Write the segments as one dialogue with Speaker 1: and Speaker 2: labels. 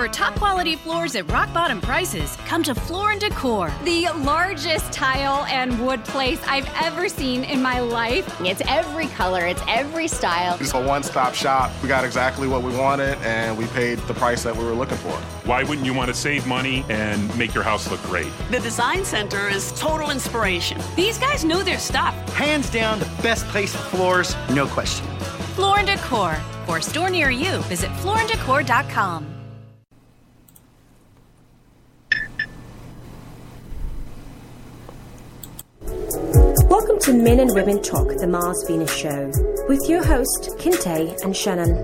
Speaker 1: For top quality floors at rock bottom prices, come to Floor and Decor.
Speaker 2: The largest tile and wood place I've ever seen in my life.
Speaker 3: It's every color, it's every style.
Speaker 4: It's a one stop shop. We got exactly what we wanted and we paid the price that we were looking for.
Speaker 5: Why wouldn't you want to save money and make your house look great?
Speaker 6: The Design Center is total inspiration.
Speaker 1: These guys know their stuff.
Speaker 7: Hands down, the best place for floors, no question.
Speaker 1: Floor and Decor. For a store near you, visit flooranddecor.com.
Speaker 8: Welcome to Men and Women Talk, the Mars Venus Show, with your host, Kinte and Shannon.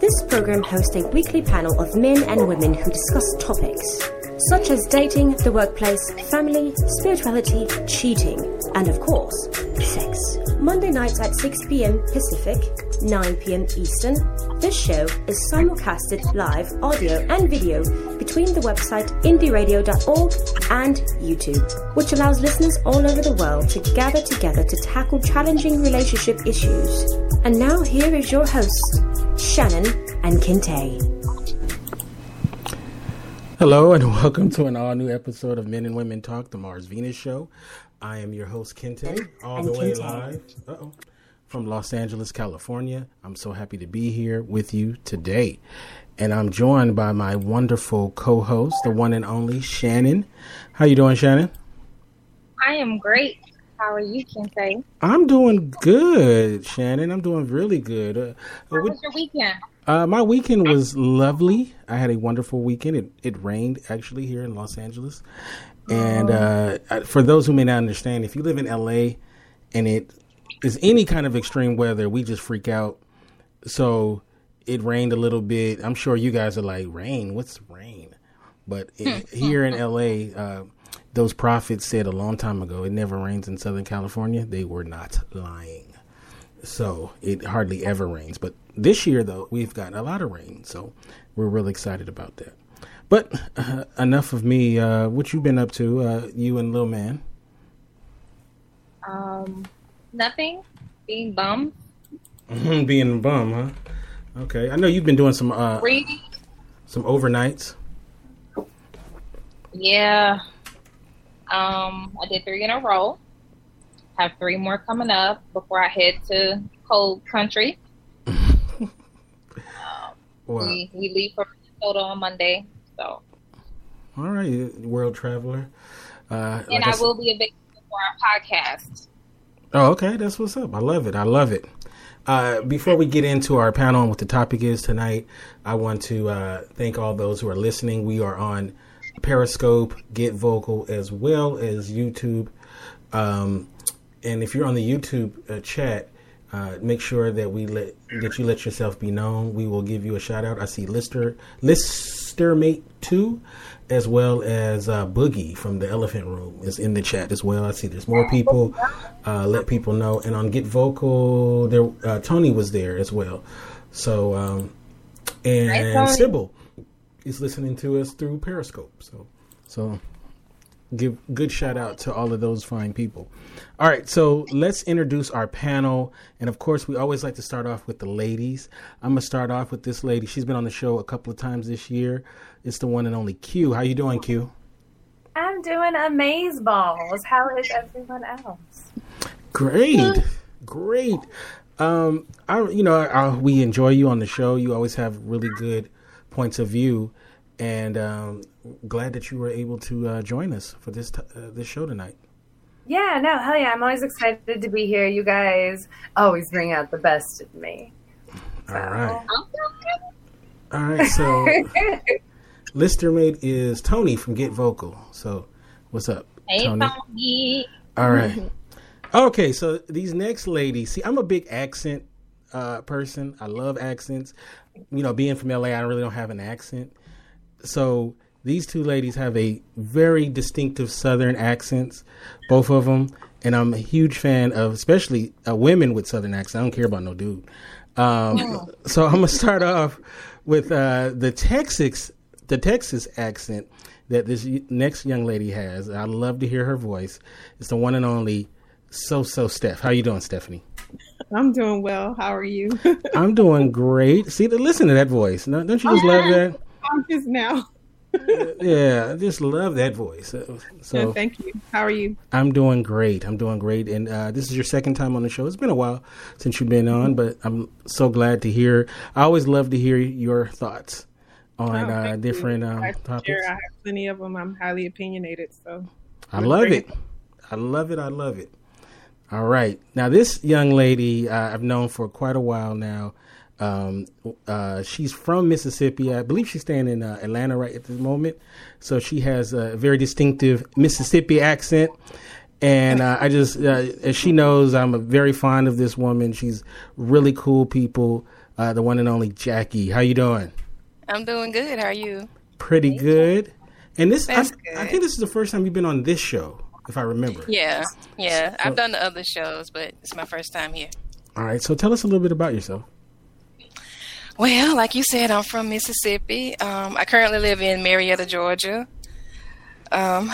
Speaker 8: This program hosts a weekly panel of men and women who discuss topics such as dating, the workplace, family, spirituality, cheating, and of course, sex. Monday nights at 6 p.m. Pacific, 9 p.m. Eastern. This show is simulcasted live, audio, and video between the website indieradio.org and YouTube, which allows listeners all over the world to gather together to tackle challenging relationship issues. And now here is your hosts, Shannon and Kinte.
Speaker 9: Hello and welcome to an all new episode of Men and Women Talk, the Mars Venus Show. I am your host, Kinte, all the way live uh-oh, from Los Angeles, California. I'm so happy to be here with you today. And I'm joined by my wonderful co-host, the one and only Shannon. How are you doing, Shannon?
Speaker 10: I am great. How are you, Kinte?
Speaker 9: I'm doing good, Shannon. I'm doing really good. Uh,
Speaker 10: How was your weekend?
Speaker 9: Uh, my weekend was lovely. I had a wonderful weekend. It, it rained actually here in Los Angeles. And uh, for those who may not understand, if you live in LA and it is any kind of extreme weather, we just freak out. So it rained a little bit. I'm sure you guys are like, rain? What's rain? But it, here in LA, uh, those prophets said a long time ago, it never rains in Southern California. They were not lying. So it hardly ever rains. But this year, though, we've got a lot of rain. So we're really excited about that. But uh, enough of me. Uh, what you been up to, uh, you and little man?
Speaker 10: Um, nothing. Being bum.
Speaker 9: Being bum, huh? Okay. I know you've been doing some uh,
Speaker 10: Reading.
Speaker 9: some overnights.
Speaker 10: Yeah. Um, I did three in a row. Have three more coming up before I head to cold country. um,
Speaker 9: Wow.
Speaker 10: we we leave for Minnesota on Monday, so
Speaker 9: All right, world traveler. Uh,
Speaker 10: and
Speaker 9: like
Speaker 10: I
Speaker 9: said-
Speaker 10: will be available for our podcast.
Speaker 9: Oh, okay. That's what's up. I love it. I love it. Uh, before we get into our panel and what the topic is tonight, I want to uh, thank all those who are listening. We are on Periscope, Get Vocal, as well as YouTube. Um, and if you're on the YouTube uh, chat, uh, make sure that we let that you let yourself be known. We will give you a shout out. I see Lister Listermate two, as well as uh, Boogie from the Elephant Room is in the chat as well. I see there's more people. Uh, let people know. And on Get Vocal, there uh, Tony was there as well. So um, and
Speaker 10: Hi,
Speaker 9: Sybil is listening to us through Periscope. So so give good shout out to all of those fine people. All right, so let's introduce our panel, and of course, we always like to start off with the ladies. I'm gonna start off with this lady. She's been on the show a couple of times this year. It's the one and only Q. How you doing, Q?
Speaker 11: I'm doing amaze balls. How is everyone else?
Speaker 9: Great, great. Um, I you know I, we enjoy you on the show. You always have really good points of view, and um, glad that you were able to uh, join us for this t- uh, this show tonight.
Speaker 11: Yeah, no, hell yeah. I'm always excited to be here. You guys always bring out the best in me.
Speaker 9: All right. All right, so Listermate is Tony from Get Vocal. So, what's up,
Speaker 10: Hey,
Speaker 9: Tony?
Speaker 10: Tony.
Speaker 9: All right. Okay, so these next ladies, see, I'm a big accent uh, person. I love accents. You know, being from LA, I really don't have an accent. So these two ladies have a very distinctive Southern accents, both of them, and I'm a huge fan of, especially uh, women with Southern accents. I don't care about no dude. Um, so I'm gonna start off with uh, the Texas, the Texas accent that this next young lady has. I love to hear her voice. It's the one and only So So Steph. How you doing, Stephanie?
Speaker 12: I'm doing well. How are you?
Speaker 9: I'm doing great. See, listen to that voice. No, don't you just love that?
Speaker 12: conscious now.
Speaker 9: yeah, I just love that voice. So
Speaker 12: thank you. How are you?
Speaker 9: I'm doing great. I'm doing great. And uh, this is your second time on the show. It's been a while since you've been on, but I'm so glad to hear. I always love to hear your thoughts on
Speaker 12: Oh,
Speaker 9: uh, different um,
Speaker 12: I
Speaker 9: topics.
Speaker 12: share. I have plenty of them. I'm highly opinionated, so
Speaker 9: I love it. I love it. I love it. All right. Now, this young lady uh, I've known for quite a while now. Um, uh, she's from Mississippi. I believe she's staying in uh, Atlanta right at this moment. So she has a very distinctive Mississippi accent. And uh, I just, uh, as she knows, I'm a very fond of this woman. She's really cool people. Uh, the one and only Jackie. How you doing?
Speaker 13: I'm doing good. How are you?
Speaker 9: Pretty good. And this, I,
Speaker 13: That's
Speaker 9: I think this is the first time you've been on this show, if I remember.
Speaker 13: Yeah, yeah.
Speaker 9: So-
Speaker 13: I've done the other shows, but it's my first time here.
Speaker 9: All right. So tell us a little bit about yourself.
Speaker 13: Well, like you said, I'm from Mississippi. Um, I currently live in Marietta, Georgia. Um,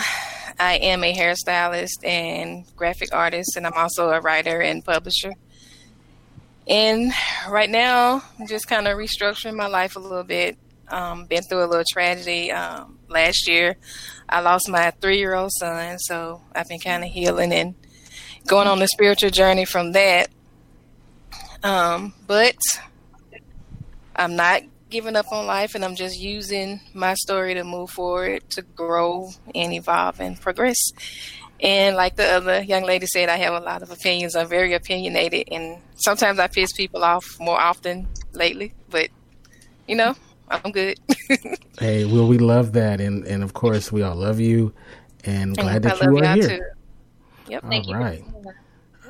Speaker 13: I am a hairstylist and graphic artist, and I'm also a writer and publisher. And right now, I'm just kind of restructuring my life a little bit. Um, been through a little tragedy um, last year. I lost my three-year-old son, so I've been kind of healing and going on the spiritual journey from that. Um, but I'm not giving up on life, and I'm just using my story to move forward, to grow and evolve and progress. And like the other young lady said, I have a lot of opinions. I'm very opinionated, and sometimes I piss people off more often lately. But you know, I'm good.
Speaker 9: Hey, well, we love that, and and of course, we all love you, and glad
Speaker 13: I
Speaker 9: that
Speaker 13: love
Speaker 9: you are
Speaker 13: y'all
Speaker 9: here.
Speaker 13: too. Yep.
Speaker 9: All right.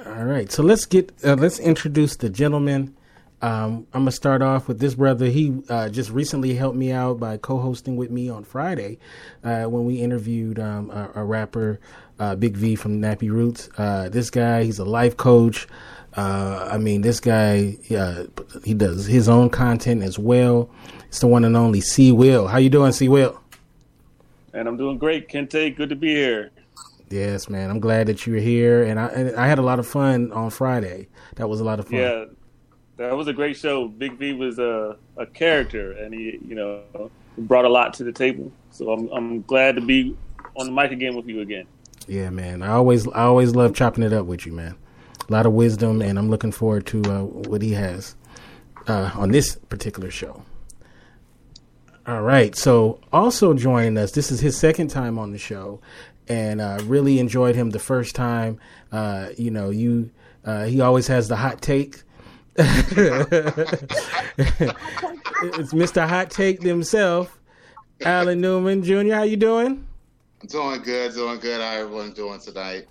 Speaker 9: All right. So let's get uh, let's introduce the gentleman. Um, I'm gonna start off with this brother. He uh, just recently helped me out by co-hosting with me on Friday uh, when we interviewed um, a, a rapper, uh, Big V from Nappy Roots. Uh, this guy, he's a life coach. Uh, I mean, this guy, uh, he does his own content as well. It's the one and only C Will. How you doing, C Will?
Speaker 14: And I'm doing great, Kinte. Good to be here.
Speaker 9: Yes, man. I'm glad that you're here, and I and I had a lot of fun on Friday. That was a lot of fun.
Speaker 14: Yeah, that was a great show. Big V was a, a character, and he, you know, brought a lot to the table. So I'm I'm glad to be on the mic again with you again.
Speaker 9: Yeah, man. I always I always love chopping it up with you, man. A lot of wisdom, and I'm looking forward to uh, what he has uh, on this particular show. All right. So, also joining us, this is his second time on the show, and uh, really enjoyed him the first time. Uh, you know, you uh, he always has the hot take. it's Mr. Hot Take himself, Alan Newman Jr. How you doing?
Speaker 15: Doing good, doing good. How everyone doing tonight?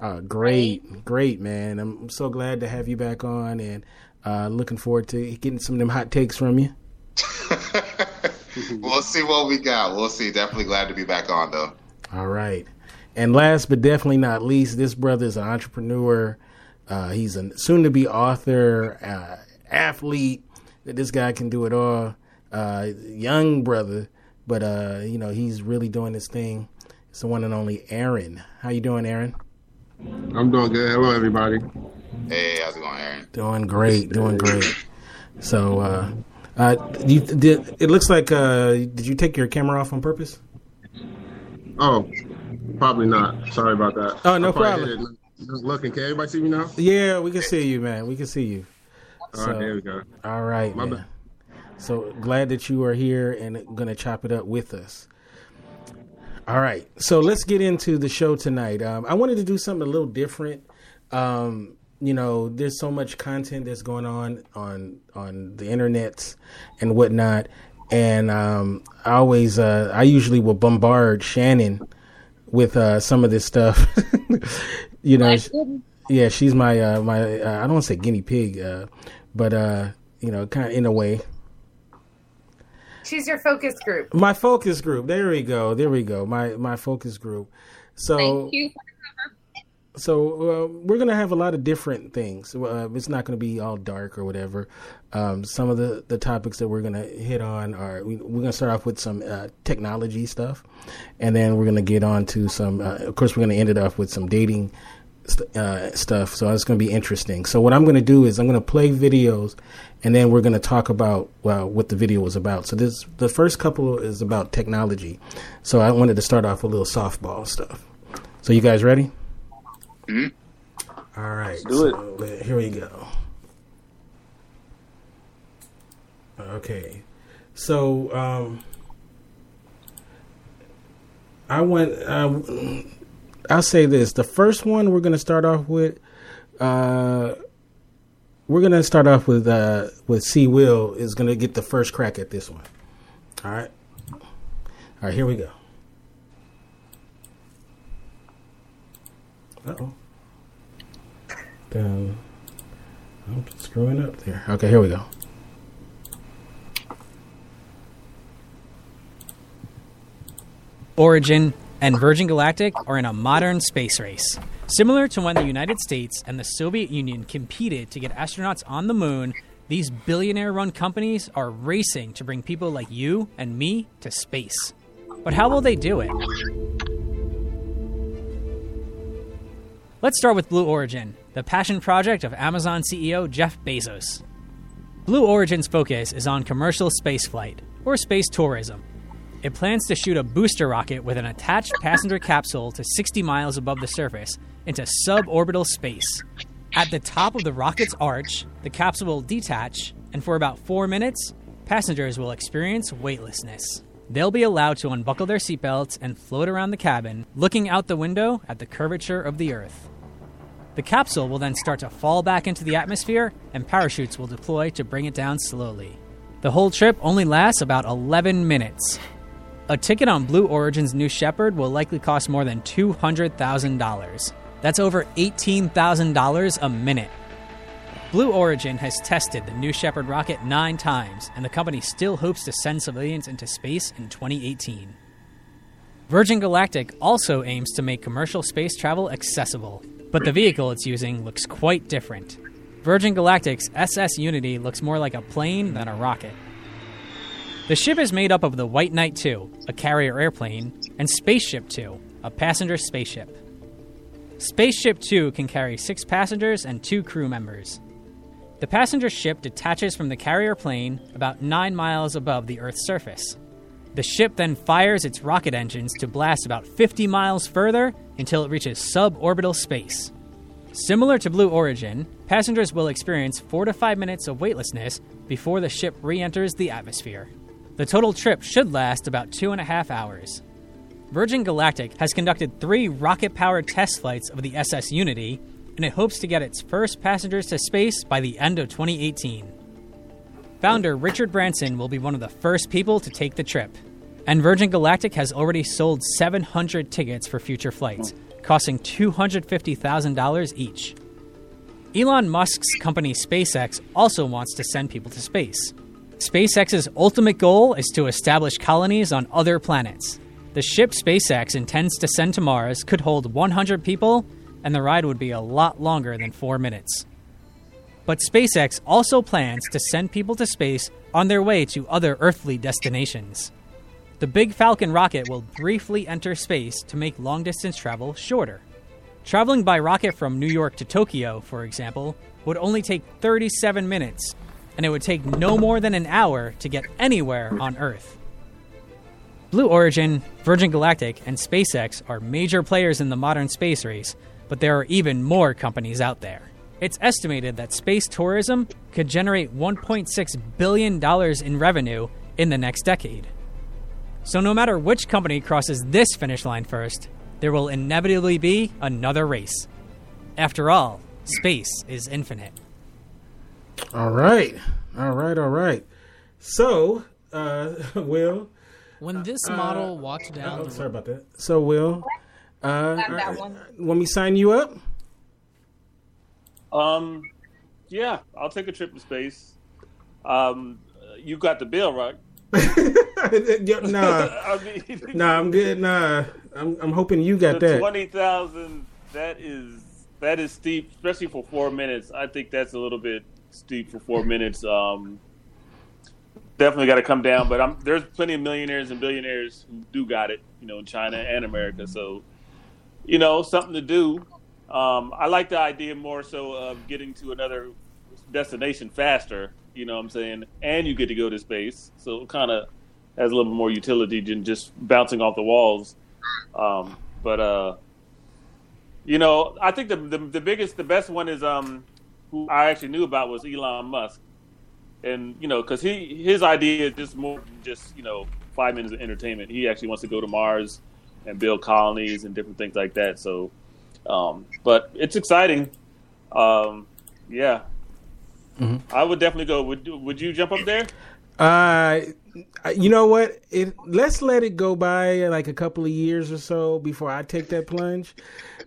Speaker 9: Uh, great, great, man. I'm, so glad to have you back on, and uh, looking forward to getting some of them hot takes from you.
Speaker 15: we'll see what we got. We'll see. Definitely glad to be back on, though.
Speaker 9: All right. And last but definitely not least, this brother is an entrepreneur. Uh, he's a soon to be author, uh, athlete. This guy can do it all. Uh, young brother, but uh, you know he's really doing his thing. It's the one and only Aaron. How you doing, Aaron?
Speaker 16: I'm doing good. Hello, everybody.
Speaker 15: Hey, how's it going, Aaron?
Speaker 9: Doing great, doing great. So, uh, uh, you did. It looks like. Uh, did you take your camera off on purpose?
Speaker 16: Oh, probably not. Sorry about that.
Speaker 9: Oh, no
Speaker 16: probably
Speaker 9: problem.
Speaker 16: Just looking. Can everybody see me now?
Speaker 9: Yeah, we can see you, man. We can see you.
Speaker 16: All right, there we go.
Speaker 9: All right,
Speaker 16: My
Speaker 9: man. So glad that you are here and gonna chop it up with us. All right, so let's get into the show tonight. Um, I wanted to do something a little different. Um, you know, there's so much content that's going on on on the internet and whatnot, and um, I always, uh, I usually will bombard Shannon with uh, some of this stuff. you know, yeah, she's my uh, my uh, I don't want to say guinea pig, uh, but uh, you know, kind of in a way.
Speaker 11: She's your focus group.
Speaker 9: My focus group. There we go. There we go. My my focus group. So
Speaker 10: Thank you.
Speaker 9: So uh, we're gonna have a lot of different things. Uh, it's not gonna be all dark or whatever. Um, some of the, the topics that we're gonna hit on are we, we're gonna start off with some uh, technology stuff, and then we're gonna get on to some. Uh, of course, we're gonna end it off with some dating st- uh, stuff. So it's to be interesting. So what I'm to do is I'm to play videos, and then we're to talk about well, what the video was about. So this the first couple is about technology. So I wanted to start off with a little softball stuff. So you guys ready?
Speaker 15: Mm-hmm.
Speaker 9: All right.
Speaker 14: do it.
Speaker 9: so, uh, Here we go. Okay. So um, I want. Uh, I'll say this: the first one we're going to start off with. Uh, we're going to start off with uh, with C. Will is going to get the first crack at this one. All right. All right. Here we go. Uh oh. Um, I'm screwing up there. Okay, here we go.
Speaker 17: Origin and Virgin Galactic are in a modern space race. Similar to when the United States and the Soviet Union competed to get astronauts on the moon, these billionaire run companies are racing to bring people like you and me to space. But how will they do it? Let's start with Blue Origin, the passion project of Amazon CEO Jeff Bezos. Blue Origin's focus is on commercial spaceflight, or space tourism. It plans to shoot a booster rocket with an attached passenger capsule to 60 miles above the surface into suborbital space. At the top of the rocket's arch, the capsule will detach, and for about four minutes, passengers will experience weightlessness. They'll be allowed to unbuckle their seatbelts and float around the cabin, looking out the window at the curvature of the Earth. The capsule will then start to fall back into the atmosphere, and parachutes will deploy to bring it down slowly. The whole trip only lasts about 11 minutes. A ticket on Blue Origin's New Shepard will likely cost more than $200,000. That's over $18,000 a minute. Blue Origin has tested the New Shepard rocket nine times, and the company still hopes to send civilians into space in 2018. Virgin Galactic also aims to make commercial space travel accessible, but the vehicle it's using looks quite different. Virgin Galactic's SS Unity looks more like a plane than a rocket. The ship is made up of the White Knight 2, a carrier airplane, and Spaceship 2, a passenger spaceship. Spaceship 2 can carry six passengers and two crew members. The passenger ship detaches from the carrier plane about nine miles above the Earth's surface. The ship then fires its rocket engines to blast about 50 miles further until it reaches suborbital space. Similar to Blue Origin, passengers will experience four to five minutes of weightlessness before the ship re enters the atmosphere. The total trip should last about two and a half hours. Virgin Galactic has conducted three rocket powered test flights of the SS Unity, and it hopes to get its first passengers to space by the end of 2018. Founder Richard Branson will be one of the first people to take the trip, and Virgin Galactic has already sold 700 tickets for future flights, costing $250,000 each. Elon Musk's company SpaceX also wants to send people to space. SpaceX's ultimate goal is to establish colonies on other planets. The ship SpaceX intends to send to Mars could hold 100 people, and the ride would be a lot longer than four minutes. But SpaceX also plans to send people to space on their way to other earthly destinations. The Big Falcon rocket will briefly enter space to make long distance travel shorter. Traveling by rocket from New York to Tokyo, for example, would only take 37 minutes, and it would take no more than an hour to get anywhere on Earth. Blue Origin, Virgin Galactic, and SpaceX are major players in the modern space race, but there are even more companies out there. It's estimated that space tourism could generate $1.6 billion in revenue in the next decade. So, no matter which company crosses this finish line first, there will inevitably be another race. After all, space is infinite.
Speaker 9: All right. All right. All right. So, uh, Will.
Speaker 18: When this
Speaker 9: uh,
Speaker 18: model walked down,
Speaker 9: oh, sorry about that. So, Will, uh,
Speaker 10: Got that
Speaker 9: uh,
Speaker 10: one.
Speaker 9: want me sign you up?
Speaker 14: Um, yeah, I'll take a trip to space. Um, you got the bill, right?
Speaker 9: Yeah, nah,
Speaker 14: I mean,
Speaker 9: nah, I'm good. Nah, I'm, I'm hoping you got that.
Speaker 14: twenty thousand. That is that is steep, especially for four minutes. I think that's a little bit steep for four minutes. Um, definitely got to come down. But I'm, there's plenty of millionaires and billionaires who do got it. You know, in China and America. So, you know, something to do. Um, I like the idea more so of getting to another destination faster. You know what I'm saying? And you get to go to space, so it kind of has a little more utility than just bouncing off the walls. Um, but uh, you know, I think the, the the biggest, the best one is um, who I actually knew about was Elon Musk, and you know, because he his idea is just more than just you know five minutes of entertainment. He actually wants to go to Mars and build colonies and different things like that. So, um, but it's exciting. Um, yeah,
Speaker 9: Mm-hmm.
Speaker 14: I would definitely go. Would Would you jump up there?
Speaker 9: Uh, you know what? It, let's let it go by like a couple of years or so before I take that plunge.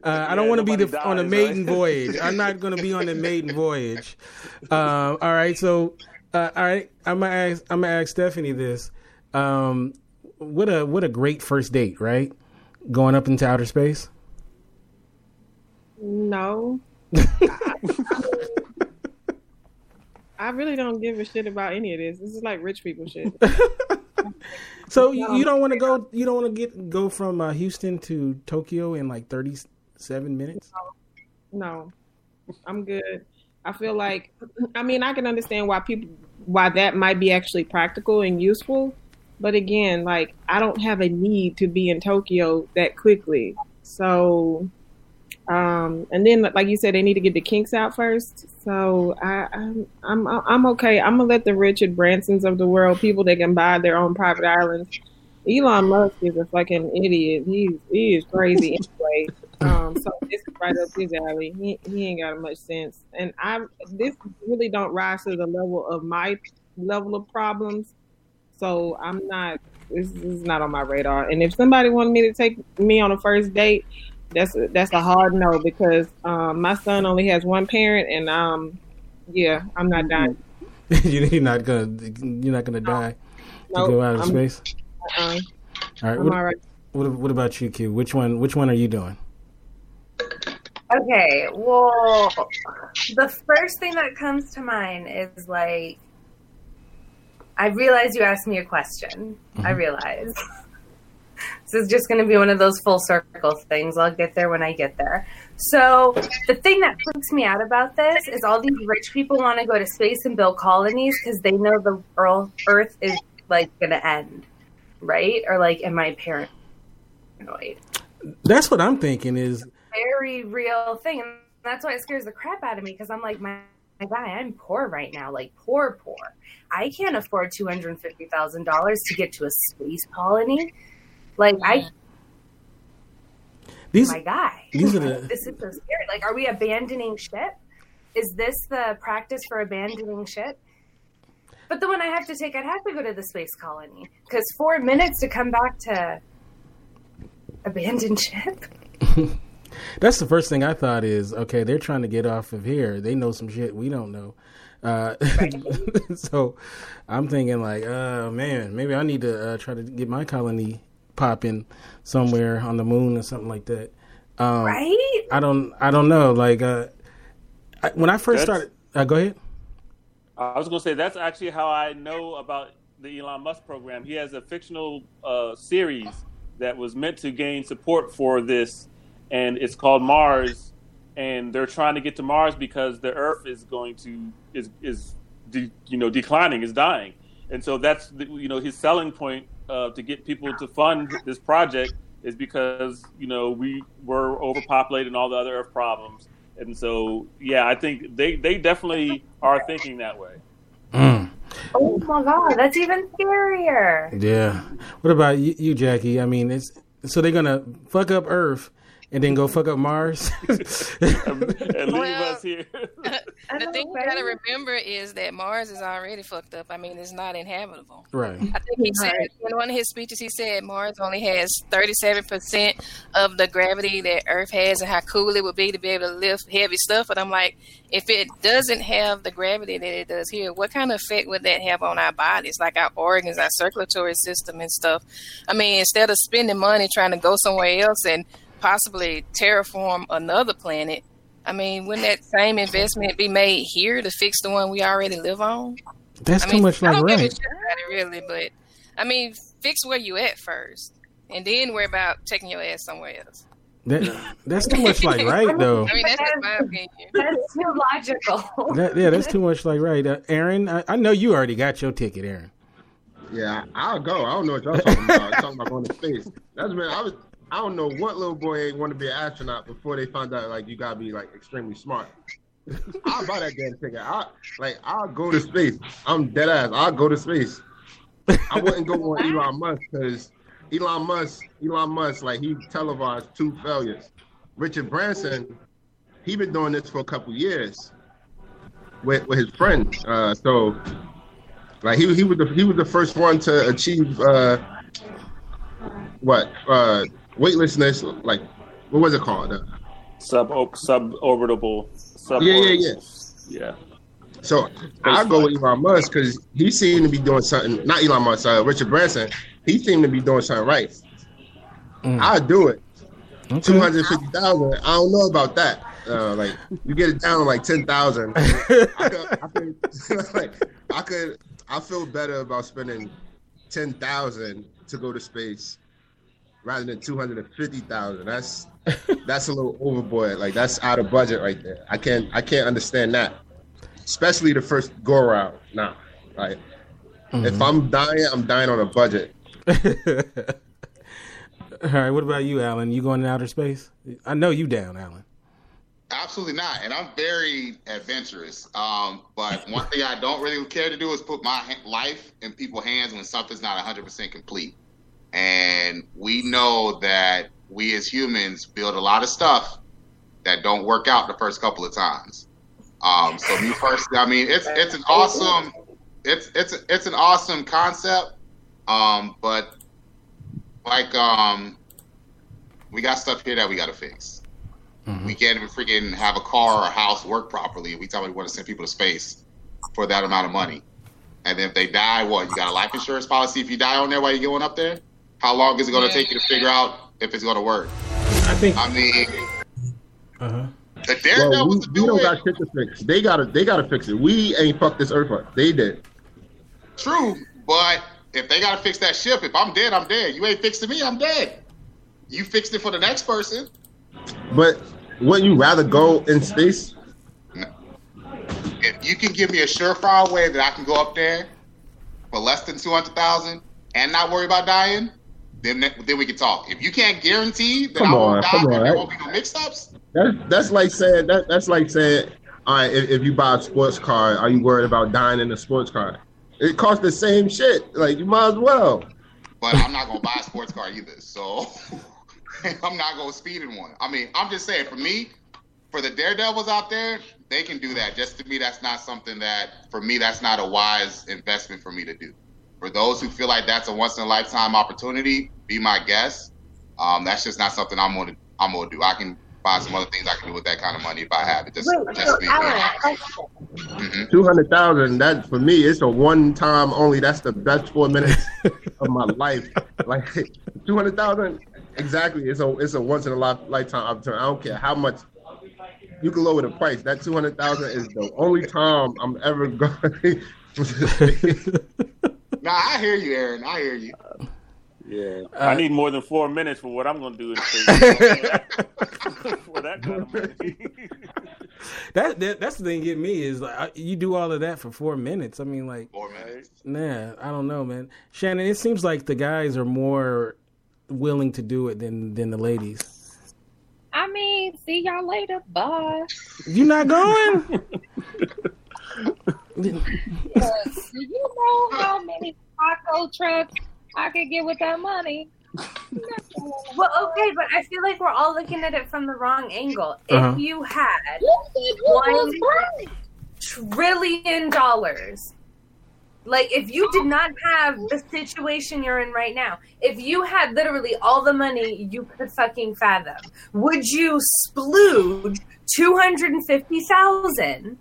Speaker 9: Uh, I don't want to be the,
Speaker 14: nobody
Speaker 9: on a maiden
Speaker 14: right?
Speaker 9: voyage. I'm not going to be on a maiden voyage. Uh, all right, so uh, all right, I'm gonna ask. I'm gonna ask Stephanie this. Um, what a what a great first date, right? Going up into outer space.
Speaker 12: No. I really don't give a shit about any of this. This is like rich people shit.
Speaker 9: So you, you don't want to go. You don't want to get go from uh, Houston to Tokyo in like 37 minutes.
Speaker 12: No, I'm good. I feel like, I mean, I can understand why people, why that might be actually practical and useful. But again, like, I don't have a need to be in Tokyo that quickly. So, um, and then, like you said, they need to get the kinks out first. So I, I'm, I'm, I'm okay. I'm gonna let the Richard Bransons of the world, people that can buy their own private islands. Elon Musk is a fucking idiot. He's he is crazy anyway. Um, so this is right up his alley. He he ain't got much sense. And I this really don't rise to the level of my level of problems. So I'm not. This, this is not on my radar. And if somebody wanted me to take me on a first date, that's a, that's a hard no because um, my son only has one parent, and um, yeah, I'm not dying.
Speaker 9: you're not gonna. You're not gonna die
Speaker 12: Nope,
Speaker 9: to go out of
Speaker 12: I'm-
Speaker 9: space.
Speaker 12: Uh,
Speaker 9: All right.
Speaker 12: I'm
Speaker 9: What,
Speaker 12: all right.
Speaker 9: what, what about you, Q? Which one? Which one are you doing?
Speaker 11: Okay, well, the first thing that comes to mind is like, I realize you asked me a question. I mm-hmm. realize. this is just going to be one of those full circle things. I'll get there when I get there. So, the thing that freaks me out about this is all these rich people want to go to space and build colonies because they know the Earth is like going to end, right? Or like, am I paranoid?
Speaker 9: That's what I'm thinking. Is
Speaker 11: very real thing. And that's why it scares the crap out of me because I'm like, my, my guy, I'm poor right now, like poor, poor. I can't afford $250,000 to get to a space colony. Like, I,
Speaker 9: these oh
Speaker 11: my guy,
Speaker 9: these are the
Speaker 11: this is so scary. Like, are we abandoning ship? Is this the practice for abandoning ship? But the one I have to take, I'd have to go to the space colony because four minutes to come back to abandon ship.
Speaker 9: That's the first thing I thought is okay. They're trying to get off of here. They know some shit we don't know. Uh, so I'm thinking like, uh, man, maybe I need to uh, try to get my colony popping somewhere on the moon or something like that. Um,
Speaker 11: right?
Speaker 9: I don't. I don't know. Like uh, I, when I first
Speaker 14: That's-
Speaker 9: started, uh, go ahead.
Speaker 14: I was going to say that's actually how I know about the Elon Musk program. He has a fictional uh, series that was meant to gain support for this, and it's called Mars. And they're trying to get to Mars because the Earth is going to is is de, you know declining, is dying, and so that's the, you know his selling point uh, to get people to fund this project is because you know we were overpopulated and all the other Earth problems. And so, yeah, I think they, they definitely are thinking that way.
Speaker 11: Oh my god, that's even scarier.
Speaker 9: Yeah. What about you, you, Jackie? I mean, it's so they're gonna fuck up Earth and then go fuck up Mars.
Speaker 14: and leave us here.
Speaker 13: the thing you gotta remember is that Mars is already fucked up. I mean, it's not inhabitable.
Speaker 9: right.
Speaker 13: I think he said in one of his speeches, he said Mars only has 37% of the gravity that Earth has and how cool it would be to be able to lift heavy stuff. But I'm like, if it doesn't have the gravity that it does here, what kind of effect would that have on our bodies, like our organs, our circulatory system, and stuff? I mean, instead of spending money trying to go somewhere else and possibly terraform another planet, I mean, wouldn't that same investment be made here to fix the one we already live on?
Speaker 9: That's
Speaker 13: I
Speaker 9: too
Speaker 13: mean,
Speaker 9: much like
Speaker 13: don't give a
Speaker 9: right.
Speaker 13: shit about it really, but I mean, fix where you at first, and then worry about taking your ass somewhere else.
Speaker 9: That, that's too much like right though.
Speaker 13: I mean, that's just my opinion.
Speaker 11: That's too logical.
Speaker 9: That, yeah, that's too much like right. Uh, Aaron, I, I know you already got your ticket, Aaron.
Speaker 16: Yeah, I'll go. I don't know what y'all talking about. talking about going to space. That's man. I was. I don't know what little boy ain't want to be an astronaut before they found out like you gotta be like extremely smart. I'll buy that damn ticket. I like I'll go to space. I'm dead ass. I'll go to space. I wouldn't go on Elon Musk because Elon Musk, Elon Musk, like he televised two failures. Richard Branson, he been doing this for a couple years with with his friend. Uh, so like he he was the, he was the first one to achieve uh, what uh, weightlessness. Like what was it called? Uh,
Speaker 14: Sub suborbitable. Sub
Speaker 16: Yeah, yeah, yeah.
Speaker 14: Yeah.
Speaker 16: So I'll go with Elon Musk because he seemed to be doing something. Not Elon Musk, uh, Richard Branson. He seemed to be doing something right. I'll do it. Two hundred fifty thousand. I don't know about that. Uh, like you get it down to like ten thousand. I could, I could, like, I could. I feel better about spending ten thousand to go to space rather than two hundred and fifty thousand. That's that's a little overboard. Like that's out of budget right there. I can't. I can't understand that. Especially the first go around. Nah, like if I'm dying, I'm dying on a budget.
Speaker 9: All right, what about you, Alan? You going to outer space? I know you down, Alan.
Speaker 15: Absolutely not. And I'm very adventurous. Um, but one thing I don't really care to do is put my life in people's hands when something's not 100% complete. And we know that we as humans build a lot of stuff that don't work out the first couple of times. Um, so me personally, I mean, it's it's an awesome, it's it's it's an awesome concept. Um, but like um, we got stuff here that we got to fix. We can't even freaking have a car or a house work properly. We tell we want to send people to space for that amount of money. And then if they die, what? You got a life insurance policy if you die on there while you're going up there? How long is it going to take you to figure out if it's going to work?
Speaker 9: I think.
Speaker 15: I mean,
Speaker 9: Uh-huh.
Speaker 15: the Daredevil
Speaker 16: Well, we, we don't got shit to fix. They gotta they gotta fix it. We ain't fucked this earth up. They did.
Speaker 15: True, but if they got to fix that ship, if I'm dead, I'm dead. You ain't fixing me, I'm dead. You fixed it for the next person.
Speaker 16: But wouldn't you rather go in space?
Speaker 15: If you can give me a surefire way that I can go up there for less than two hundred thousand and not worry about dying, then then we can talk. If you can't guarantee that
Speaker 16: Come
Speaker 15: I won't
Speaker 16: on,
Speaker 15: die
Speaker 16: come on.
Speaker 15: there won't be no mix-ups,
Speaker 16: That's that's like saying that that's like saying, all right, if, if you buy a sports car, are you worried about dying in a sports car? It costs the same shit. Like you might as well.
Speaker 15: but I'm not gonna buy a sports car either. So I'm not gonna speed in one. I mean, I'm just saying for me, for the daredevils out there, they can do that. Just to me, that's not something that for me that's not a wise investment for me to do. For those who feel like that's a once in a lifetime opportunity, be my guest. Um, that's just not something I'm gonna I'm gonna do. I can find some other things I can do with that kind of money if I have it. Just,
Speaker 11: Wait,
Speaker 15: just
Speaker 11: so
Speaker 15: be
Speaker 11: Alan,
Speaker 15: Mhm.
Speaker 16: Two hundred thousand. That for me, it's a one time only. That's the best four minutes of my life. Like two hundred thousand, exactly. It's a it's a once in a lifetime opportunity. I don't care how much you can lower the price. That two hundred thousand is the only time I'm ever going.
Speaker 15: Nah, I hear you, Aaron. I hear you.
Speaker 14: Yeah,
Speaker 9: Uh,
Speaker 14: I need more than four minutes for what I'm going to do in for that kind of money.
Speaker 9: That, that that's the thing. Get me is like I- you do all of that for four minutes. I mean, like,
Speaker 15: four minutes.
Speaker 9: Nah, I don't know, man. Shannon, it seems like the guys are more willing to do it than than the ladies.
Speaker 10: I mean, see y'all later. Bye.
Speaker 9: You not going?
Speaker 10: Because do you know how many taco trucks I could get with that money?
Speaker 11: Well, okay, but I feel like we're all looking at it from the wrong angle.
Speaker 10: Uh-huh.
Speaker 11: If you had
Speaker 10: was
Speaker 11: one
Speaker 10: right.
Speaker 11: trillion dollars, like if you did not have the situation you're in right now, if you had literally all the money you could fucking fathom, would you splooge two hundred and fifty thousand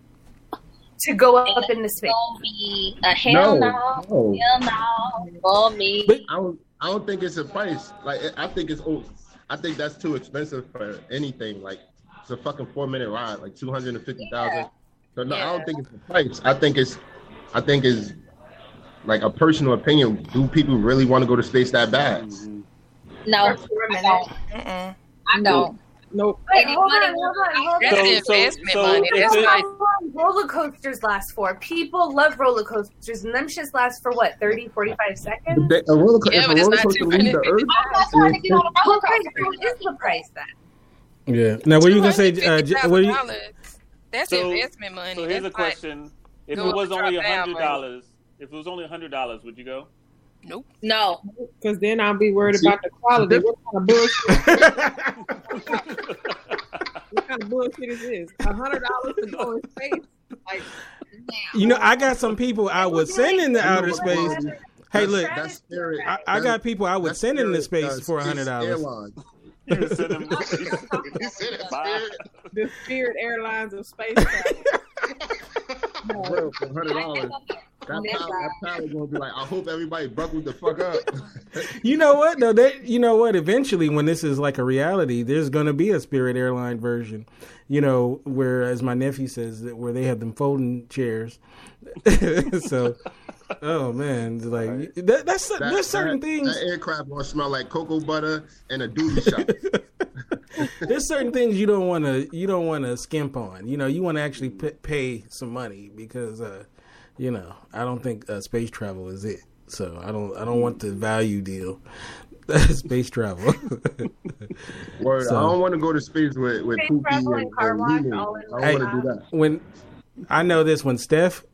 Speaker 11: to go up into space?
Speaker 10: Gonna be a hell no,
Speaker 16: no.
Speaker 10: hell no for me.
Speaker 16: I don't. I don't think it's a price. Like I think it's. oh, I think that's too expensive for anything. Like it's a fucking four minute ride, like two hundred and fifty thousand. So no, I don't think it's the price. I think it's. I think it's like a personal opinion. Do people really want to go to space that bad?
Speaker 10: No, I don't. I I don't.
Speaker 12: Nope.
Speaker 11: Wait, hold on, hold on, hold on.
Speaker 13: That's
Speaker 14: So- so-
Speaker 13: investment
Speaker 14: so
Speaker 13: money. That's
Speaker 14: it-
Speaker 13: like
Speaker 11: How long roller coasters last for? People love roller coasters, and them shits last for what, 30, 45 seconds?
Speaker 16: They- A roller, co-
Speaker 13: Yeah,
Speaker 16: if
Speaker 13: but
Speaker 16: a
Speaker 13: it's
Speaker 16: roller
Speaker 13: not
Speaker 16: coaster leaves the earth,
Speaker 10: I'm not trying to get on a roller coaster.
Speaker 11: what is the price then?
Speaker 9: Yeah. Now, what are you gonna say? Uh, what are you,
Speaker 13: $250,000. That's
Speaker 14: So-
Speaker 13: investment money.
Speaker 14: So here's
Speaker 13: That's
Speaker 14: a question: If it was only a hundred
Speaker 13: money.
Speaker 14: dollars, if it was only a hundred dollars, would you go?
Speaker 13: Nope.
Speaker 10: No.
Speaker 12: Because then I'll be worried about the quality. What kind of bullshit? what kind of bullshit is this? A hundred dollars to go in space? Like,
Speaker 9: you know, I got some people I would send into outer space. Hey, look,
Speaker 16: that's spirit.
Speaker 9: I, I got people I would send into
Speaker 16: Spirit,
Speaker 9: space for a hundred dollars.
Speaker 14: You send them-
Speaker 15: You said it, Spirit.
Speaker 12: the Spirit Airlines of space travel.
Speaker 16: Bro, for hundred dollars. That pilot, that pilot gonna be like, I hope everybody buckled the fuck up.
Speaker 9: You know what? though? they, you know what? Eventually, when this is like a reality, there's going to be a Spirit Airline version. You know, where as my nephew says, that where they have them folding chairs. so, oh man, it's like that, that's
Speaker 16: That-
Speaker 9: there's certain
Speaker 16: that-
Speaker 9: things.
Speaker 16: That aircraft gonna smell like cocoa butter and a duty shop.
Speaker 9: There's certain things you don't want to you don't want to skimp on. You know, you want to actually p- pay some money because uh, you know I don't think uh, space travel is it. So I don't I don't want the value deal. space travel.
Speaker 16: Word,
Speaker 9: So-
Speaker 16: I don't want to go to space with with
Speaker 11: Space
Speaker 16: Poopy
Speaker 11: travel
Speaker 16: and,
Speaker 11: and
Speaker 16: and
Speaker 11: wash
Speaker 16: Mimi.
Speaker 11: all in
Speaker 16: I don't want to do that.
Speaker 9: when I know this when Steph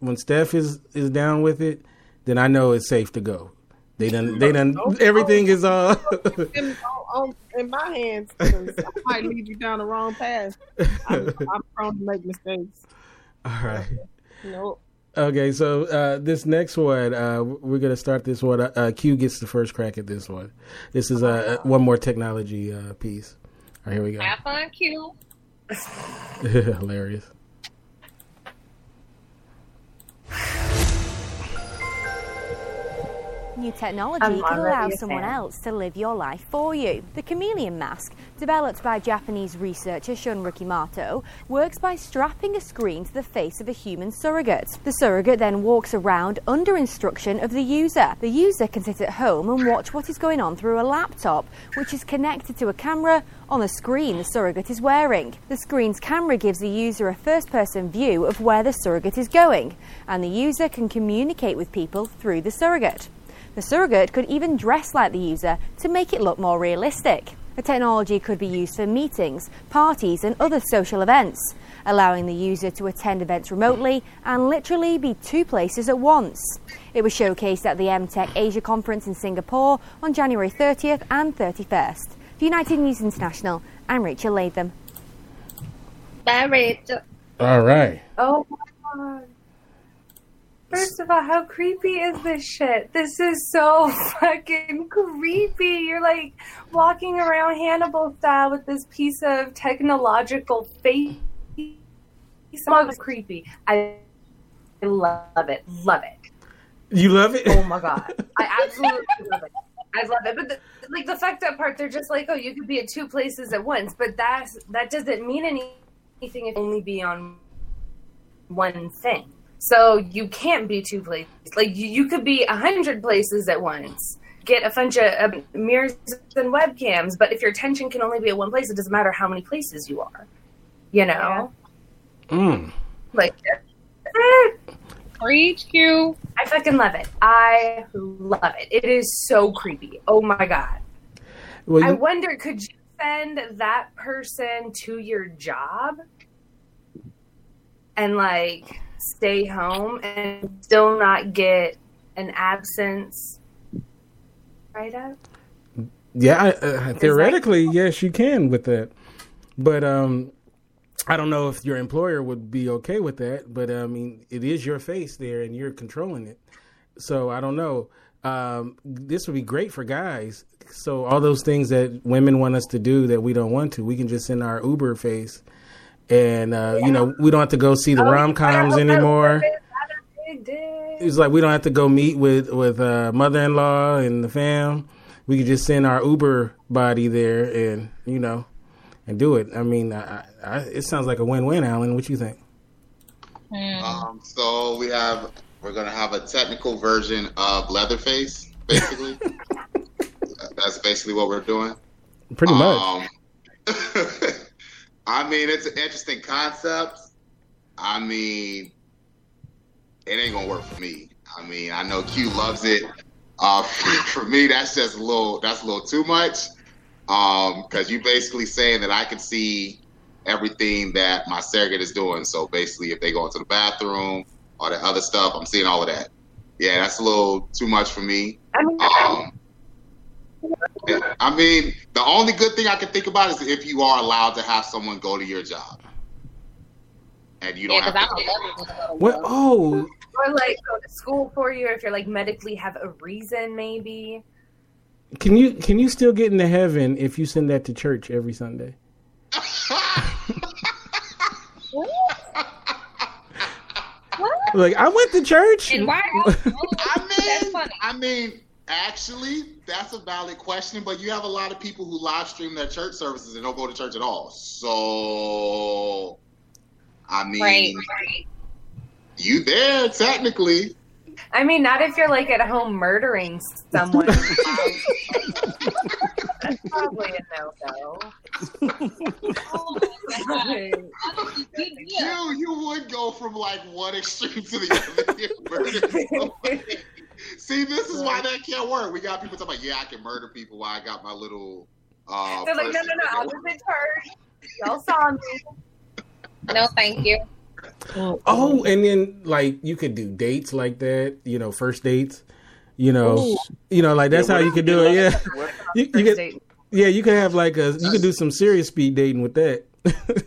Speaker 9: when Steph is is down with it, then I know it's safe to go. They done they done everything is all
Speaker 12: in, on, in my hands, I might lead you down the wrong path. I'm, I'm prone to make mistakes.
Speaker 9: all right.
Speaker 12: Nope.
Speaker 9: Okay, so uh, this next one, uh, we're gonna start this one. Uh, Q gets the first crack at this one. This is uh, one more technology uh, piece. All right, here we go.
Speaker 10: Have fun, Q.
Speaker 9: Hilarious you
Speaker 18: New technology
Speaker 11: I'm
Speaker 18: can allow someone
Speaker 11: fan.
Speaker 18: else to live your life for you. The chameleon mask, developed by Japanese researcher Jun Rekimoto, works by strapping a screen to the face of a human surrogate. The surrogate then walks around under instruction of the user. The user can sit at home and watch what is going on through a laptop, which is connected to a camera on the screen the surrogate is wearing. The screen's camera gives the user a first person view of where the surrogate is going, and the user can communicate with people through the surrogate. The surrogate could even dress like the user to make it look more realistic. The technology could be used for meetings, parties, and other social events, allowing the user to attend events remotely and literally be two places at once. It was showcased at the EmTech Asia Conference in Singapore on January 30th and 31st. For United News International, I'm Rachel Latham.
Speaker 10: Bye, Rachel.
Speaker 9: All right.
Speaker 11: Oh my god. First of all, how creepy is this shit? This is so fucking creepy. You're like walking around Hannibal style with this piece of technological face. It's creepy. I love it. Love it.
Speaker 9: You love it?
Speaker 11: Oh my god. I absolutely love it. I love it. But the, like the fucked up part, they're just like, oh, you could be at two places at once. But that's that doesn't mean anything if you only be on one thing. So you can't be two places. Like you, you could be a hundred places at once. Get a bunch of uh, mirrors and webcams, but if your attention can only be at one place, it doesn't matter how many places you are. You know,
Speaker 9: Mm.
Speaker 11: like
Speaker 10: Preach, Q.
Speaker 11: I fucking love it. I love it. It is so creepy. Oh my god.
Speaker 9: Well,
Speaker 11: I wonder, could you send that person to your job and like stay home and still not get an absence write up?
Speaker 9: Yeah, I, uh, theoretically, yes, you can with that. But um, I don't know if your employer would be okay with that. But I mean, it is your face there, and you're controlling it. So I don't know. Um, this would be great for guys. So all those things that women want us to do that we don't want to, we can just send our Uber face, and uh, you know, we don't have to go see the rom coms anymore. It's like we don't have to go meet with with uh, mother in law and the fam. We could just send our Uber body there, and you know, and do it. I mean, I, I, it sounds like a win win. Alan, what you think?
Speaker 15: Um, so we have we're gonna have a technical version of Leatherface, basically. That's basically what we're doing.
Speaker 9: Pretty much.
Speaker 15: Um, I mean, it's an interesting concept. I mean, it ain't gonna work for me. I mean, I know Q loves it. Uh, for me, that's just a little. That's a little too much. Um, because you basically saying that I can see everything that my surrogate is doing. So basically, if they go into the bathroom or the other stuff, I'm seeing all of that. Yeah, that's a little too much for me. Um, I mean, the only good thing I can think about is if you are allowed to have someone go to your job, and you don't
Speaker 11: Yeah,
Speaker 15: have
Speaker 11: 'cause
Speaker 15: to.
Speaker 11: Don't.
Speaker 9: What? Oh,
Speaker 11: Or like go to school for you, or if you're like medically have a reason, maybe.
Speaker 9: can you can you still get into heaven if you send that to church every Sunday? What? Like I went to church.
Speaker 15: And why- I mean, I mean, actually, that's a valid question. But you have a lot of people who live stream their church services and don't go to church at all. So, I mean,
Speaker 11: Right.
Speaker 15: you there technically.
Speaker 11: I mean, not if you're like at home murdering someone. That's probably a no go.
Speaker 15: You you would go from like one extreme to the other. and murder somebody. See, this is why that can't work. We got people talking about, yeah, I can murder people while I got my little. Uh,
Speaker 11: They're like, no, no, no, I was in church. Y'all saw me.
Speaker 10: No, thank you.
Speaker 9: Oh, and then like you could do dates like that. You know, first dates. You know,
Speaker 16: Ooh.
Speaker 9: you know, like that's
Speaker 16: Yeah,
Speaker 9: how you
Speaker 16: up,
Speaker 9: could do it.
Speaker 16: yeah?
Speaker 9: Yeah, you, you could. Yeah, you could have like a. You could do some serious speed dating with that.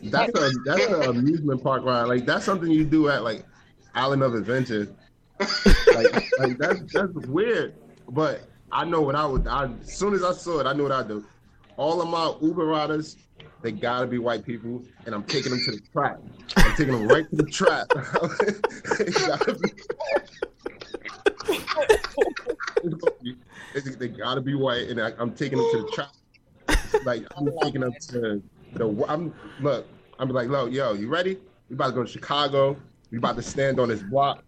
Speaker 16: That's a that's an amusement park ride. Like that's something you do at like Island of Adventure. Like, like that's that's weird. But I know what I would. I, as soon as I saw it, I knew what I'd do. All of my Uber riders, they gotta be white people, and I'm taking them to the trap. I'm taking them right to the trap. They gotta be- they gotta be white, and I, I'm taking them to the trap. Like I'm taking them to the. I'm look. I'm like, yo, yo, you ready? We about to go to Chicago. We about to stand on this block.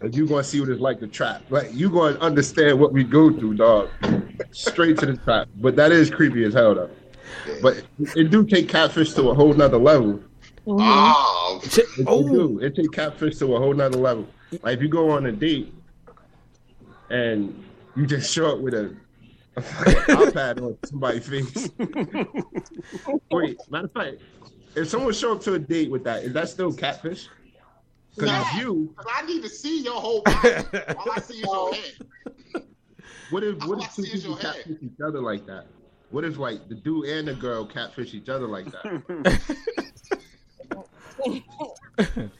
Speaker 16: And you gonna see what it's like to trap. Like you gonna understand what we go through, dog. Straight to the trap. But that is creepy as hell, though. But it, it do take catfish to a whole nother level.
Speaker 15: Oh,
Speaker 16: it, it oh. do. It take catfish to a whole nother level. Like if you go on a date and you just show up with a, a iPad on somebody's face. Wait, matter of fact, if someone show up to a date with that, is that still catfish? Because
Speaker 15: Yeah,
Speaker 16: you,
Speaker 15: 'cause I need to see your whole body. All I see is your head.
Speaker 16: what if what
Speaker 15: All
Speaker 16: if two people
Speaker 15: your head.
Speaker 16: catfish each other like that? What if like the dude and the girl catfish each other like that?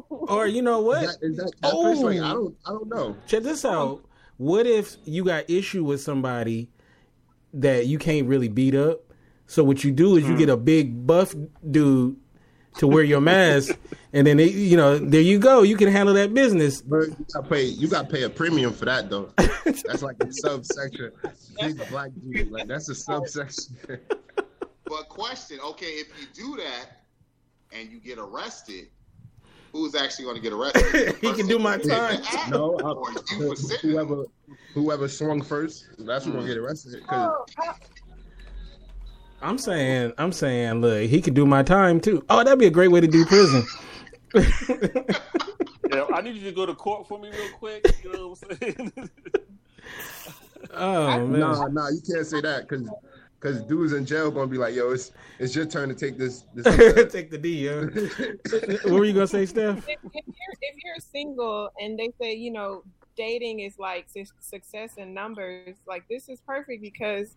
Speaker 9: or you know what?
Speaker 16: Is that, is that catfish? Like I don't, I don't know.
Speaker 9: Check this out. What if you got issue with somebody that you can't really beat up? So what you do is you hmm. get a big buff dude to wear your mask, and then they, you know, there you go. You can handle that business.
Speaker 16: But you got pay, you got to pay a premium for that though. That's like a subsection. Big black dude, like that's a subsection.
Speaker 15: But question, okay, if you do that and you get arrested, who's actually going to get arrested?
Speaker 9: he can do my time.
Speaker 16: no, uh,
Speaker 15: Or
Speaker 16: I,
Speaker 15: you for sitting.
Speaker 16: whoever whoever swung first, that's who's gonna get arrested. 'cause oh,
Speaker 9: I'm saying, I'm saying, look, he could do my time too. Oh, that'd be a great way to do prison.
Speaker 14: Yeah, I need you to go to court for me real quick. You know what I'm saying?
Speaker 9: Oh man.
Speaker 16: Nah, nah, you can't say that because because dudes in jail gonna be like, yo, it's it's your turn to take this. this
Speaker 9: Take the D. Uh. what were you gonna say, Steph?
Speaker 12: if, if you're if you're single and they say you know dating is like su- success in numbers like this is perfect because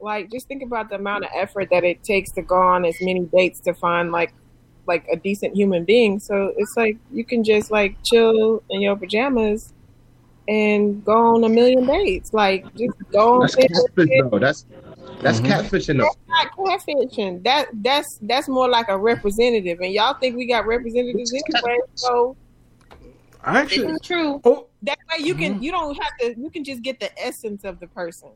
Speaker 12: like just think about the amount of effort that it takes to go on as many dates to find like like a decent human being so it's like you can just like chill in your pajamas and go on a million dates like just go on
Speaker 16: That's
Speaker 12: Tinder,
Speaker 16: catfish though. That's that's
Speaker 9: Mm-hmm.
Speaker 16: catfishing though.
Speaker 12: that's not catfishing. That that's that's more like a representative, and y'all think we got representatives anyway. So
Speaker 9: I actually,
Speaker 12: This true.
Speaker 9: Oh.
Speaker 12: That way you can you don't have to you can just get the essence of the person.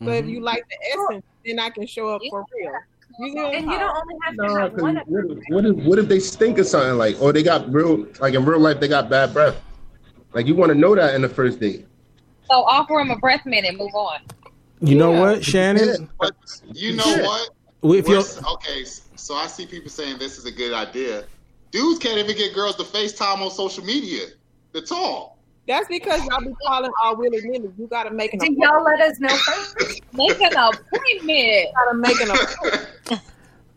Speaker 12: But if
Speaker 9: Mhm.
Speaker 12: you like the essence, then I can show up for real. You see what
Speaker 11: And you don't only have to
Speaker 16: No,
Speaker 11: have
Speaker 16: 'cause
Speaker 11: one of
Speaker 16: what, if, what if what if they stink or something like, or they got real like in real life they got bad breath. Like you want to know that in the first date.
Speaker 10: So offer him a breath mint and move on.
Speaker 9: You know what, Shannon?
Speaker 15: But you know
Speaker 9: Yeah.
Speaker 15: what?
Speaker 9: If you're-
Speaker 15: okay, so I see people saying this is a good idea. Dudes can't even get girls to FaceTime on social media to talk.
Speaker 12: That's because y'all be calling all willy nilly. You gotta make an
Speaker 11: Do y'all let us know first?
Speaker 10: Make an appointment.
Speaker 12: gotta make an appointment.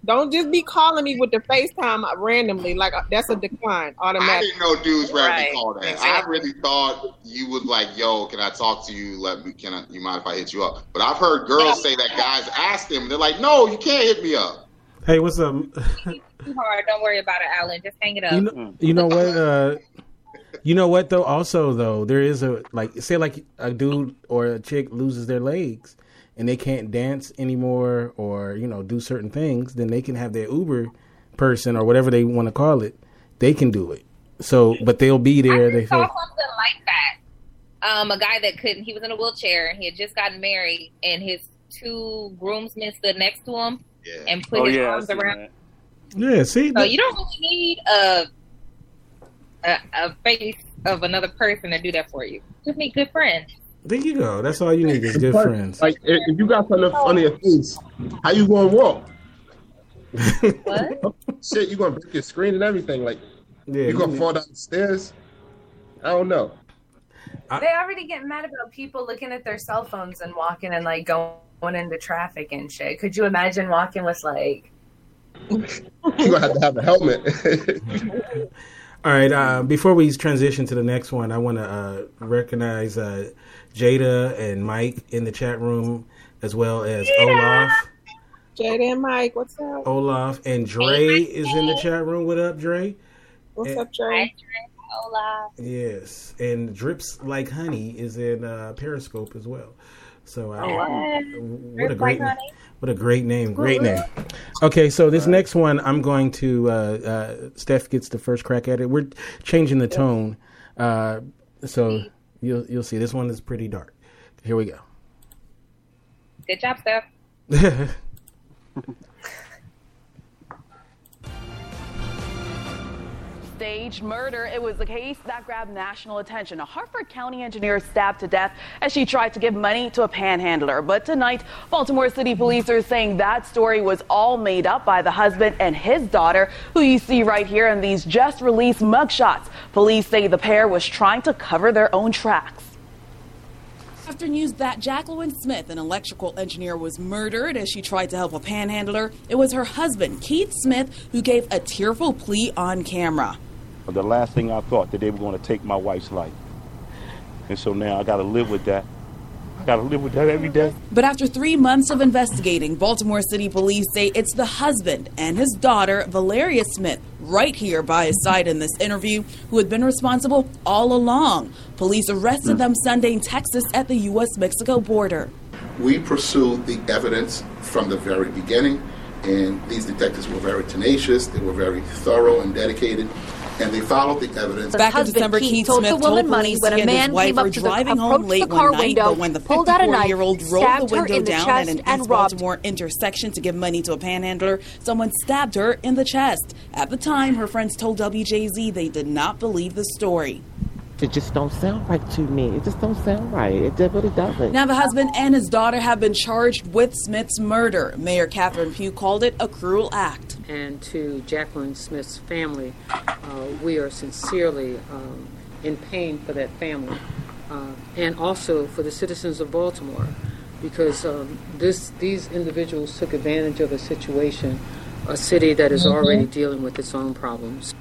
Speaker 12: Don't just be calling me with the FaceTime randomly. Like uh, that's a decline
Speaker 15: I didn't know dudes randomly
Speaker 12: Right,
Speaker 15: call that. I really thought you was like, "Yo, can I talk to you? Let me. Can I? You mind if I hit you up?" But I've heard girls say that guys ask them. They're like, "No, you can't hit me up."
Speaker 9: Hey, what's up?
Speaker 10: Too hard. Don't worry about it, Alan. Just hang it up.
Speaker 9: You know, you know what? Uh, you know what though? Also though, there is a like say like a dude or a chick loses their legs and they can't dance anymore or you know do certain things, then they can have their Uber person or whatever they want to call it. They can do it. So, but they'll be there. They
Speaker 10: saw
Speaker 9: feel,
Speaker 10: something like that. Um, a guy that couldn't. He was in a wheelchair. He had just gotten married, and his two groomsmen stood next to him and put
Speaker 14: Oh
Speaker 10: his
Speaker 14: yeah,
Speaker 10: arms around.
Speaker 14: that.
Speaker 9: yeah. See,
Speaker 10: So you don't really need a, a a face of another person to do that for you. Just need good friends.
Speaker 9: there you go. That's all you need is good friends.
Speaker 16: Like if if you got something funny in your face, how you gonna walk?
Speaker 10: What?
Speaker 16: Shit, you gonna break your screen and everything. Like
Speaker 9: Yeah,
Speaker 16: you gonna
Speaker 9: you-
Speaker 16: fall down the stairs. I don't know.
Speaker 11: They already get mad about people looking at their cell phones and walking and like going into traffic and shit. Could you imagine walking with like
Speaker 16: You gonna have to have a helmet.
Speaker 9: All right. Uh, before we transition to the next one, I want to uh, recognize uh, Jada and Mike in the chat room, as well as Olaf.
Speaker 12: Jada and Mike, what's up?
Speaker 9: Olaf and Dre is in the chat room. What up, Dre?
Speaker 12: What's
Speaker 9: And-
Speaker 12: up, Trey?
Speaker 10: Hola.
Speaker 9: Yes, and Drips Like Honey is in uh, Periscope as well. So, uh,
Speaker 10: Oh, wow.
Speaker 9: what a
Speaker 10: Drips
Speaker 9: great,
Speaker 10: Like Honey?
Speaker 9: What a great name, great name. Okay, so this next one, I'm going to. Uh, uh, Steph gets the first crack at it. We're changing the tone, uh, so you'll you'll see. This one is pretty dark. Here we go.
Speaker 10: Good job, Steph.
Speaker 19: staged murder. It was a case that grabbed national attention. A Harford County engineer stabbed to death as she tried to give money to a panhandler. But tonight, Baltimore City police are saying that story was all made up by the husband and his daughter, who you see right here in these just released mugshots. Police say the pair was trying to cover their own tracks.
Speaker 20: After news that Jacqueline Smith, an electrical engineer, was murdered as she tried to help a panhandler, it was her husband, Keith Smith, who gave a tearful plea on camera.
Speaker 21: The last thing I thought that they were going to take my wife's life. And so now I got to live with that. I got to live with that every day.
Speaker 20: But after three months of investigating, Baltimore City police say it's the husband and his daughter, Valeria Smith, right here by his side in this interview, who had been responsible all along. Police arrested them Sunday in Texas at the U.S. Mexico border.
Speaker 22: We pursued the evidence from the very beginning, and these detectives were very tenacious, they were very thorough and dedicated, and they followed the evidence.
Speaker 20: Back in December, Keith
Speaker 18: told
Speaker 20: Smith
Speaker 18: the woman
Speaker 20: told
Speaker 18: money when a man came up to the
Speaker 20: driving home
Speaker 18: approached
Speaker 20: late
Speaker 18: the car
Speaker 20: one night,
Speaker 18: window,
Speaker 20: but when the
Speaker 18: pulled out a knife,
Speaker 20: 54-year-old rolled
Speaker 18: stabbed
Speaker 20: the window
Speaker 18: in the
Speaker 20: down
Speaker 18: chest
Speaker 20: at an
Speaker 18: and
Speaker 20: East
Speaker 18: robbed
Speaker 20: Baltimore intersection to give money to a panhandler, someone stabbed her in the chest. At the time, her friends told WJZ they did not believe the story.
Speaker 23: It just don't sound right to me. It just don't sound right. It really doesn't.
Speaker 20: Now, the husband and his daughter have been charged with Smith's murder. Mayor Catherine Pugh called it a cruel act.
Speaker 24: And to Jacqueline Smith's family, uh, we are sincerely um, in pain for that family, uh, and also for the citizens of Baltimore, because um, this these individuals took advantage of a situation, a city that is
Speaker 19: Mhm.
Speaker 24: already dealing with its own problems.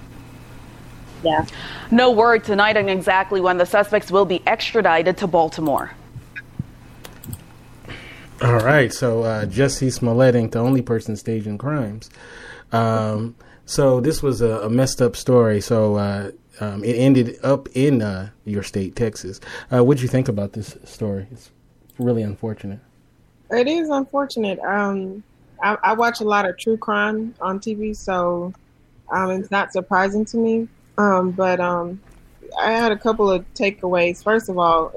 Speaker 19: Yeah. No word tonight on exactly when the suspects will be extradited to Baltimore.
Speaker 9: All right, so uh, Jesse Smollett ain't the only person staging crimes. Um, so this was a, a messed up story. So uh, um, it ended up in uh, your state, Texas. Uh, what do you think about this story? It's really unfortunate.
Speaker 12: It is unfortunate. Um, I, I watch a lot of true crime on TV, so um, it's not surprising to me. Um, but um, I had a couple of takeaways. First of all,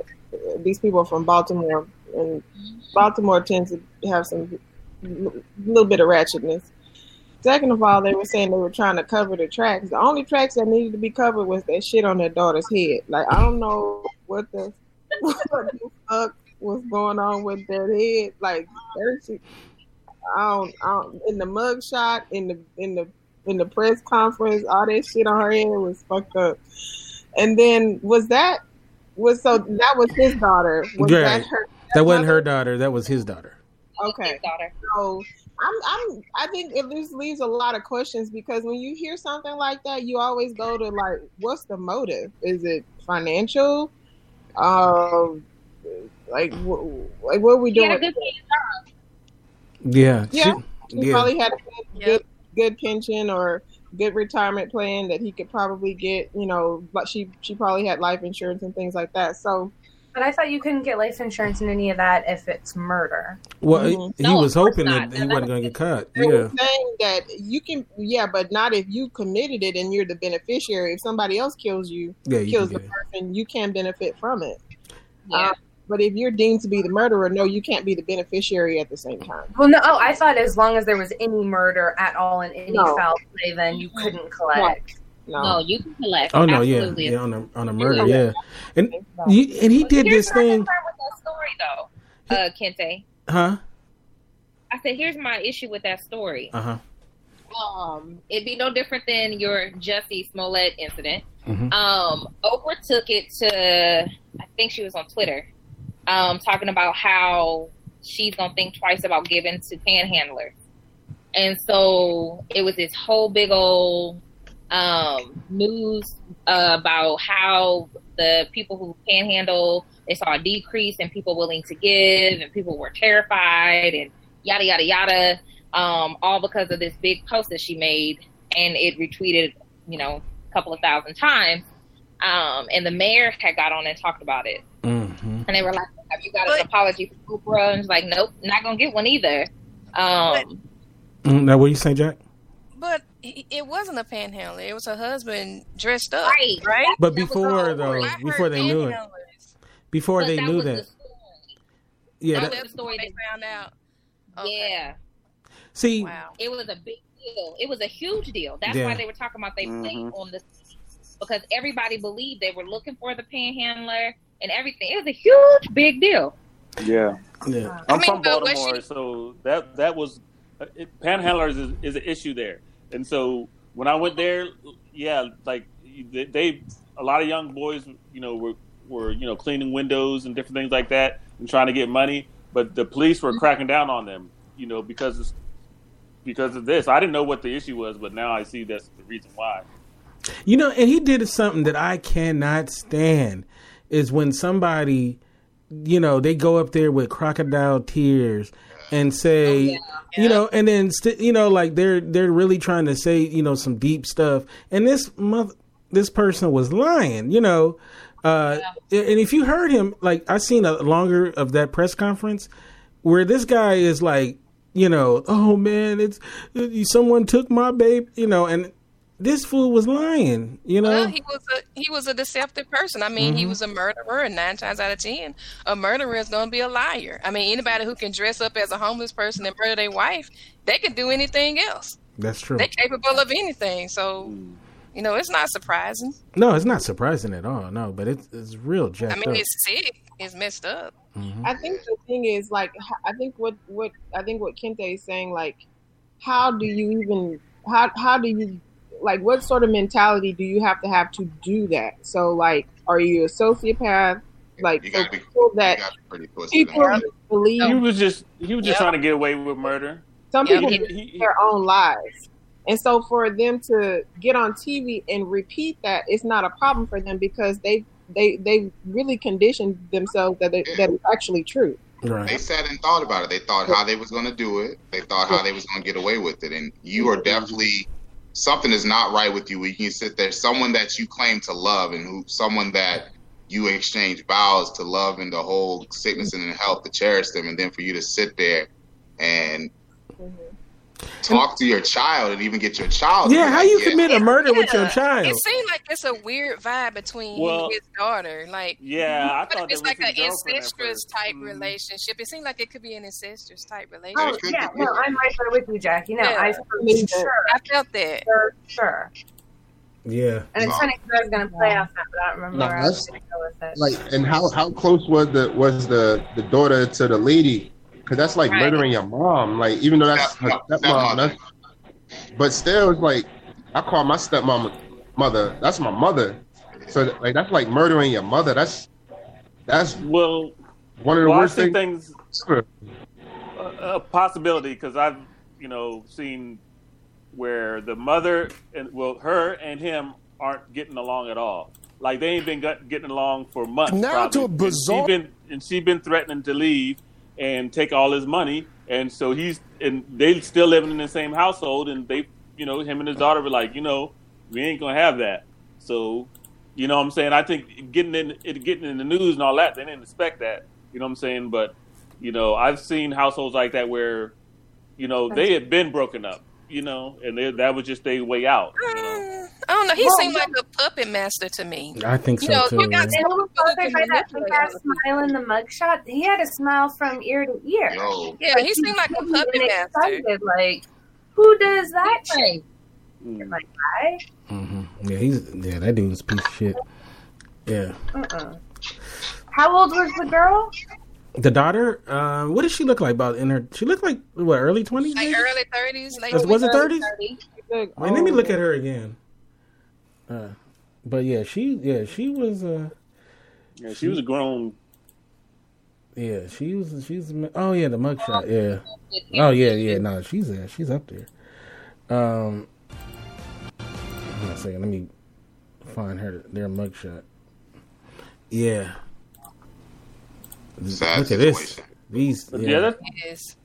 Speaker 12: these people are from Baltimore, and Baltimore tends to have some little bit of ratchetness. Second of all, they were saying they were trying to cover the tracks. The only tracks that needed to be covered was that shit on their daughter's head. Like I don't know what the what the fuck was going on with that head. Like, I don't, I don't, in the mug shot, in the in the in the press conference, all that shit on her head was fucked up. And then was that was so that was his daughter? Was
Speaker 9: Right.
Speaker 12: that her?
Speaker 9: That wasn't her daughter. That was his daughter.
Speaker 12: Okay. So I'm, I'm, I think it just leaves a lot of questions because when you hear something like that, you always go to like, what's the motive? Is it financial? Um, like, wh- like what are we
Speaker 10: He had
Speaker 12: doing?
Speaker 10: a good job.
Speaker 9: Yeah.
Speaker 12: Yeah,
Speaker 9: She-
Speaker 12: he
Speaker 9: yeah.
Speaker 12: probably had a good, good, good pension or good retirement plan that he could probably get. You know, but she, she probably had life insurance and things like that. So.
Speaker 11: But I thought you couldn't get life insurance and any of that if it's murder.
Speaker 9: Well,
Speaker 12: Mhm.
Speaker 9: he
Speaker 12: No,
Speaker 9: was hoping
Speaker 12: not.
Speaker 9: that he wasn't going to get caught.
Speaker 12: They
Speaker 9: Yeah.
Speaker 12: saying that you can, yeah, but not if you committed it and you're the beneficiary. If somebody else kills you,
Speaker 9: Yeah, you
Speaker 12: kills
Speaker 9: can
Speaker 12: the
Speaker 9: get
Speaker 12: person, you can benefit from it.
Speaker 10: Yeah.
Speaker 12: Um, but if you're deemed to be the murderer, no, you can't be the beneficiary at the same time.
Speaker 11: Well, no, oh, I thought as long as there was any murder at all in any
Speaker 12: No.
Speaker 11: foul play, then you couldn't collect.
Speaker 10: No, you can collect.
Speaker 9: Oh no, yeah,
Speaker 10: Absolutely.
Speaker 9: yeah, on a on a murder, yeah, and you, and he did
Speaker 10: Here's
Speaker 9: this
Speaker 10: my
Speaker 9: thing,
Speaker 10: concern with that story, though, uh, Kinte.
Speaker 9: huh?
Speaker 10: I said, here's my issue with that story.
Speaker 9: Uh huh.
Speaker 10: Um, it'd be no different than your Jesse Smollett incident.
Speaker 9: Mhm.
Speaker 10: Um, Oprah took it to, I think she was on Twitter, um, talking about how she's gonna think twice about giving to panhandlers, and so it was this whole big old um, news uh, about how the people who panhandle they saw a decrease in people willing to give, and people were terrified, and yada yada yada, um, all because of this big post that she made, and it retweeted, you know, a couple of thousand times. Um, and the mayor had got on and talked about it,
Speaker 9: Mm-hmm.
Speaker 10: And they were like, "Have you got an apology for Oprah?" And it's like, "Nope, not gonna get one either." Um,
Speaker 9: Mm, now, what you say, Jack?
Speaker 13: But it it wasn't a panhandler. It was her husband dressed up.
Speaker 10: Right.
Speaker 13: Right.
Speaker 9: But before though, before they knew it, before
Speaker 10: But
Speaker 9: they
Speaker 10: that
Speaker 9: knew
Speaker 10: was the
Speaker 9: that, yeah.
Speaker 10: that
Speaker 9: That,
Speaker 10: was the story they found out. Yeah,
Speaker 9: see,
Speaker 10: it was a big deal. It was a huge deal. That's
Speaker 9: Yeah.
Speaker 10: why they were talking about they played
Speaker 9: Mhm.
Speaker 10: on the because everybody believed they were looking for the panhandler and everything. It was a huge, big deal.
Speaker 14: Yeah.
Speaker 9: Yeah.
Speaker 14: I'm
Speaker 10: I mean,
Speaker 14: from
Speaker 10: but what
Speaker 14: Baltimore, so that that was uh, it, panhandlers is, is an issue there, and so when I went there, yeah, like they, they a lot of young boys, you know, were were you know cleaning windows and different things like that and trying to get money, but the police were cracking down on them, you know, because it's, because of this. I didn't know what the issue was, but now I see that's the reason why.
Speaker 9: You know, and he did something that I cannot stand is when somebody, you know, they go up there with crocodile tears and say, you know, and then st- you know, like they're they're really trying to say, you know, some deep stuff, and this mother, this person was lying, you know. Uh, And if you heard him, like I seen a longer of that press conference where this guy is like, you know, oh man, it's someone took my babe, you know, and this fool was lying, you know.
Speaker 13: Well, he was a he was a deceptive person. I mean, he
Speaker 9: Mhm.
Speaker 13: was a murderer, and nine times out of ten, a murderer is going to be a liar. I mean, anybody who can dress up as a homeless person and murder their wife, they can do anything else.
Speaker 9: That's true.
Speaker 13: They're capable of anything. So, you know, it's not surprising.
Speaker 9: No, it's not surprising at all. No, but it's it's real jacked
Speaker 13: I mean,
Speaker 9: up.
Speaker 13: it's sick. It's messed up.
Speaker 12: I think the thing is like I think what what I think what Kinte is saying like how do you even how how do you like what sort of mentality do you have to have to do that? So like are you a sociopath? Like so people that
Speaker 15: Pretty pussy.
Speaker 12: people believe
Speaker 14: He was just he was just
Speaker 12: Yeah.
Speaker 14: trying to get away with murder.
Speaker 12: some
Speaker 14: Yeah,
Speaker 12: people
Speaker 14: he-
Speaker 12: believe their own lives. And so for them to get on TV and repeat that, it's not a problem for them because they they they really conditioned themselves that they, that it's actually true. Right.
Speaker 15: They sat and thought about it. They thought how they was going to do it. They thought how they was going to get away with it. And you are definitely something is not right with you. You sit there, someone that you claim to love, and who someone that you exchange vows to love and the whole sickness and health to cherish them, and then for you to sit there and talk to your child and even get your child.
Speaker 9: Yeah, how
Speaker 15: like,
Speaker 9: you
Speaker 15: yeah,
Speaker 9: commit a murder with your child?
Speaker 13: It seemed like it's a weird vibe between him
Speaker 14: Well,
Speaker 13: and his daughter. Like,
Speaker 14: Yeah, I thought
Speaker 13: it's
Speaker 14: was
Speaker 13: like an
Speaker 14: his girlfriend at
Speaker 13: incestuous type
Speaker 14: Mm-hmm.
Speaker 13: relationship? It seemed like it could be an incestuous type relationship.
Speaker 11: Oh
Speaker 13: relationship.
Speaker 11: yeah, no, I'm right there with you, Jackie. No,
Speaker 13: Yeah.
Speaker 11: I for sure,
Speaker 13: I felt that.
Speaker 11: for sure.
Speaker 9: Yeah.
Speaker 11: And it's funny because I was going to play off that, but I don't remember
Speaker 16: No,
Speaker 11: where I was going to go with it.
Speaker 16: Like, and how how close was the was the the daughter to the lady? Because that's like
Speaker 11: Right.
Speaker 16: murdering your mom. Like, even though that's her stepmom, that's, but still, it's like I call my stepmom mother. That's my mother. So like that's like murdering your mother. That's that's
Speaker 14: well
Speaker 16: one of the
Speaker 14: well,
Speaker 16: worst things.
Speaker 14: things a, a possibility because I've you know seen where the mother and well her and him aren't getting along at all. Like they ain't been getting along for months.
Speaker 25: Now to a bizarre-
Speaker 14: And she been and she been threatening to leave and take all his money, and so he's and they still living in the same household, and they you know him and his daughter were like you know we ain't gonna have that. So you know what I'm saying. I think getting in it getting in the news and all that they didn't expect that. You know what I'm saying, but you know, I've seen households like that where, you know, they had been broken up, you know, and they, that was just their way out. You know?
Speaker 13: I don't know. He
Speaker 11: Well,
Speaker 13: seemed like a puppet master to me.
Speaker 9: I think
Speaker 13: You
Speaker 9: so
Speaker 13: know,
Speaker 9: too.
Speaker 13: you got
Speaker 9: yeah.
Speaker 11: And little father by that big ass smile in the mugshot, he had a smile from ear to ear.
Speaker 13: Yeah, he seemed like a puppet master.
Speaker 11: excited, Like, who does that shit? You're like, I?
Speaker 9: hmm Yeah, he's yeah. That dude's a piece of shit. Yeah.
Speaker 11: Uh-uh. How old was the girl?
Speaker 9: The daughter, uh, what does she look like? About in her, she looked like what early twenties.
Speaker 13: Like early thirties, late
Speaker 9: Was- was it 30s?
Speaker 13: 30s?
Speaker 9: Wait, let me look at her again. Uh, but yeah, she yeah she was uh
Speaker 14: Yeah, she was a grown.
Speaker 9: yeah she was she's oh yeah the mugshot yeah oh yeah yeah no she's there she's up there. Um, hold on a second, let me find her their mugshot. Yeah.
Speaker 15: Sad
Speaker 9: Look at this. These
Speaker 14: But
Speaker 9: yeah.
Speaker 14: yeah, that's,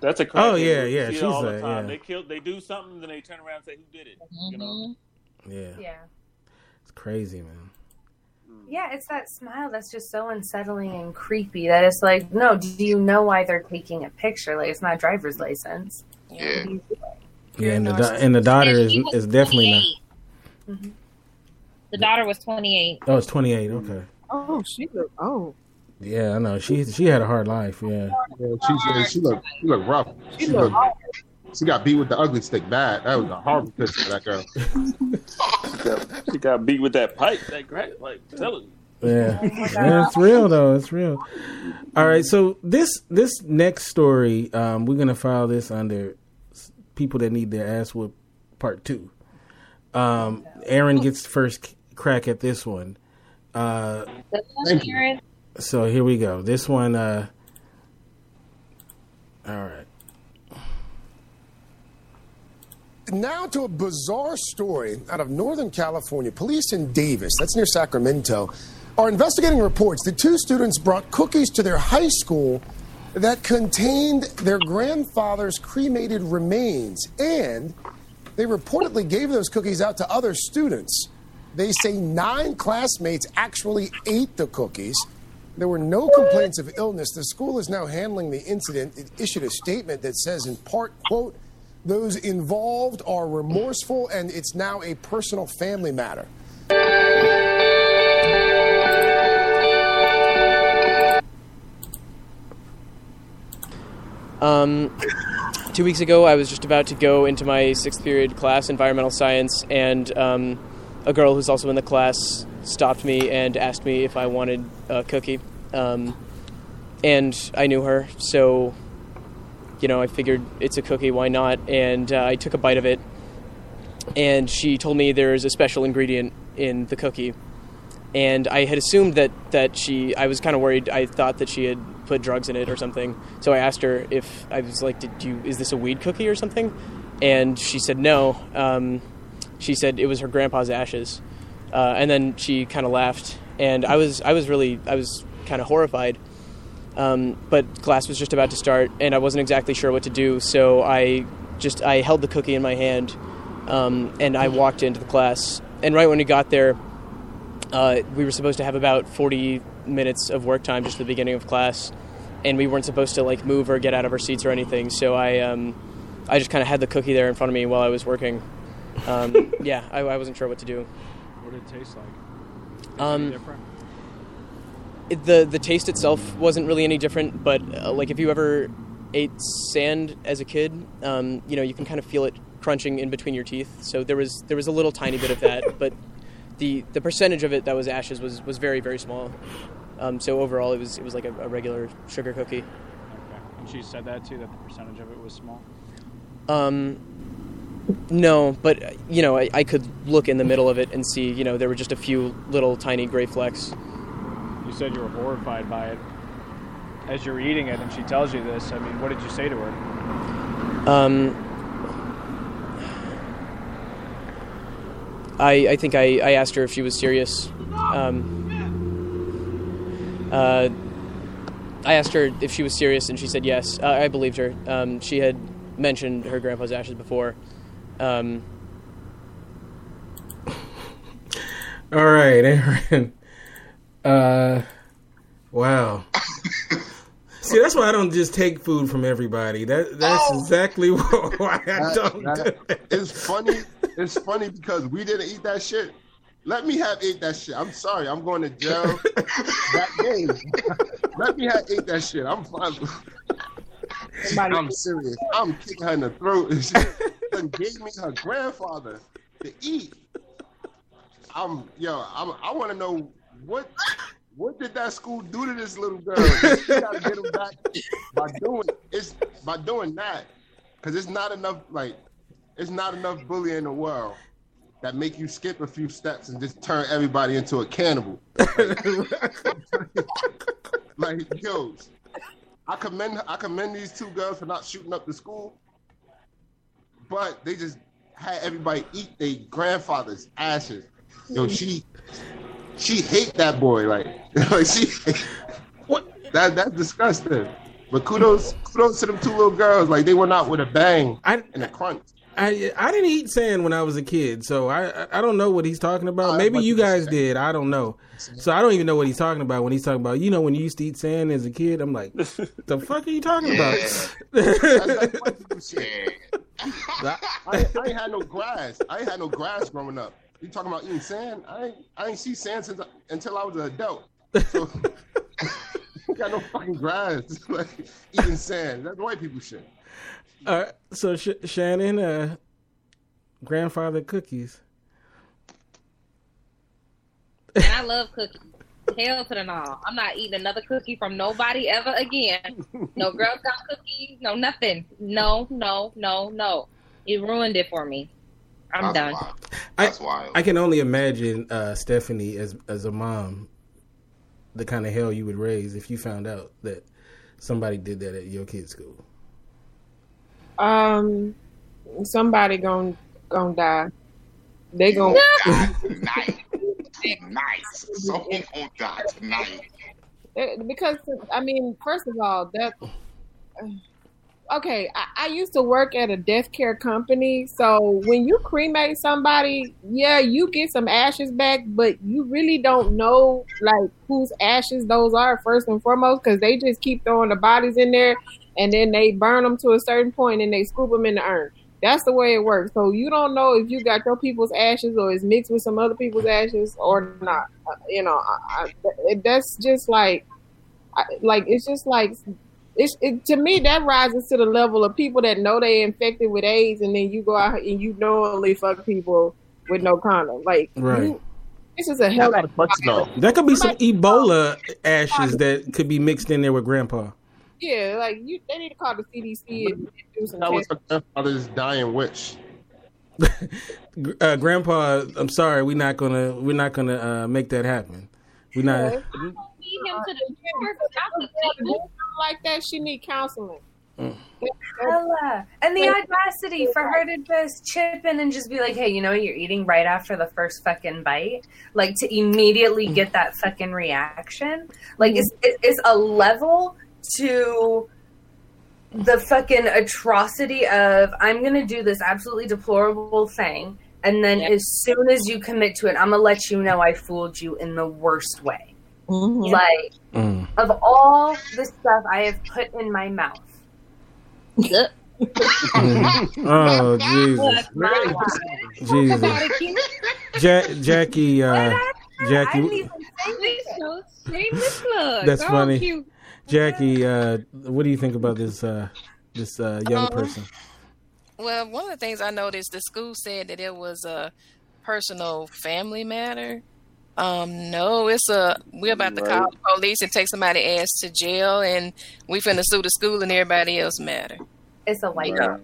Speaker 14: that's a
Speaker 9: Oh, yeah, yeah, she's
Speaker 14: all the
Speaker 9: a- yeah.
Speaker 14: They kill, they do something, then they turn around and say who did it. You know,
Speaker 9: yeah
Speaker 11: Yeah.
Speaker 9: it's crazy man.
Speaker 11: Yeah, it's that smile that's just so unsettling and creepy that it's like, no, do you know why they're taking a picture? Like, it's not a driver's license.
Speaker 15: Yeah.
Speaker 9: Yeah, and the and the daughter is is definitely not.
Speaker 10: 28. Mm-hmm. The daughter was 28.
Speaker 9: Oh, it's twenty eight. Okay.
Speaker 12: Oh, she look. Oh,
Speaker 9: Yeah, I know. She she had a hard life. Yeah.
Speaker 16: Yeah, she, yeah, she looked she looked rough. She,
Speaker 12: She looked
Speaker 16: looked, she got beat with the ugly stick bad. That was a horrible picture for that girl.
Speaker 14: she got, she got beat with that pipe. That crack, like tell you.
Speaker 9: Yeah. yeah, it's real though. It's real. All right, so this this next story, um, we're gonna file this under people that need their ass whooped, part two. Um, Aaron gets first crack at this one. Uh,
Speaker 16: Thank you.
Speaker 9: so here we go. This one. Uh, all right.
Speaker 25: Now to a bizarre story out of Northern California. Police in Davis, that's near Sacramento, are investigating reports that two students brought cookies to their high school that contained their grandfather's cremated remains. And they reportedly gave those cookies out to other students. They say nine classmates actually ate the cookies. There were no complaints of illness. The school is now handling the incident. It issued a statement that says, in part, quote, those involved are remorseful and it's now a personal family matter.
Speaker 26: Um, two weeks ago, I was just about to go into my sixth period class, environmental science, and um, a girl who's also in the class stopped me and asked me if I wanted a cookie. Um, and I knew her, so you know, I figured it's a cookie, why not? And uh, I took a bite of it, and she told me there's a special ingredient in the cookie. And I had assumed that, that she, I was kind of worried. I thought that she had put drugs in it or something. So I asked her if, I was like, did you, is this a weed cookie or something? And she said no. Um, she said it was her grandpa's ashes. Uh, and then she kind of laughed. And I was, I was really, I was kind of horrified. Um, but class was just about to start, and I wasn't exactly sure what to do. So I just I held the cookie in my hand, um, and I walked into the class. And right when we got there, uh, we were supposed to have about forty minutes of work time just at the beginning of class, and we weren't supposed to like move or get out of our seats or anything. So I um, I just kind of had the cookie there in front of me while I was working. Um, yeah, I, I wasn't sure what to do.
Speaker 27: What did it taste like?
Speaker 26: Um,
Speaker 27: different?
Speaker 26: It, the the taste itself wasn't really any different, but uh, like if you ever ate sand as a kid, um, you know you can kind of feel it crunching in between your teeth. So there was there was a little tiny bit of that, but the the percentage of it that was ashes was was very very small. Um, so overall, it was it was like a, a regular sugar cookie.
Speaker 27: Okay. And she said that too, that the percentage of it was small.
Speaker 26: Um, no, but uh, you know, I, I could look in the middle of it and see, you know, there were just a few little tiny gray flecks.
Speaker 27: You said you were horrified by it. As you're eating it, and she tells you this, I mean, what did you say to her?
Speaker 26: Um, I I think I, I asked her if she was serious. Um, uh, I asked her if she was serious, and she said yes. Uh, I believed her. Um, she had mentioned her grandpa's ashes before. Um,
Speaker 9: All right, Aaron. Uh, wow. See, that's why I don't just take food from everybody. That that's
Speaker 16: Oh.
Speaker 9: exactly why I
Speaker 16: That-
Speaker 9: don't.
Speaker 16: that- it's funny. It's funny because we didn't eat that shit. Let me have ate that shit. I'm sorry. I'm going to jail that day. Let me have ate that shit. I'm fine. I'm serious. I'm kicking her in the throat. And she done gave me her grandfather to eat. I'm yo. I'm, I want to know what what did that school do to this little girl? Gotta get him back by doing it's by doing that because it's not enough like it's not enough bullying in the world that make you skip a few steps and just turn everybody into a cannibal. like yo, I commend I commend these two girls for not shooting up the school, but they just had everybody eat their grandfather's ashes. Yo, she she hate that boy like like she what that that's disgusting. But kudos kudos to them two little girls like they went out with a bang
Speaker 9: I,
Speaker 16: and a crunch.
Speaker 9: I I didn't eat sand when I was a kid, so I I- I don't know what he's talking
Speaker 16: Oh,
Speaker 9: about. Maybe you guys did. I don't know. So I don't even know what he's talking about when he's talking about. You know, when you used to eat sand as a kid, I'm like, the fuck are you talking
Speaker 16: Yeah.
Speaker 9: about?
Speaker 16: I, I ain't had no grass. I ain't had no grass growing up. You talking about eating sand? I ain't, I ain't see sand since I, until I was an adult. So, got no fucking grass. like eating sand. That's white people shit.
Speaker 9: All right. so Sh- Shannon, uh, grandfather cookies.
Speaker 10: And I love cookies. Hell to the no. I'm not eating another cookie from nobody ever again. No Girl Scout cookies, no nothing. No, no, no, no. You ruined it for me. I'm done.
Speaker 15: That's wild.
Speaker 9: I can only imagine uh, Stephanie as as a mom, the kind of hell you would raise if you found out that somebody did that at your kid's school.
Speaker 12: Um, somebody gon' gon' die. They gon' die
Speaker 15: tonight. Nice. Someone gonna die tonight.
Speaker 12: Because I mean, first of all, that okay. I, I used to work at a death care company, so when you cremate somebody, yeah, you get some ashes back, but you really don't know like whose ashes those are first and foremost because they just keep throwing the bodies in there, and then they burn them to a certain point and they scoop them in the urn. That's the way it works. So you don't know if you got your people's ashes or it's mixed with some other people's ashes or not. Uh, you know, I, I, that's just like, like it's just like, it's it, to me that rises to the level of people that know they infected with AIDS and then you go out and you knowingly fuck people with no condom. Like,
Speaker 9: Right.
Speaker 12: you- this is a hell of a
Speaker 9: That could be some Ebola ashes that could be mixed in there with Grandpa.
Speaker 12: Yeah, like you, they need to call the CDC and do some
Speaker 16: That was
Speaker 12: tests.
Speaker 16: her grandfather's dying witch.
Speaker 9: Uh, Grandpa, I'm sorry, we're not gonna we're not gonna uh, make that happen. We're not.
Speaker 12: Yeah.
Speaker 10: Lead him to the
Speaker 12: like that. She need counseling. Mm.
Speaker 11: Hella. And the audacity for her to just chip in and just be like, hey, you know what? You're eating right after the first fucking bite. Like to immediately mm. get that fucking reaction. Like mm. it's, it- it's a level to the fucking atrocity of I'm going to do this absolutely deplorable thing. And then as soon as you commit to it, I'm going to let you know I fooled you in the worst way. Like, of all the stuff I have put in my mouth,
Speaker 9: oh Jesus, Jesus, ja- Jackie, uh, Jackie. That's
Speaker 10: Oh,
Speaker 9: funny. Jackie, uh, what do you think about this uh, this uh, young
Speaker 10: Um,
Speaker 9: person?
Speaker 13: Well, one of the things I noticed, the school said that it was a personal family matter. Um, no, it's a we're about to call the police and take somebody ass to jail, and we finna sue the school and everybody else matter.
Speaker 11: It's a white
Speaker 14: Right.
Speaker 11: girl.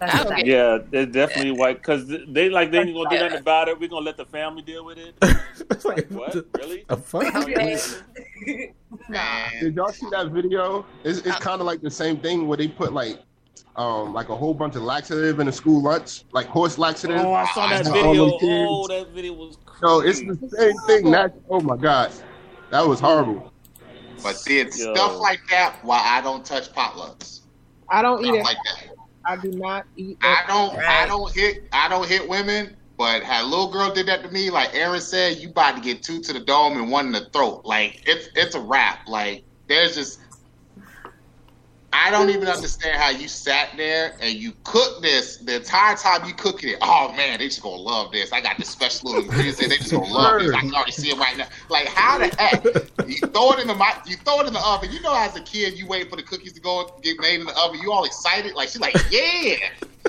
Speaker 11: That's
Speaker 13: I
Speaker 11: what that
Speaker 14: Yeah, they're definitely white because they like they ain't gonna do nothing about it. We're gonna let the family deal with it. like, what? Really?
Speaker 9: A fuck?
Speaker 16: Did y'all see that video? It's, it's kind of like the same thing where they put like, um, like a whole bunch of laxative in a school lunch, like horse laxative.
Speaker 14: Oh, I saw that video. Oh, that video was.
Speaker 16: No, it's the same thing. That oh my god, that was horrible.
Speaker 15: But see, it's stuff like that why I don't touch potlucks.
Speaker 12: I don't eat
Speaker 15: Stuff
Speaker 12: it.
Speaker 15: like that.
Speaker 12: I do not eat.
Speaker 15: I don't I don't hit I don't hit women, but had a little girl did that to me, like Aaron said, you about to get two to the dome and one in the throat. Like it's it's a wrap. Like there's just I don't even understand how you sat there and you cooked this the entire time you cooking it. Oh man, they just gonna love this. I got this special little ingredients and they just gonna love this. I can already see it right now. Like how the heck you throw it in the mi- you throw it in the oven. You know, as a kid, you wait for the cookies to go get made in the oven. You all excited, like she's like, yeah,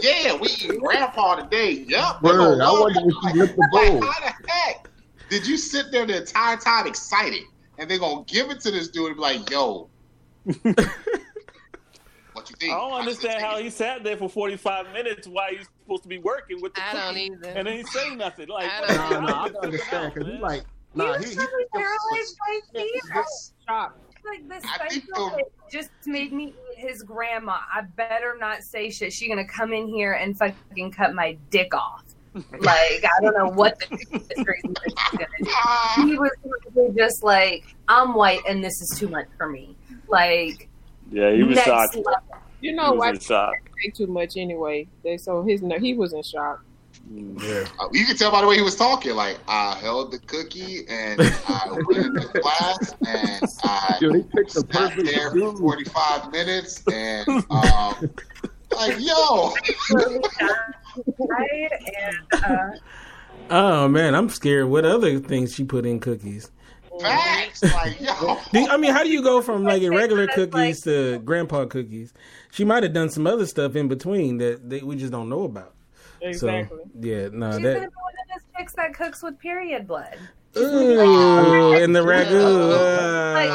Speaker 15: yeah, we eat grandpa today. Yep. they
Speaker 16: Word, I wonder if she licked the
Speaker 15: Like,
Speaker 16: bowl.
Speaker 15: how the heck did you sit there the entire time excited and they're gonna give it to this dude and be like, yo, what you think?
Speaker 14: I don't understand how he sat there for 45 minutes while he's supposed to be working with the
Speaker 13: I don't either.
Speaker 14: and then he say nothing. Like,
Speaker 13: I don't
Speaker 14: the
Speaker 16: Nah,
Speaker 14: hell?
Speaker 16: nah, I can understand because he's like, nah, he, he
Speaker 11: paralyzed by fear.
Speaker 12: Shocked.
Speaker 11: Like this
Speaker 15: I think the-
Speaker 11: kid just made me eat his grandma. I better not say shit. She gonna come in here and fucking cut my dick off. Like I don't know what the crazy is gonna do. Ah. He was literally just like, I'm white and this is too much for me. Like
Speaker 14: Yeah, he was
Speaker 11: next
Speaker 14: shocked.
Speaker 11: level.
Speaker 12: You
Speaker 14: He
Speaker 12: know,
Speaker 14: was
Speaker 12: white
Speaker 14: in shock.
Speaker 12: say too much anyway. They so his no, he was in shock.
Speaker 9: Yeah.
Speaker 15: Uh, You can tell by the way he was talking. Like I held the cookie and I went in the class and I
Speaker 16: Yo, they picked the
Speaker 15: sat there for 45 minutes and um, like yo,
Speaker 11: Right? And uh,
Speaker 9: Oh man, I'm scared. What other things she put in cookies?
Speaker 15: Facts. Like yo,
Speaker 9: Do- I mean, how do you go from like regular cookies to grandpa cookies? She might have done some other stuff in between that, that we just don't know about.
Speaker 12: Exactly.
Speaker 9: So yeah, no,
Speaker 11: she's gonna
Speaker 9: that
Speaker 11: be one of those chicks that cooks with period blood.
Speaker 9: Ooh, and the ragu.
Speaker 11: Like
Speaker 9: uh,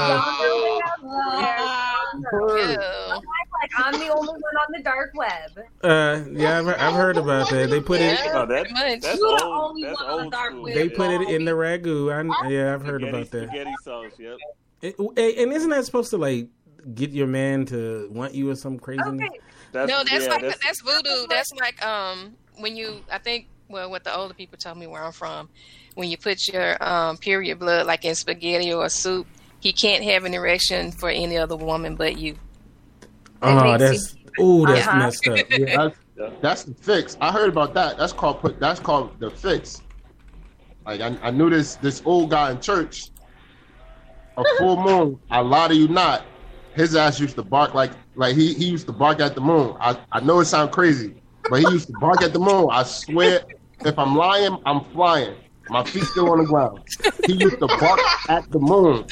Speaker 11: y'all know that. Like I'm the only one on the dark web.
Speaker 9: Uh, yeah, I've, I've heard about that. They put it.
Speaker 14: Oh, that,
Speaker 13: much.
Speaker 14: that's
Speaker 11: You're the
Speaker 14: old.
Speaker 11: only
Speaker 14: That's
Speaker 11: one on the dark web.
Speaker 9: They put it in the ragu. I, yeah, I've heard
Speaker 14: Spaghetti,
Speaker 9: about that.
Speaker 14: spaghetti sauce. Yep.
Speaker 9: It- and isn't that supposed to like get your man to want you or some crazy?
Speaker 11: Okay,
Speaker 14: That's,
Speaker 13: no, that's
Speaker 14: yeah,
Speaker 13: like
Speaker 14: that's,
Speaker 13: that's, voodoo. That's like um when you I think well what the older people tell me where I'm from, when you put your um period blood like in spaghetti or soup, he can't have an erection for any other woman but you.
Speaker 9: Oh,
Speaker 11: makes
Speaker 9: that's ooh, that's
Speaker 11: Uh-huh.
Speaker 9: messed up.
Speaker 16: Yeah, that's, that's the fix. I heard about that. That's called put. That's called the fix. Like I, I knew this this old guy in church. A full moon. I lie to you not. His ass used to bark like like he, he used to bark at the moon. I, I know it sounds crazy, but he used to bark at the moon. I swear, if I'm lying, I'm flying. My feet still on the ground. He used to bark at the moon.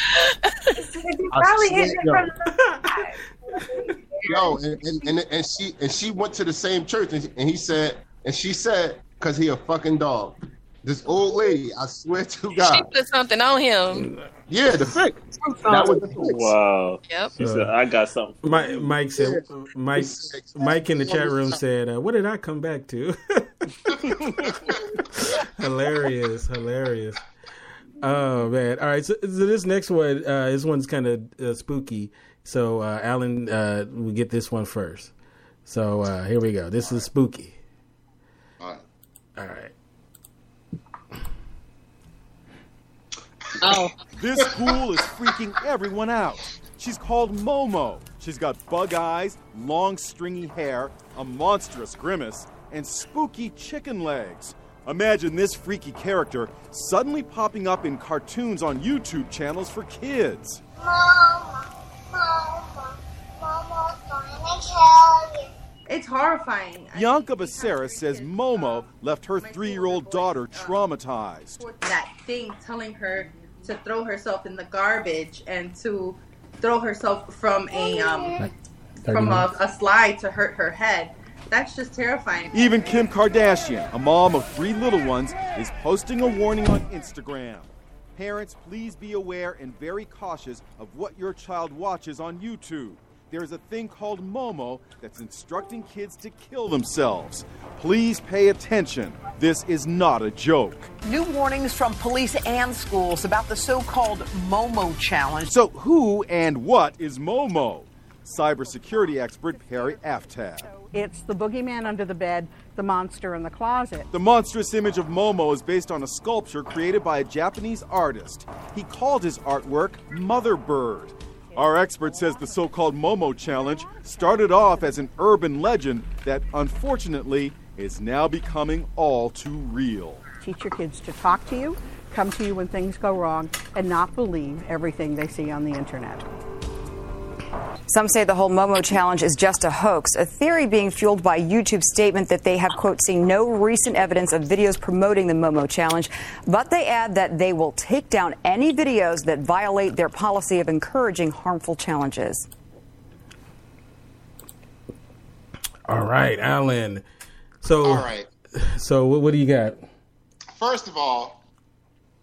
Speaker 11: you
Speaker 16: I
Speaker 11: probably
Speaker 16: swear,
Speaker 11: hit it
Speaker 16: yo.
Speaker 11: from the
Speaker 16: Yo, and, and, and, and she and she went to the same church and, and he said and she said because he a fucking dog. This old lady, I swear to God,
Speaker 13: She
Speaker 16: God,
Speaker 13: put something on him.
Speaker 16: yeah, the fix. That was the fix.
Speaker 14: wow.
Speaker 13: Yep.
Speaker 14: He said, I got something.
Speaker 9: Mike, Mike said, Mike, Mike in the chat room said, uh, "What did I come back to?" hilarious, hilarious. Oh man! All right, so, so this next one, uh, this one's kind of uh, spooky. So uh, Alan, uh, we get this one first. So uh, here we go. This is spooky.
Speaker 15: All right.
Speaker 9: All right.
Speaker 12: Oh,
Speaker 28: This fool is freaking everyone out. She's called Momo. She's got bug eyes, long stringy hair, a monstrous grimace, and spooky chicken legs. Imagine this freaky character suddenly popping up in cartoons on YouTube channels for kids.
Speaker 29: It's horrifying.
Speaker 28: Bianca Becerra says Momo left her three year old daughter traumatized.
Speaker 29: That thing telling her to throw herself in the garbage and to throw herself from a um, from a, a slide to hurt her head. That's just terrifying.
Speaker 28: Even Kim Kardashian, a mom of three little ones, is posting a warning on Instagram. Parents, please be aware and very cautious of what your child watches on YouTube. There is a thing called Momo that's instructing kids to kill themselves. Please pay attention. This is not a joke.
Speaker 30: New warnings from police and schools about the so called Momo challenge.
Speaker 28: So, who and what is Momo? Cybersecurity expert Parry Aftab.
Speaker 31: It's the boogeyman under the bed, the monster in the closet.
Speaker 28: The monstrous image of Momo is based on a sculpture created by a Japanese artist. He called his artwork Mother Bird. Our expert says the so called Momo Challenge started off as an urban legend that unfortunately is now becoming all too real.
Speaker 31: Teach your kids to talk to you, come to you when things go wrong, and not believe everything they see on the internet.
Speaker 32: Some say the whole Momo challenge is just a hoax, a theory being fueled by YouTube's statement that they have, quote, seen no recent evidence of videos promoting the Momo challenge. But they add that they will take down any videos that violate their policy of encouraging harmful challenges.
Speaker 9: All right, Alan. So,
Speaker 15: All right.
Speaker 9: So, what, what do you got?
Speaker 15: First of all,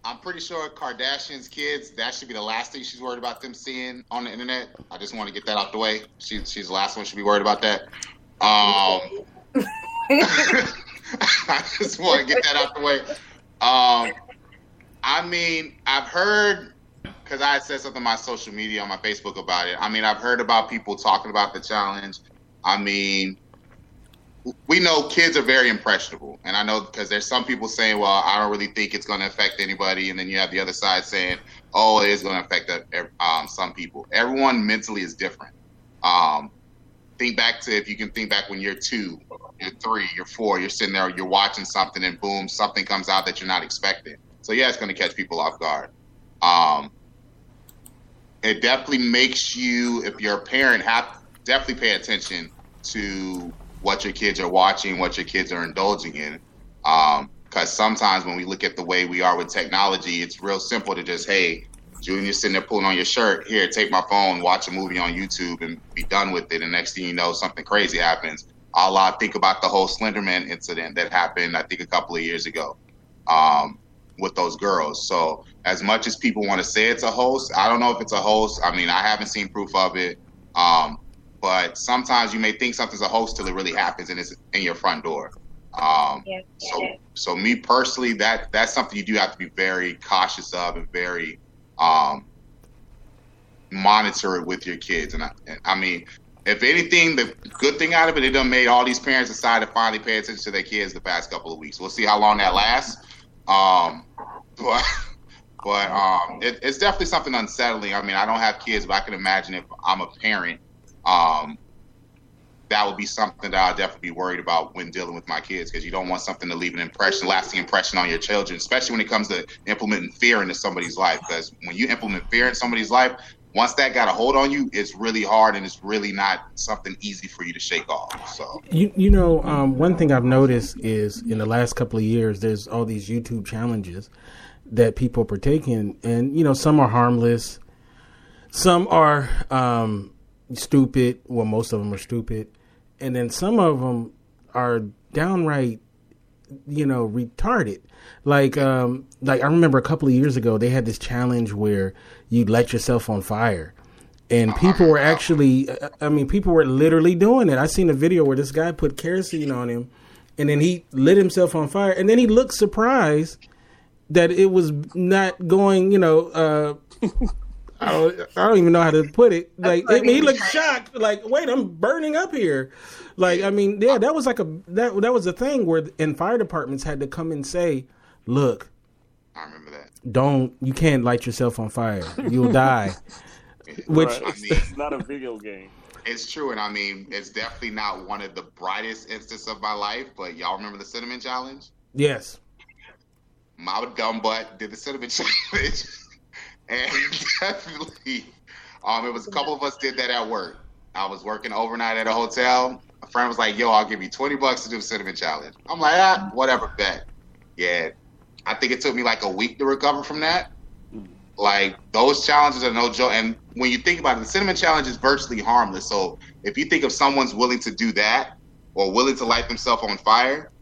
Speaker 15: I'm pretty sure Kardashian's kids, that should be the last thing she's worried about them seeing on the internet. I just want to get that out the way. She, she's the last one should be worried about that. Um, I just want to get that out the way. Um, I mean, I've heard, because I said something on my social media, on my Facebook about it. I mean, I've heard about people talking about the challenge. I mean, we know kids are very impressionable, and I know because there's some people saying, "Well, I don't really think it's going to affect anybody," and then you have the other side saying, "Oh, it is going to affect um, some people." Everyone mentally is different. Um, think back to if you can think back when you're two, you're three, you're four, you're sitting there, you're watching something, and boom, something comes out that you're not expecting. So yeah, it's going to catch people off guard. Um, it definitely makes you, if you're a parent, have definitely pay attention to what your kids are watching, what your kids are indulging in. Because um, sometimes when we look at the way we are with technology, it's real simple to just, hey, Junior's sitting there pulling on your shirt. Here, take my phone, watch a movie on YouTube, and be done with it. And next thing you know, something crazy happens. A lot. Think about the whole Slenderman incident that happened, I think, a couple of years ago um, with those girls. So, as much as people want to say it's a host, I don't know if it's a host. I mean, I haven't seen proof of it. Um, but sometimes you may think something's a hoax till it really happens and it's in your front door. Um, yeah. So, so me personally, that that's something you do have to be very cautious of and very um, monitor it with your kids. And I, and I, mean, if anything, the good thing out of it, it done made all these parents decide to finally pay attention to their kids the past couple of weeks. We'll see how long that lasts. Um, but but um, it, it's definitely something unsettling. I mean, I don't have kids, but I can imagine if I'm a parent um, that would be something that I'll definitely be worried about when dealing with my kids because you don't want something to leave an impression, lasting impression on your children, especially when it comes to implementing fear into somebody's life. Because when you implement fear in somebody's life, once that got a hold on you, it's really hard and it's really not something easy for you to shake off. So
Speaker 9: you you know um, one thing I've noticed is in the last couple of years, there's all these YouTube challenges that people partake in, and you know some are harmless, some are um, stupid. Well, most of them are stupid, and then some of them are downright, you know, retarded. Like, um, like I remember a couple of years ago, they had this challenge where you let yourself on fire, and people were actually, I mean, people were literally doing it. I seen a video where this guy put kerosene on him, and then he lit himself on fire, and then he looked surprised that it was not going, you know. Uh, I don't, I don't even know how to put it. Like it, he looked shocked. Like, wait, I'm burning up here. Like, I mean, yeah, that was like a that that was a thing where in fire departments had to come and say, look,
Speaker 15: I remember that.
Speaker 9: Don't you can't light yourself on fire. You'll die. Which
Speaker 14: right. I mean, it's not a video game.
Speaker 15: It's true, and I mean, it's definitely not one of the brightest instances of my life. But y'all remember the cinnamon challenge?
Speaker 9: Yes.
Speaker 15: My dumb butt did the cinnamon challenge and definitely, um, it was a couple of us did that at work. I was working overnight at a hotel. A friend was like, "Yo, I'll give you twenty bucks to do a cinnamon challenge." I'm like, "Ah, whatever, bet." Yeah, I think it took me like a week to recover from that. Like those challenges are no joke. And when you think about it, the cinnamon challenge is virtually harmless. So if you think of someone's willing to do that, or willing to light themselves on fire,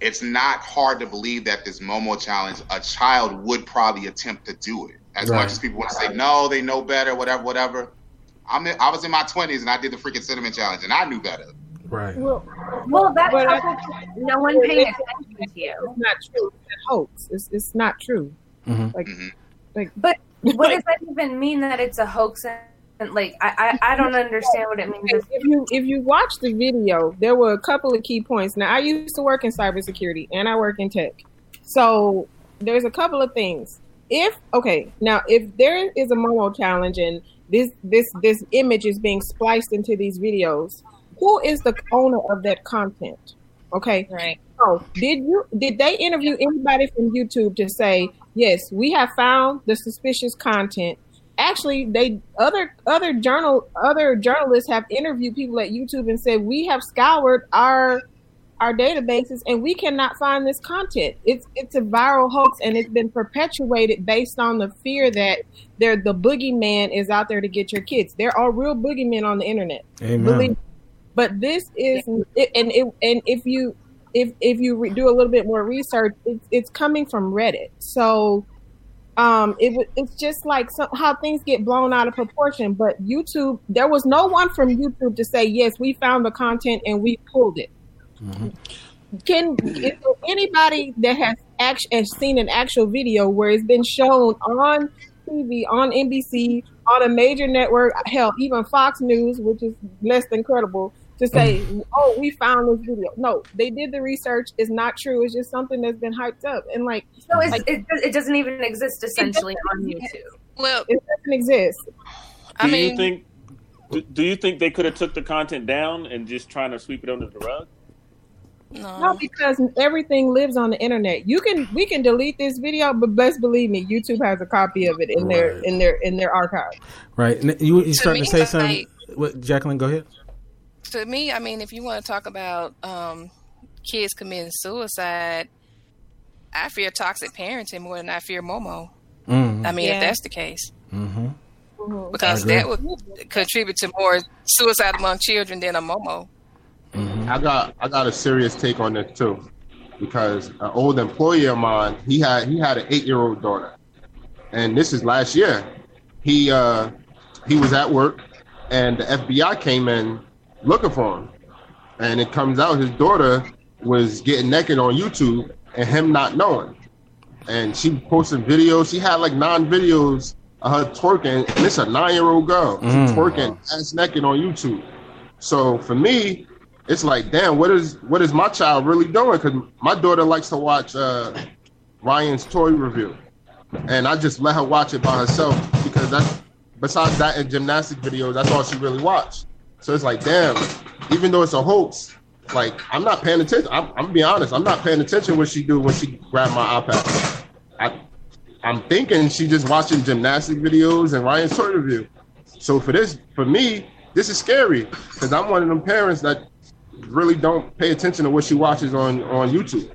Speaker 15: it's not hard to believe that this Momo challenge, a child would probably attempt to do it. As
Speaker 9: Right.
Speaker 15: much as people want to say no, they know better, whatever, whatever. I'm in, I was in my 20s and I did the freaking cinnamon challenge, and I knew better.
Speaker 9: Right.
Speaker 11: Well, well that's
Speaker 12: But I-
Speaker 11: no one paying attention to you.
Speaker 12: It's not true. It's a hoax. It's it's not true.
Speaker 9: Mhm.
Speaker 12: Like, like,
Speaker 11: But what does that even mean that it's a hoax? And like, I, I, I don't understand what it means.
Speaker 12: if you if you watch the video, there were a couple of key points. Now, I used to work in cybersecurity and I work in tech, so there's a couple of things. If okay, now if there is a Momo challenge and this this this image is being spliced into these videos, who is the owner of that content? Okay,
Speaker 10: right.
Speaker 12: So did you did they interview anybody from YouTube to say yes, we have found the suspicious content? Actually, they other other journal other journalists have interviewed people at YouTube and said we have scoured our our databases and we cannot find this content. It's it's a viral hoax and it's been perpetuated based on the fear that there the boogeyman is out there to get your kids. There are real boogeymen on the internet.
Speaker 9: Amen.
Speaker 12: Believe but this is and it, and if you if if you re- do a little bit more research it's, it's coming from reddit so um it it's just like some, how things get blown out of proportion but youtube there was no one from youtube to say yes we found the content and we pulled it Mm-hmm. can is there anybody that has act- has seen an actual video where it's been shown on TV, on NBC, on a major network, hell, even Fox News, which is less than credible, to say, mm-hmm. "Oh, we found this video." No, they did the research. It's not true. It's just something that's been hyped up, and like,
Speaker 11: So it's,
Speaker 12: like,
Speaker 11: it, it doesn't even exist essentially on YouTube.
Speaker 10: Well,
Speaker 12: it doesn't exist.
Speaker 14: Do you think? Do, do you think they could have took the content down and just trying to sweep it under the rug?
Speaker 12: No, because everything lives on the internet. You can we can delete this video, but best believe me, YouTube has a copy of it in their in their in their archive.
Speaker 9: Right. And you you starting to
Speaker 10: me,
Speaker 9: say something? What, Jacqueline, go ahead.
Speaker 10: to me, I mean, if you want to talk about um, kids committing suicide, I fear toxic parenting more than I fear Momo.
Speaker 9: Mhm.
Speaker 10: I mean,
Speaker 12: Yeah.
Speaker 10: if that's the case,
Speaker 9: Mm-hmm.
Speaker 10: because that would contribute to more suicide among children than a Momo.
Speaker 16: I got I got a serious take on this too, because an old employee of mine he had he had an eight year old daughter, and this is last year. He uh he was at work, and the FBI came in looking for him, and it comes out his daughter was getting naked on YouTube, and him not knowing, and she posted videos. She had like nine videos of her twerking, and it's a nine year old girl
Speaker 9: Mm.
Speaker 16: twerking ass naked on YouTube. So for me, it's like, damn, what is what is my child really doing? Because my daughter likes to watch uh, Ryan's toy review, and I just let her watch it by herself because that's besides that and gymnastic videos, that's all she really watched. So it's like, damn, even though it's a hoax, like I'm not paying attention. I'm, I'm gonna be honest, I'm not paying attention what she do when she grab my iPad. I, I'm thinking she just watching gymnastic videos and Ryan's toy review. So for this, for me, this is scary because I'm one of them parents that really don't pay attention to what she watches on on YouTube.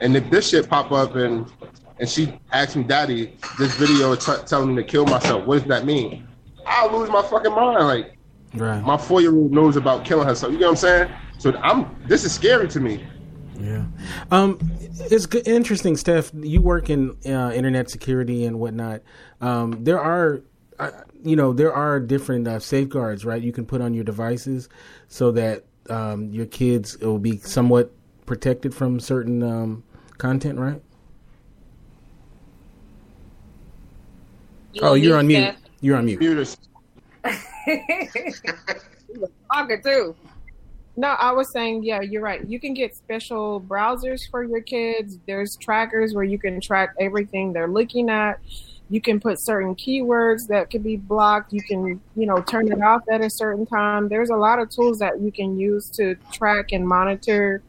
Speaker 16: And if this shit pop up and and she asks me, "Daddy, this video is t- telling me to kill myself. What does that mean?" I'll lose my fucking mind. Like
Speaker 9: Right.
Speaker 16: my four year old knows about killing herself. You get what I'm saying? So I'm. This is scary to me.
Speaker 9: Yeah. Um, it's good, interesting, Steph. You work in uh, internet security and whatnot. Um, there are, uh, you know, there are different uh, safeguards, right? You can put on your devices so that um, your kids will be somewhat protected from certain um, content, right? oh, you're on mute. You're on mute.
Speaker 12: Talking too. No, I was saying, yeah, you're right. You can get special browsers for your kids. There's trackers where you can track everything they're looking at. You can put certain keywords that could be blocked. You can, you know, turn it off at a certain time. There's a lot of tools that you can use to track and monitor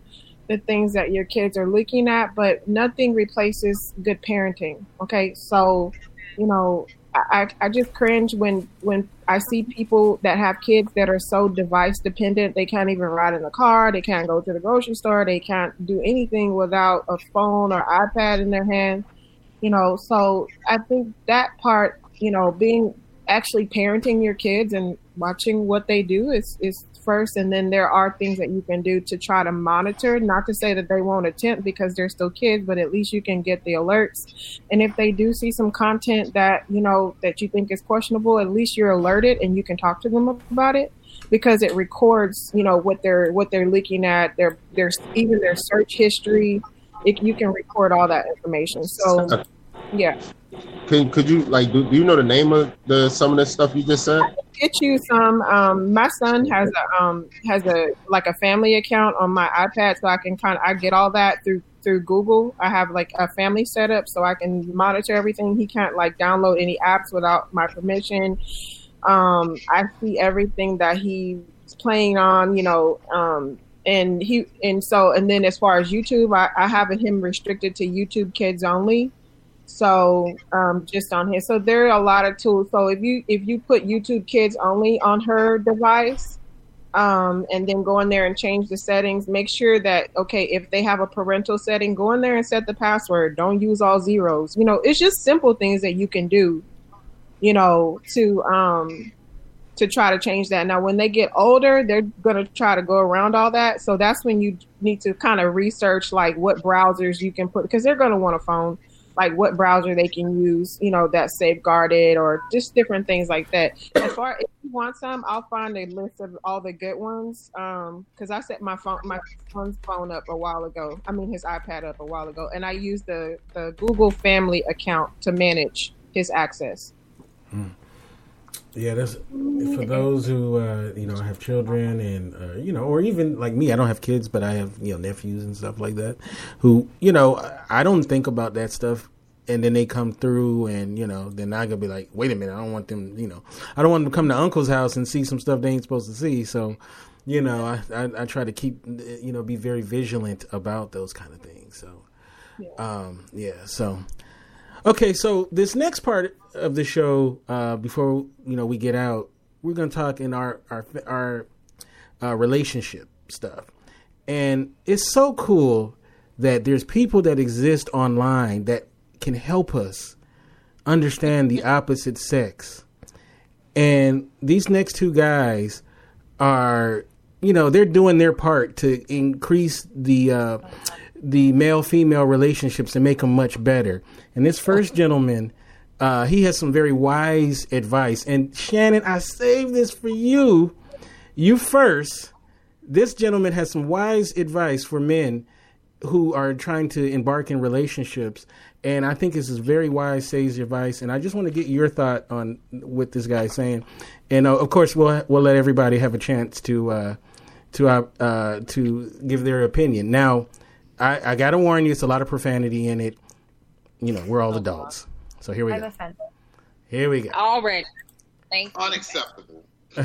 Speaker 12: the things that your kids are looking at, but nothing replaces good parenting. Okay, so you know, I, I just cringe when when I see people that have kids that are so device dependent. They can't even ride in the car. They can't go to the grocery store. They can't do anything without a phone or iPad in their hand. You know, so I think that part, you know, being actually parenting your kids and watching what they do is is first, and then there are things that you can do to try to monitor. Not to say that they won't attempt because they're still kids, but at least you can get the alerts. And if they do see some content that you know that you think is questionable, at least you're alerted and you can talk to them about it because it records, you know, what they're what they're looking at, their their even their search history. It, you can record all that information. So, yeah.
Speaker 16: Can could you like do, do you know the name of the some of the stuff you just said?
Speaker 12: get you some. Um, my son has a um, has a like a family account on my iPad, so I can kind of I get all that through through Google. I have like a family setup, so I can monitor everything. He can't like download any apps without my permission. Um, I see everything that he's playing on, you know, um, and he and so and then as far as YouTube, I, I have him restricted to YouTube Kids only. So um, just on here, so there are a lot of tools. So if you if you put YouTube Kids only on her device, um, and then go in there and change the settings, make sure that okay, if they have a parental setting, go in there and set the password. Don't use all zeros. You know, it's just simple things that you can do. You know, to um, to try to change that. Now, when they get older, they're going to try to go around all that. So that's when you need to kind of research like what browsers you can put because they're going to want a phone like what browser they can use, you know, that's safeguarded or just different things like that. As far if you want some, I'll find a list of all the good ones. Um, because I set my phone my son's phone up a while ago. I mean his iPad up a while ago, and I used the the Google Family account to manage his access.
Speaker 9: Yeah, that's for those who uh, you know have children and uh, you know, or even like me. I don't have kids, but I have you know nephews and stuff like that. Who you know, I don't think about that stuff, and then they come through, and you know, then I gotta be like, wait a minute, I don't want them. You know, I don't want them to come to Uncle's house and see some stuff they ain't supposed to see. So, you know, I I, I try to keep you know be very vigilant about those kind of things. So, um, yeah, so. Okay, so this next part of the show, uh, before you know we get out, we're gonna talk in our our our uh, relationship stuff, and it's so cool that there's people that exist online that can help us understand the opposite sex, and these next two guys are, you know, they're doing their part to increase the. Uh, the male female relationships and make them much better. And this first gentleman, uh, he has some very wise advice. And Shannon, I saved this for you. You first. This gentleman has some wise advice for men who are trying to embark in relationships. And I think this is very wise, sage advice. And I just want to get your thought on what this guy's saying. And uh, of course, we'll we'll let everybody have a chance to uh, to uh, uh to give their opinion. Now, I, I got to warn you, it's a lot of profanity in it. You know, we're all adults. So here we
Speaker 11: I'm
Speaker 9: go.
Speaker 11: offended.
Speaker 9: Here we go.
Speaker 10: Already. Thank you.
Speaker 15: Unacceptable.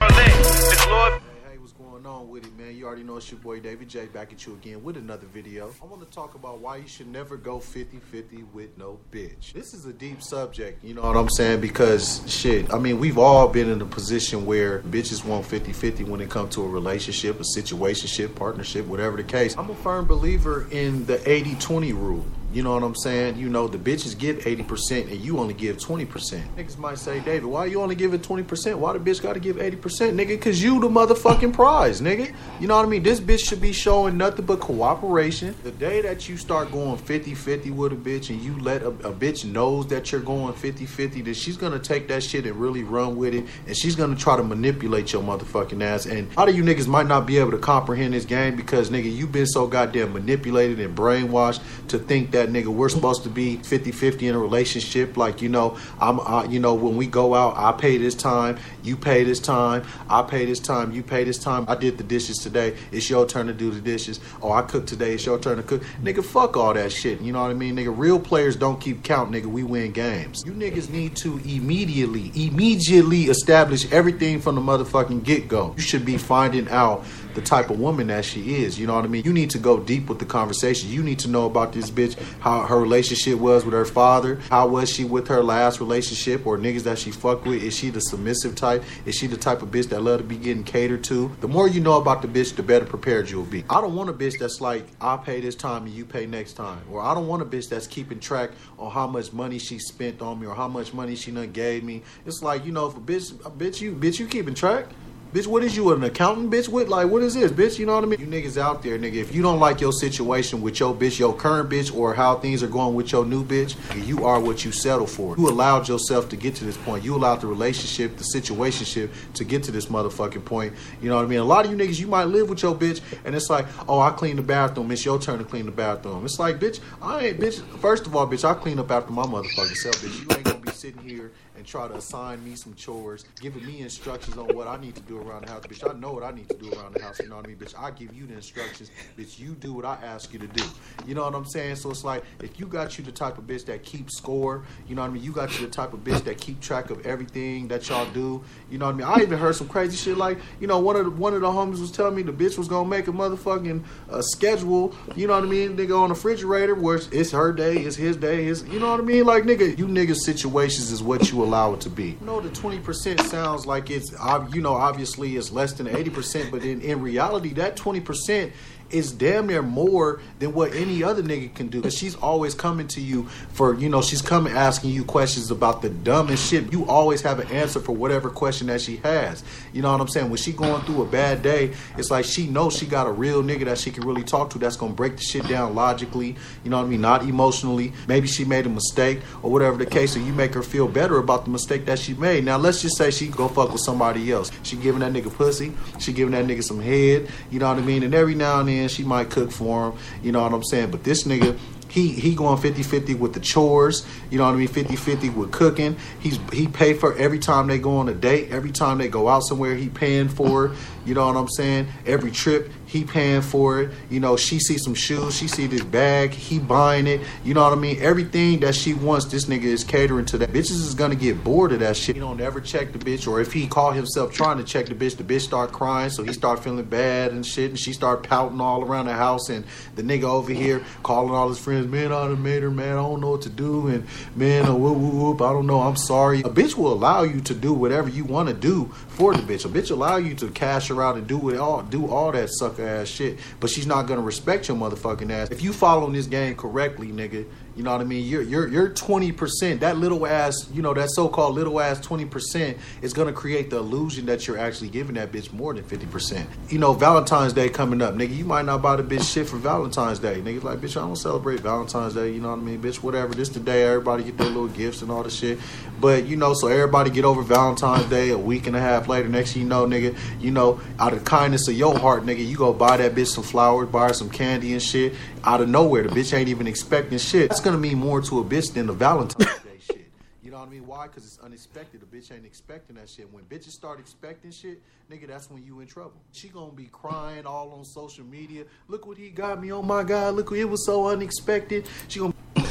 Speaker 33: Hey, what's going on with it, man? You already know it's your boy David J back at you again with another video. I want to talk about why you should never go 50 50 with no bitch. This is a deep subject, you know what I'm saying? Because, shit, I mean, we've all been in a position where bitches want 50 50 when it comes to a relationship, a situationship, partnership, whatever the case. I'm a firm believer in the 80 20 rule. You know what I'm saying? You know, the bitches give 80% and you only give 20%. Niggas might say, David, why you only giving 20%? Why the bitch gotta give 80%, nigga? Cause you the motherfucking prize, nigga. You know what I mean? This bitch should be showing nothing but cooperation. The day that you start going 50-50 with a bitch and you let a, a bitch knows that you're going 50-50, then she's gonna take that shit and really run with it. And she's gonna try to manipulate your motherfucking ass. And a lot of you niggas might not be able to comprehend this game because, nigga, you've been so goddamn manipulated and brainwashed to think that nigga we're supposed to be 50-50 in a relationship. Like you know i'm you know when we go out i pay this time you pay this time i pay this time you pay this time. I did the dishes today. It's your turn to do the dishes. Oh i cooked today. It's your turn to cook. Nigga fuck all that shit. You know what i mean? Nigga real players don't keep count nigga. We win games. You niggas need to immediately immediately establish everything from the motherfucking get-go. You should be finding out the type of woman that she is. You know what I mean? You need to go deep with the conversation. You need to know about this bitch, how her relationship was with her father, how was she with her last relationship, or niggas that she fucked with. Is she the submissive type? Is she the type of bitch that love to be getting catered to? The more you know about the bitch, the better prepared you'll be. I don't want a bitch that's like, I pay this time and you pay next time. Or I don't want a bitch that's keeping track on how much money she spent on me or how much money she done gave me. It's like, you know, if a bitch, a bitch, you, bitch, you keeping track? Bitch, what is you, an accountant, bitch? What, like, what is this, bitch? You know what I mean? You niggas out there, nigga, if you don't like your situation with your bitch, your current bitch, or how things are going with your new bitch, you are what you settle for. You allowed yourself to get to this point. You allowed the relationship, the situationship to get to this motherfucking point. You know what I mean? A lot of you niggas, you might live with your bitch, and it's like, oh, I clean the bathroom. It's your turn to clean the bathroom. It's like, bitch, I ain't, bitch, first of all, bitch, I clean up after my motherfucking self, bitch. You ain't gonna be sitting here and try to assign me some chores, giving me instructions on what I need to do around the house. Bitch, I know what I need to do around the house. You know what I mean? Bitch, I give you the instructions. Bitch, you do what I ask you to do. You know what I'm saying? So it's like, if you got you the type of bitch that keeps score, you know what I mean? You got you the type of bitch that keep track of everything that y'all do. You know what I mean? I even heard some crazy shit like, you know, one of the, one of the homies was telling me the bitch was gonna make a motherfucking uh, schedule. You know what I mean? Nigga on the refrigerator where it's, it's her day, it's his day, it's you know what I mean? Like nigga, you niggas situations is what you allow it to be. You know, the twenty percent sounds like it's you know obviously it's less than eighty percent, but in in reality that twenty percent is damn near more than what any other nigga can do. Cause she's always coming to you for, you know, she's coming asking you questions about the dumbest shit. You always have an answer for whatever question that she has. You know what I'm saying? When she going through a bad day, it's like she knows she got a real nigga that she can really talk to that's gonna break the shit down logically, you know what I mean? Not emotionally. Maybe she made a mistake or whatever the case, and you make her feel better about the mistake that she made. Now let's just say she go fuck with somebody else. She giving that nigga pussy, she giving that nigga some head, you know what I mean? And every now and then she might cook for him, you know what I'm saying? But this nigga, he he going 50-50 with the chores, you know what I mean? 50-50 with cooking. He's he pay for every time they go on a date, every time they go out somewhere, he paying for. You know what I'm saying? Every trip, he paying for it. You know, she see some shoes, she see this bag, he buying it. You know what I mean? Everything that she wants, this nigga is catering to that. Bitches is gonna get bored of that shit. He don't ever check the bitch, or if he call himself trying to check the bitch, the bitch start crying, so he start feeling bad and shit, and she start pouting all around the house, and the nigga over here calling all his friends, man, I done made her man, I don't know what to do, and man, whoop, whoop, whoop, I don't know, I'm sorry. A bitch will allow you to do whatever you want to do for the bitch. A bitch allow you to cash her out and do it all, do all that sucker ass shit, but she's not gonna respect your motherfucking ass. If you following this game correctly, nigga, you know what I mean? You're you're you're twenty percent. That little ass, you know, that so called little ass twenty percent is gonna create the illusion that you're actually giving that bitch more than fifty percent. You know, Valentine's Day coming up, nigga. You might not buy the bitch shit for Valentine's Day. Niggas like, bitch, I don't celebrate Valentine's Day. You know what I mean, bitch? Whatever. This the day everybody get their little gifts and all the shit. But you know, so everybody get over Valentine's Day a week and a half later. Next you know, nigga, you know, out of kindness of your heart, nigga, you go buy that bitch some flowers, buy her some candy and shit. Out of nowhere, the bitch ain't even expecting shit. That's gonna mean more to a bitch than the Valentine's Day shit. You know what I mean? Why? Because it's unexpected. A bitch ain't expecting that shit. When bitches start expecting shit, nigga, that's when you in trouble. She gonna be crying all on social media. Look what he got me. Oh my god, look, it was so unexpected. She gonna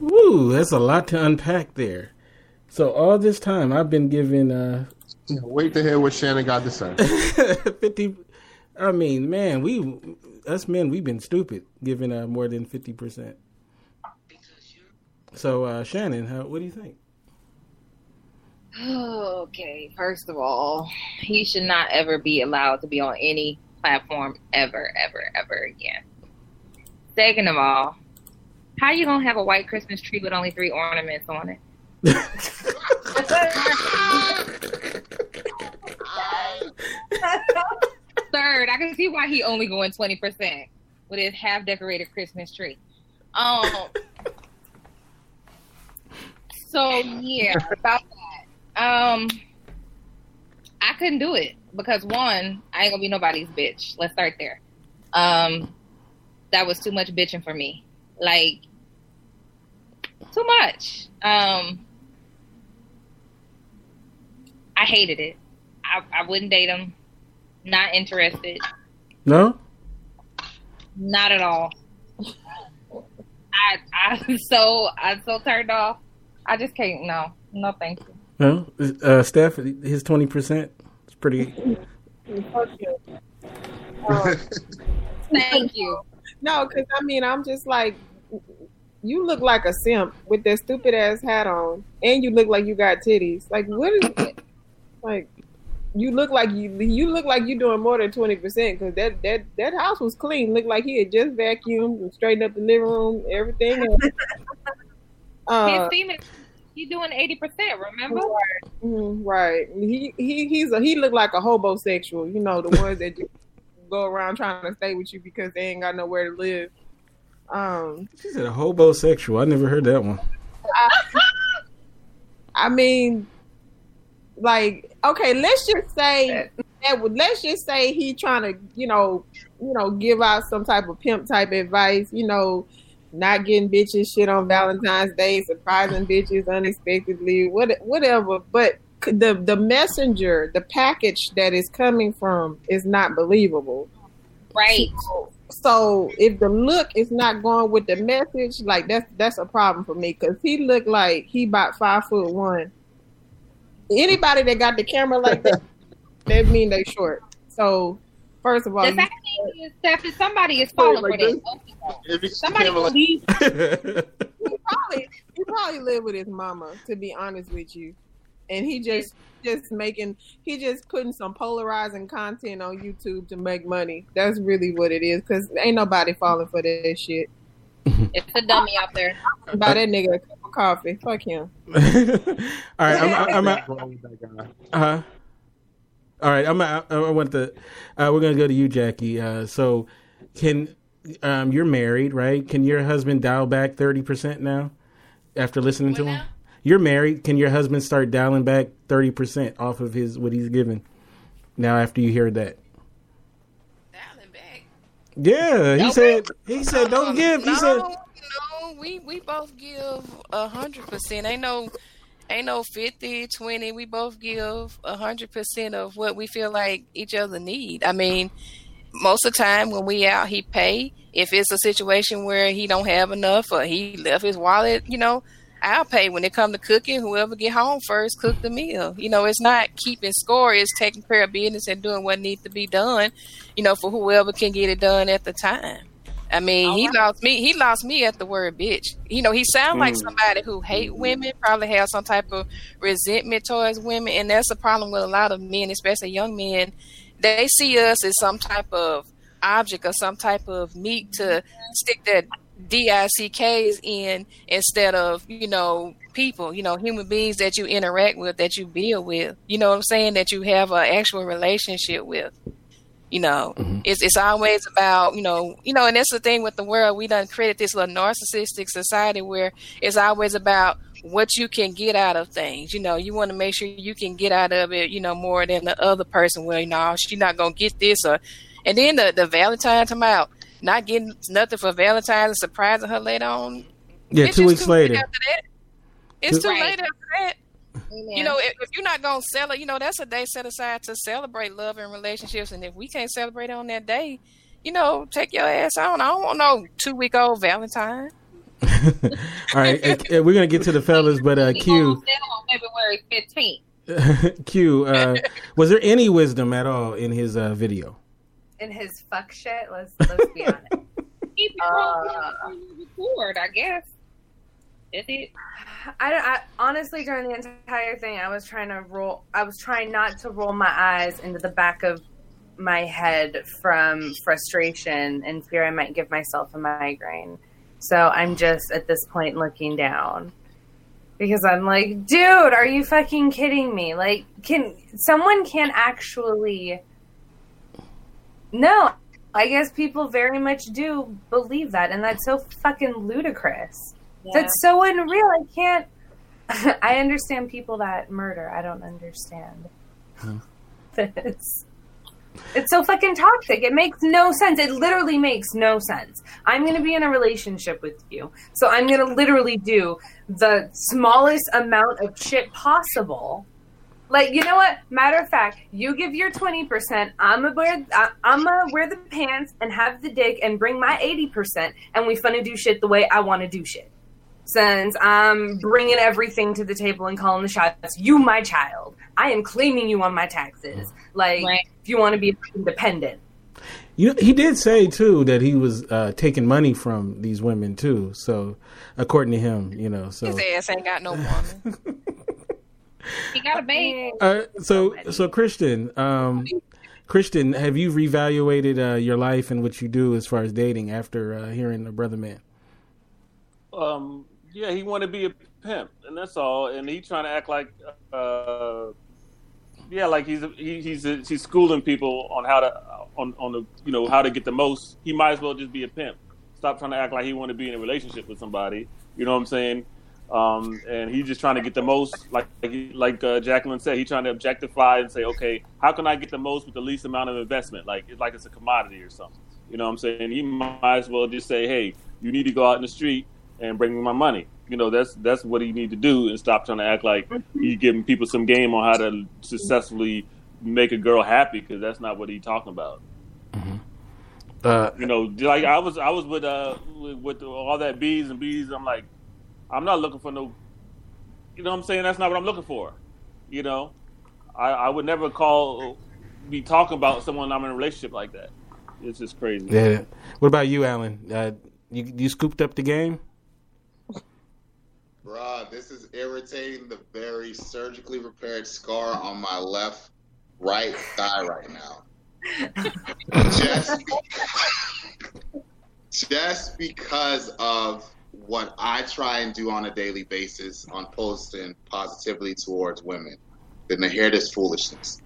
Speaker 9: Woo, that's a lot to unpack there. So all this time I've been giving. uh
Speaker 16: Wait to hear what Shannon got to say.
Speaker 9: 50 I mean, man, we us men we've been stupid giving uh more than 50%. So uh Shannon, how, what do you think?
Speaker 10: Okay, first of all, he should not ever be allowed to be on any platform ever, ever, ever again. Second of all, how you gonna have a white Christmas tree with only three ornaments on it? Third, I can see why he only going twenty percent with his half decorated Christmas tree. Um. So yeah, about that. Um, I couldn't do it because one, I ain't gonna be nobody's bitch. Let's start there. Um, that was too much bitching for me. Like too much. Um, I hated it. I, I wouldn't date him. Not interested.
Speaker 9: No?
Speaker 10: Not at all. I I'm so I'm so turned off. I just can't. No, no, thank you.
Speaker 9: No? Uh Steph, his 20% is pretty
Speaker 10: Thank you.
Speaker 12: No, because I mean, I'm just like, you look like a simp with that stupid ass hat on, and you look like you got titties. Like, what is it? Like, you look like you you look like you're doing more than twenty percent because that that that house was clean. Looked like he had just vacuumed and straightened up the living room, everything.
Speaker 10: his
Speaker 12: Uh,
Speaker 10: female, He doing eighty percent. Remember?
Speaker 12: Right. Mhm, right. He he he's a he looked like a hobosexual. You know the ones that just go around trying to stay with you because they ain't got nowhere to live. Um,
Speaker 9: She said a hobosexual. I never heard that one.
Speaker 12: I, I mean, like, okay, let's just say that would let's just say he trying to, you know, you know, give out some type of pimp type advice, you know, not getting bitches shit on Valentine's Day, surprising bitches unexpectedly, what whatever. But the the messenger, the package that is coming from is not believable.
Speaker 10: Right.
Speaker 12: So, so if the look is not going with the message, like that's that's a problem for me because he looked like he about five foot one. Anybody that got the camera like that, that mean they short. So first of all,
Speaker 10: The
Speaker 12: you-
Speaker 10: fact is, Steph, is somebody is falling
Speaker 12: Like
Speaker 10: for this.
Speaker 12: this?
Speaker 10: Somebody
Speaker 12: camera like- he probably he probably lived with his mama, to be honest with you. And he just just making he just putting some polarizing content on YouTube to make money. That's really what it is. Cause ain't nobody falling for that shit.
Speaker 10: It's a dummy out there.
Speaker 12: Buy that nigga a cup of coffee. Fuck him.
Speaker 9: All right, I'm, I'm, I'm, uh-huh. All right, I'm. I, I want the. Uh, we're gonna go to you, Jackie. Uh, so, can um, you're married, right? Can your husband dial back thirty percent now after listening to him? You're married. Can your husband start dialing back thirty percent off of his what he's given now after you hear that? Dialing back. Yeah, he said. He said, "Don't give." He
Speaker 13: no,
Speaker 9: said,
Speaker 13: no, we we both give a hundred percent. Ain't no ain't no 50, 20. We both give a hundred percent of what we feel like each other need. I mean, most of the time when we out, he pay. If it's a situation where he don't have enough or he left his wallet, you know, I'll pay. When it come to cooking, whoever get home first, cook the meal. You know, it's not keeping score. It's taking care of business and doing what needs to be done. You know, for whoever can get it done at the time. I mean, he lost me. He lost me at the word bitch. You know, he sound like
Speaker 10: Mm.
Speaker 13: somebody who hate women, probably have some type of resentment towards women, and that's a problem with a lot of men, especially young men. They see us as some type of object or some type of meat to stick their DICKs in instead of you know people, you know, human beings that you interact with, that you build with. You know what I'm saying? That you have an actual relationship with. You know, mm-hmm. it's it's always about you know you know, and that's the thing with the world. We done created this little narcissistic society where it's always about what you can get out of things. You know, you want to make sure you can get out of it. You know, more than the other person. Well, you know, she's not gonna get this, or and then the the Valentine come out, not getting nothing for Valentine's and surprising her later on.
Speaker 9: Yeah,
Speaker 13: It's
Speaker 9: two weeks later.
Speaker 13: after that. It's
Speaker 9: Two-
Speaker 13: too
Speaker 10: Right.
Speaker 13: late after that. You know, if, if you're not gonna sell it, you know that's a day set aside to celebrate love and relationships. And if we can't celebrate on that day, you know, take your ass on. I don't want no two week old Valentine.
Speaker 9: "All right, uh, uh, we're gonna get to the fellas, but uh, Q,
Speaker 10: February fifteenth.
Speaker 9: Q, uh, was there any wisdom at all in his uh, video?
Speaker 11: In his fuck shit, let's let's be honest.
Speaker 10: Keep it uh, record, I guess. Is it?
Speaker 11: I, I honestly during the entire thing, I was trying to roll. I was trying not to roll my eyes into the back of my head from frustration and fear I might give myself a migraine. So I'm just at this point looking down because I'm like, dude, are you fucking kidding me? Like, can someone can actually? No, I guess people very much do believe that, and that's so fucking ludicrous.
Speaker 10: Yeah.
Speaker 11: That's so unreal. I can't. I understand people that murder. I don't understand this. It's so fucking toxic. It makes no sense. It literally makes no sense. I'm going to be in a relationship with you. So I'm going to literally do the smallest amount of shit possible. Like, you know what? Matter of fact, you give your 20%, I'm going to wear I'm to wear the pants and have the dick and bring my 80% and we fun to do shit the way I want to do shit. Since I'm bringing everything to the table and calling the shots, you my child. I am claiming you on my taxes. Like, if you want to be independent.
Speaker 9: You, he did say too that he was uh, taking money from these women too. So, according to him, you know, so
Speaker 13: His ass ain't got no woman.
Speaker 10: He got a baby.
Speaker 9: Uh, so so Christian, um, Christian, have you reevaluated uh, your life and what you do as far as dating after uh, hearing the brother man?
Speaker 14: Um, yeah, he wanted to be a pimp, and that's all. And he trying to act like, uh, yeah, like he's he, he's he's schooling people on how to on on the you know how to get the most. He might as well just be a pimp. Stop trying to act like he want to be in a relationship with somebody. You know what I'm saying? Um, and he's just trying to get the most, like like uh, Jacqueline said, he's trying to objectify and say, okay, how can I get the most with the least amount of investment? Like it's like it's a commodity or something. You know what I'm saying? He might as well just say, hey, you need to go out in the street and bring me my money. You know, that's that's what he need to do, and stop trying to act like he's giving people some game on how to successfully make a girl happy because that's not what he's talking about.
Speaker 9: Uh,
Speaker 14: you know, like I was, I was with uh with, with all that bees and bees. I'm like, I'm not looking for no. You know what I'm saying? That's not what I'm looking for. You know, I, I would never call be talking about someone I'm in a relationship like that. It's just crazy.
Speaker 9: Yeah. What about you, Alan? Uh, you you scooped up the game?
Speaker 15: Bruh, this is irritating the very surgically repaired scar on my left right thigh right now. just, just because of what I try and do on a daily basis on posting positively towards women, then to hear this foolishness.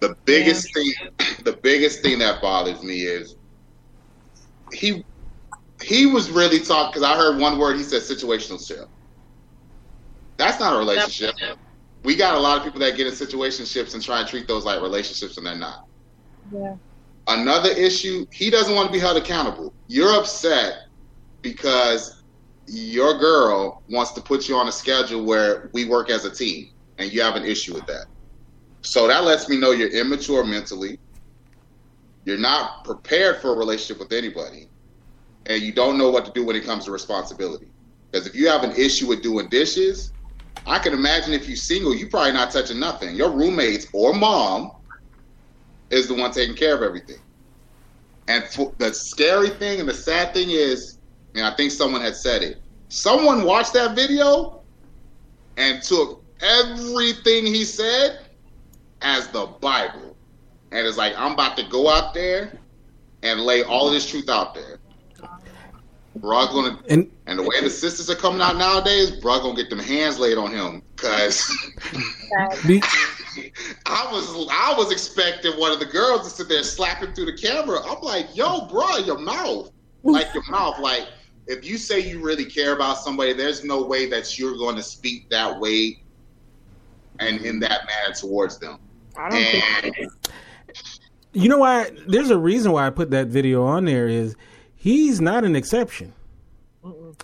Speaker 15: The biggest thing, the biggest thing that bothers me is he he was really talking because I heard one word he said situational ship. That's not a relationship. We got a lot of people that get in situationships and try and treat those like relationships, and they're not.
Speaker 11: Yeah.
Speaker 15: Another issue, he doesn't want to be held accountable. You're upset because your girl wants to put you on a schedule where we work as a team, and you have an issue with that. So that lets me know you're immature mentally. You're not prepared for a relationship with anybody, and you don't know what to do when it comes to responsibility. Because if you have an issue with doing dishes, I can imagine if you're single, you're probably not touching nothing. Your roommates or mom is the one taking care of everything. And the scary thing and the sad thing is, and I think someone had said it, someone watched that video and took everything he said as the Bible. And it's like, I'm about to go out there and lay all of this truth out there. Bruh gonna
Speaker 9: and,
Speaker 15: and the way the sisters are coming out nowadays, bruh gonna get them hands laid on him. Cause I was I was expecting one of the girls to sit there slapping through the camera. I'm like, yo, bruh, your mouth. Like your mouth. Like if you say you really care about somebody, there's no way that you're going to speak that way and in that manner towards them.
Speaker 12: I don't think.
Speaker 9: You know why? There's a reason why I put that video on there. Is he's not an exception.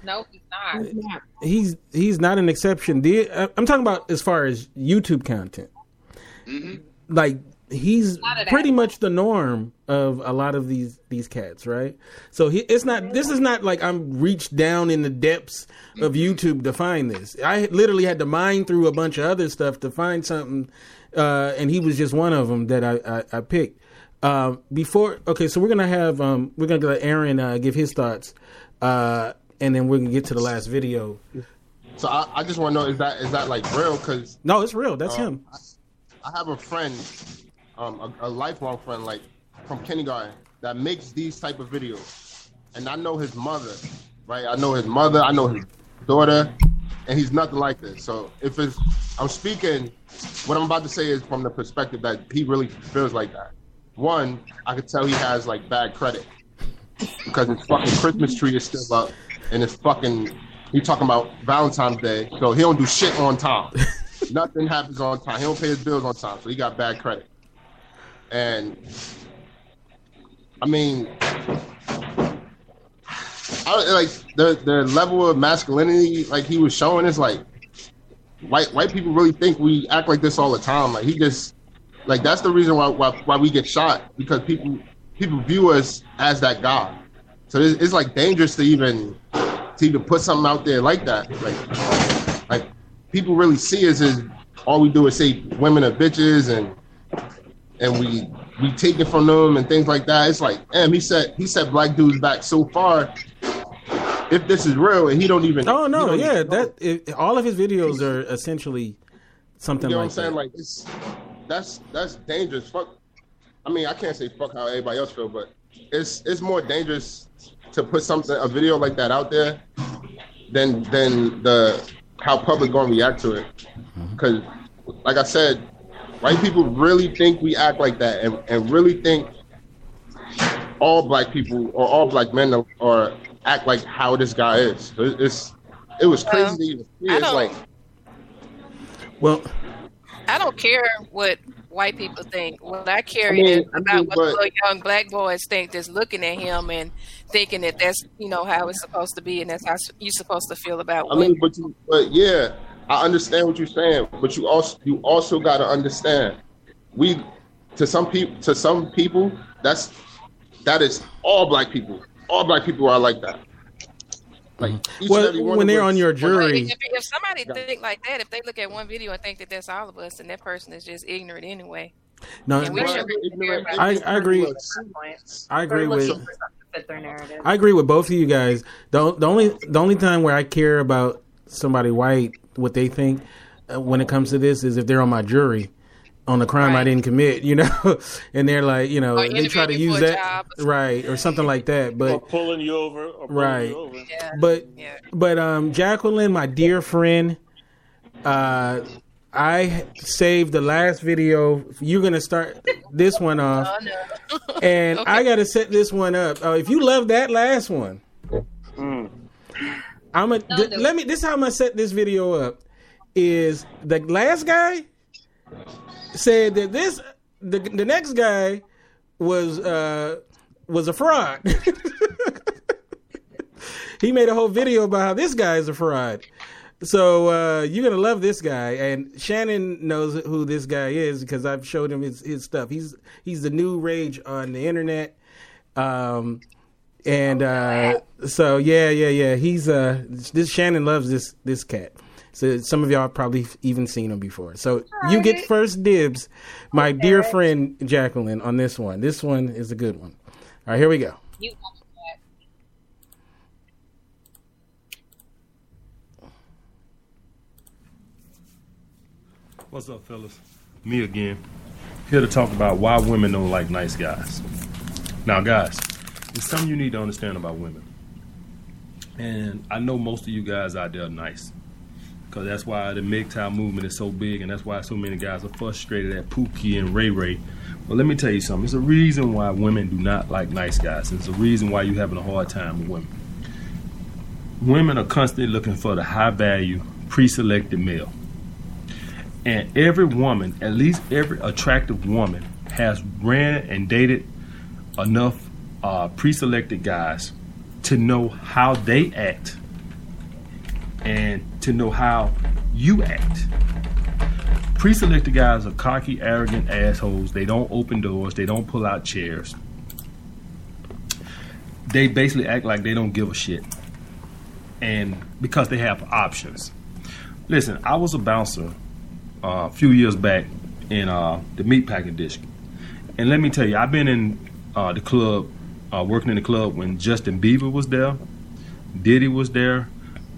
Speaker 10: No, he's not.
Speaker 9: He's he's not an exception. The, uh, I'm talking about as far as YouTube content. Like he's pretty much the norm of a lot of these these cats, right? So he, it's not. This is not like I'm reached down in the depths of YouTube to find this. I literally had to mine through a bunch of other stuff to find something, uh, and he was just one of them that I I, I picked. Uh, before, okay, so we're gonna have um, we're gonna let Aaron uh, give his thoughts, uh, and then we're gonna get to the last video.
Speaker 16: So I, I just want to know is that is that like real? Because
Speaker 9: No, it's real. That's him.
Speaker 16: I have a friend, um, a, a lifelong friend, like from kindergarten, that makes these type of videos, and I know his mother, right? I know his mother. I know his daughter, and he's nothing like this. So if it's, I'm speaking, what I'm about to say is from the perspective that he really feels like that. One, I could tell he has like bad credit because his fucking Christmas tree is still up, and it's fucking. He talking about Valentine's Day, so he don't do shit on time. Nothing happens on time. He don't pay his bills on time, so he got bad credit. And I mean, I like the the level of masculinity like he was showing is like white white people really think we act like this all the time. Like he just like that's the reason why why, why we get shot because people people view us as that guy. So it's, it's like dangerous to even to even put something out there like that. Like like people really see us as all we do is say women are bitches and and we we take it from them and things like that. It's like, damn, he said he set black dudes back so far. If this is real and he don't even
Speaker 9: Oh no, yeah, that it, all of his videos are essentially something
Speaker 16: you know
Speaker 9: like
Speaker 16: what I'm saying?
Speaker 9: that.
Speaker 16: Like it's that's that's dangerous. Fuck. I mean, I can't say fuck how everybody else feel, but it's it's more dangerous to put something a video like that out there than than the how public gonna react to it. Mm-hmm. Because, like I said, white people really think we act like that, and, and really think all black people or all black men are, are act like how this guy is. It's it was crazy
Speaker 13: Well,
Speaker 16: to even see. It's like
Speaker 9: Well,
Speaker 13: I don't care what white people think. What I care
Speaker 16: I mean,
Speaker 13: is
Speaker 16: I
Speaker 13: about
Speaker 16: mean,
Speaker 13: what
Speaker 16: but-
Speaker 13: little young black boys think that's looking at him and thinking that that's you know how it's supposed to be and that's how you're supposed to feel about
Speaker 16: I
Speaker 13: women.
Speaker 16: mean, but you, but yeah, I understand what you're saying, but you also you also got to understand, we to some people to some people that's that is all black people. All black people are like that. Like each
Speaker 9: Well,
Speaker 16: and every one
Speaker 9: when they're on your
Speaker 13: Right,
Speaker 9: jury,
Speaker 13: If, if somebody think like that, if they look at one video and think that that's all of us, then that person is just ignorant anyway.
Speaker 9: no,
Speaker 13: And we should be scared about
Speaker 9: I,
Speaker 13: that.
Speaker 9: I agree. I agree with. I agree with both of you guys. The, the only the only time where I care about somebody white what they think uh, when it comes to this is if they're on my jury on a crime I didn't commit, you know, and they're like, you know,
Speaker 14: Or
Speaker 9: they try to use
Speaker 14: for a
Speaker 9: that right or something like that.
Speaker 14: or
Speaker 9: But
Speaker 14: pulling you over, or pulling
Speaker 9: right,
Speaker 14: you over.
Speaker 9: but but um, Jacqueline, my dear friend, uh, I saved the last video. You're gonna start this one off, and I got to set this one up. Uh, if you love that last one, I'm a, th- let me. This is how I'm gonna set this video up. Is the last guy said that this the the next guy was uh was a fraud. he made a whole video about how this guy is a fraud. So uh, you're gonna love this guy, and Shannon knows who this guy is because I've showed him his, his stuff. He's he's the new rage on the internet, um, and uh, so yeah, yeah, yeah. He's uh, this Shannon loves this this cat. So some of y'all probably even seen him before. So you get first dibs, my dear friend Jacqueline, on this one. This one is a good one. All right, here we go.
Speaker 10: You
Speaker 34: What's up, fellas? Me again. Here to talk about why women don't like nice guys. Now, guys, there's something you need to understand about women. And I know most of you guys out there are nice. Because that's why the MGTOW movement is so big, and that's why so many guys are frustrated at Pookie and Ray Ray. But let me tell you something. It's a reason why women do not like nice guys. It's a reason why you're having a hard time with women. Women are constantly looking for the high value, pre selected male. And every woman, at least every attractive woman, has ran and dated enough uh, pre-selected guys to know how they act and to know how you act. Pre-selected guys are cocky, arrogant assholes. They don't open doors. They don't pull out chairs. They basically act like they don't give a shit, and because they have options. Listen, I was a bouncer uh, a few years back in uh, the meatpacking district. And let me tell you, I've been in uh, the club, uh, working in the club when Justin Bieber was there, Diddy was there,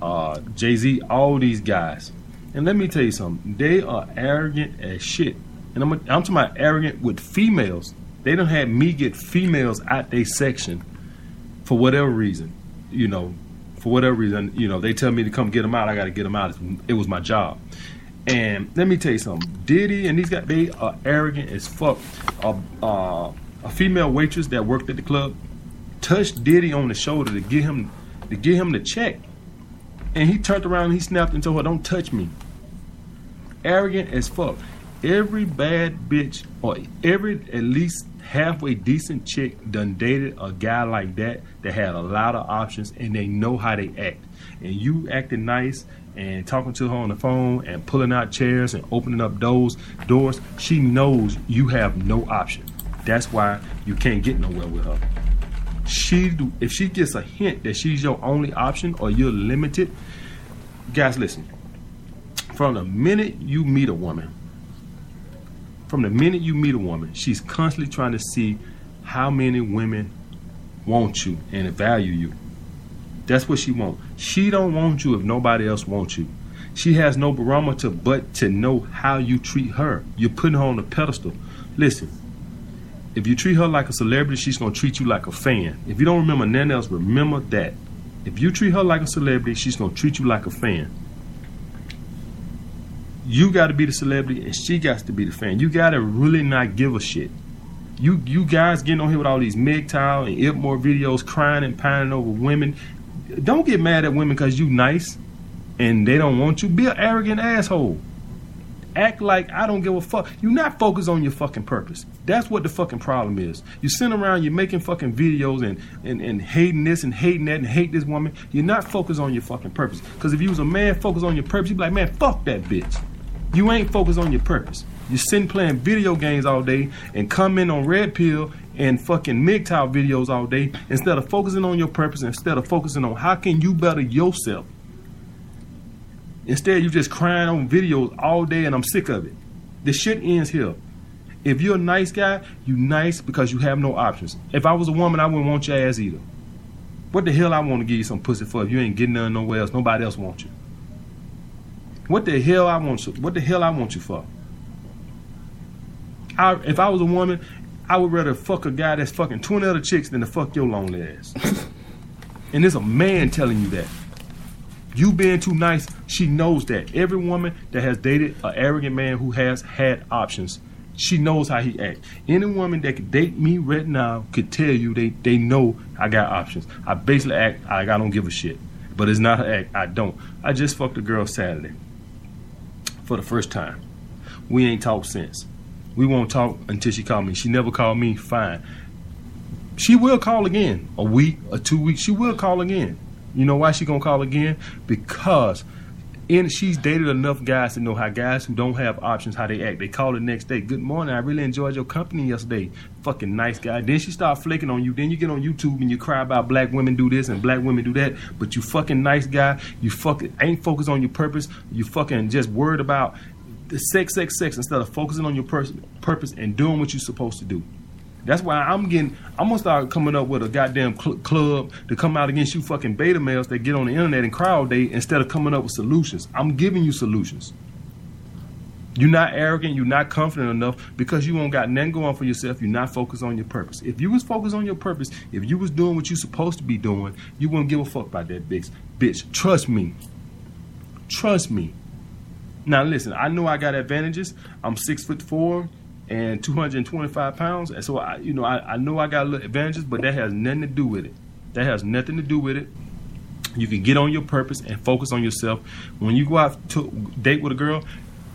Speaker 34: uh, Jay Z, all these guys. And let me tell you something, they are arrogant as shit. And I'm, I'm talking about arrogant with females. They don't have me get females out their section for whatever reason. You know, for whatever reason, you know, they tell me to come get them out. I got to get them out. It was my job. And let me tell you something. Diddy and these guys, they are arrogant as fuck. Uh, a female waitress that worked at the club touched Diddy on the shoulder to get him to get him the check, and he turned around and he snapped and told her, "Don't touch me." Arrogant as fuck. Every bad bitch or every at least halfway decent chick done dated a guy like that that had a lot of options and they know how they act. And you acting nice and talking to her on the phone and pulling out chairs and opening up doors doors, she knows you have no option. That's why you can't get nowhere with her. She do, if she gets a hint that she's your only option or you're limited, guys listen. From the minute you meet a woman, from the minute you meet a woman, she's constantly trying to see how many women want you and value you. That's what she wants. She don't want you if nobody else wants you. She has no barometer but to know how you treat her. You're putting her on a pedestal. Listen, if you treat her like a celebrity, she's gonna treat you like a fan. If you don't remember nothing else, remember that. If you treat her like a celebrity, she's gonna treat you like a fan. You got to be the celebrity, and she got to be the fan. You got to really not give a shit. You you guys getting on here with all these MGTOW and Ipmore videos, crying and pining over women. Don't get mad at women because you nice and they don't want you. Be an arrogant asshole. Act like I don't give a fuck. You're not focused on your fucking purpose. That's what the fucking problem is. You sitting around, you're making fucking videos and, and, and hating this and hating that and hate this woman. You're not focused on your fucking purpose. Because if you was a man focused on your purpose, you'd be like, man, fuck that bitch. You ain't focused on your purpose. You're sitting playing video games all day and come in on Red Pill and fucking MGTOW videos all day instead of focusing on your purpose, instead of focusing on how can you better yourself. Instead, you just crying on videos all day, and I'm sick of it. The shit ends here. If you're a nice guy, you nice because you have no options. If I was a woman, I wouldn't want your ass either. What the hell I want to give you some pussy for if you ain't getting none nowhere else? Nobody else wants you. What the hell I want you? What the hell I want you for? I, if I was a woman, I would rather fuck a guy that's fucking 20 other chicks than to fuck your lonely ass. and there's a man telling you that. You being too nice, she knows that. Every woman that has dated an arrogant man who has had options, she knows how he acts. Any woman that could date me right now could tell you they, they know I got options. I basically act like I don't give a shit. But it's not an act, I don't. I just fucked a girl Saturday for the first time. We ain't talked since. We won't talk until she called me. She never called me, fine. She will call again. A week, or two weeks, she will call again. You know why she gonna call again? Because and she's dated enough guys to know how guys who don't have options how they act. They call the next day, "Good morning, I really enjoyed your company yesterday. Fucking nice guy." Then she start flaking on you. Then you get on YouTube and you cry about black women do this and black women do that. But you fucking nice guy. You fucking ain't focused on your purpose. You fucking just worried about the sex, sex, sex instead of focusing on your pers- purpose and doing what you're supposed to do. That's why I'm getting. I'm gonna start coming up with a goddamn cl- club to come out against you fucking beta males that get on the internet and cry all day instead of coming up with solutions. I'm giving you solutions. You're not arrogant. You're not confident enough because you won't got nothing going for yourself. You're not focused on your purpose. If you was focused on your purpose, if you was doing what you supposed to be doing, you wouldn't give a fuck about that bitch. Bitch, trust me. Trust me. Now listen, I know I got advantages. I'm six foot four and 225 pounds. And so, I, you know, I, I know I got advantages, but that has nothing to do with it. That has nothing to do with it. You can get on your purpose and focus on yourself. When you go out to date with a girl,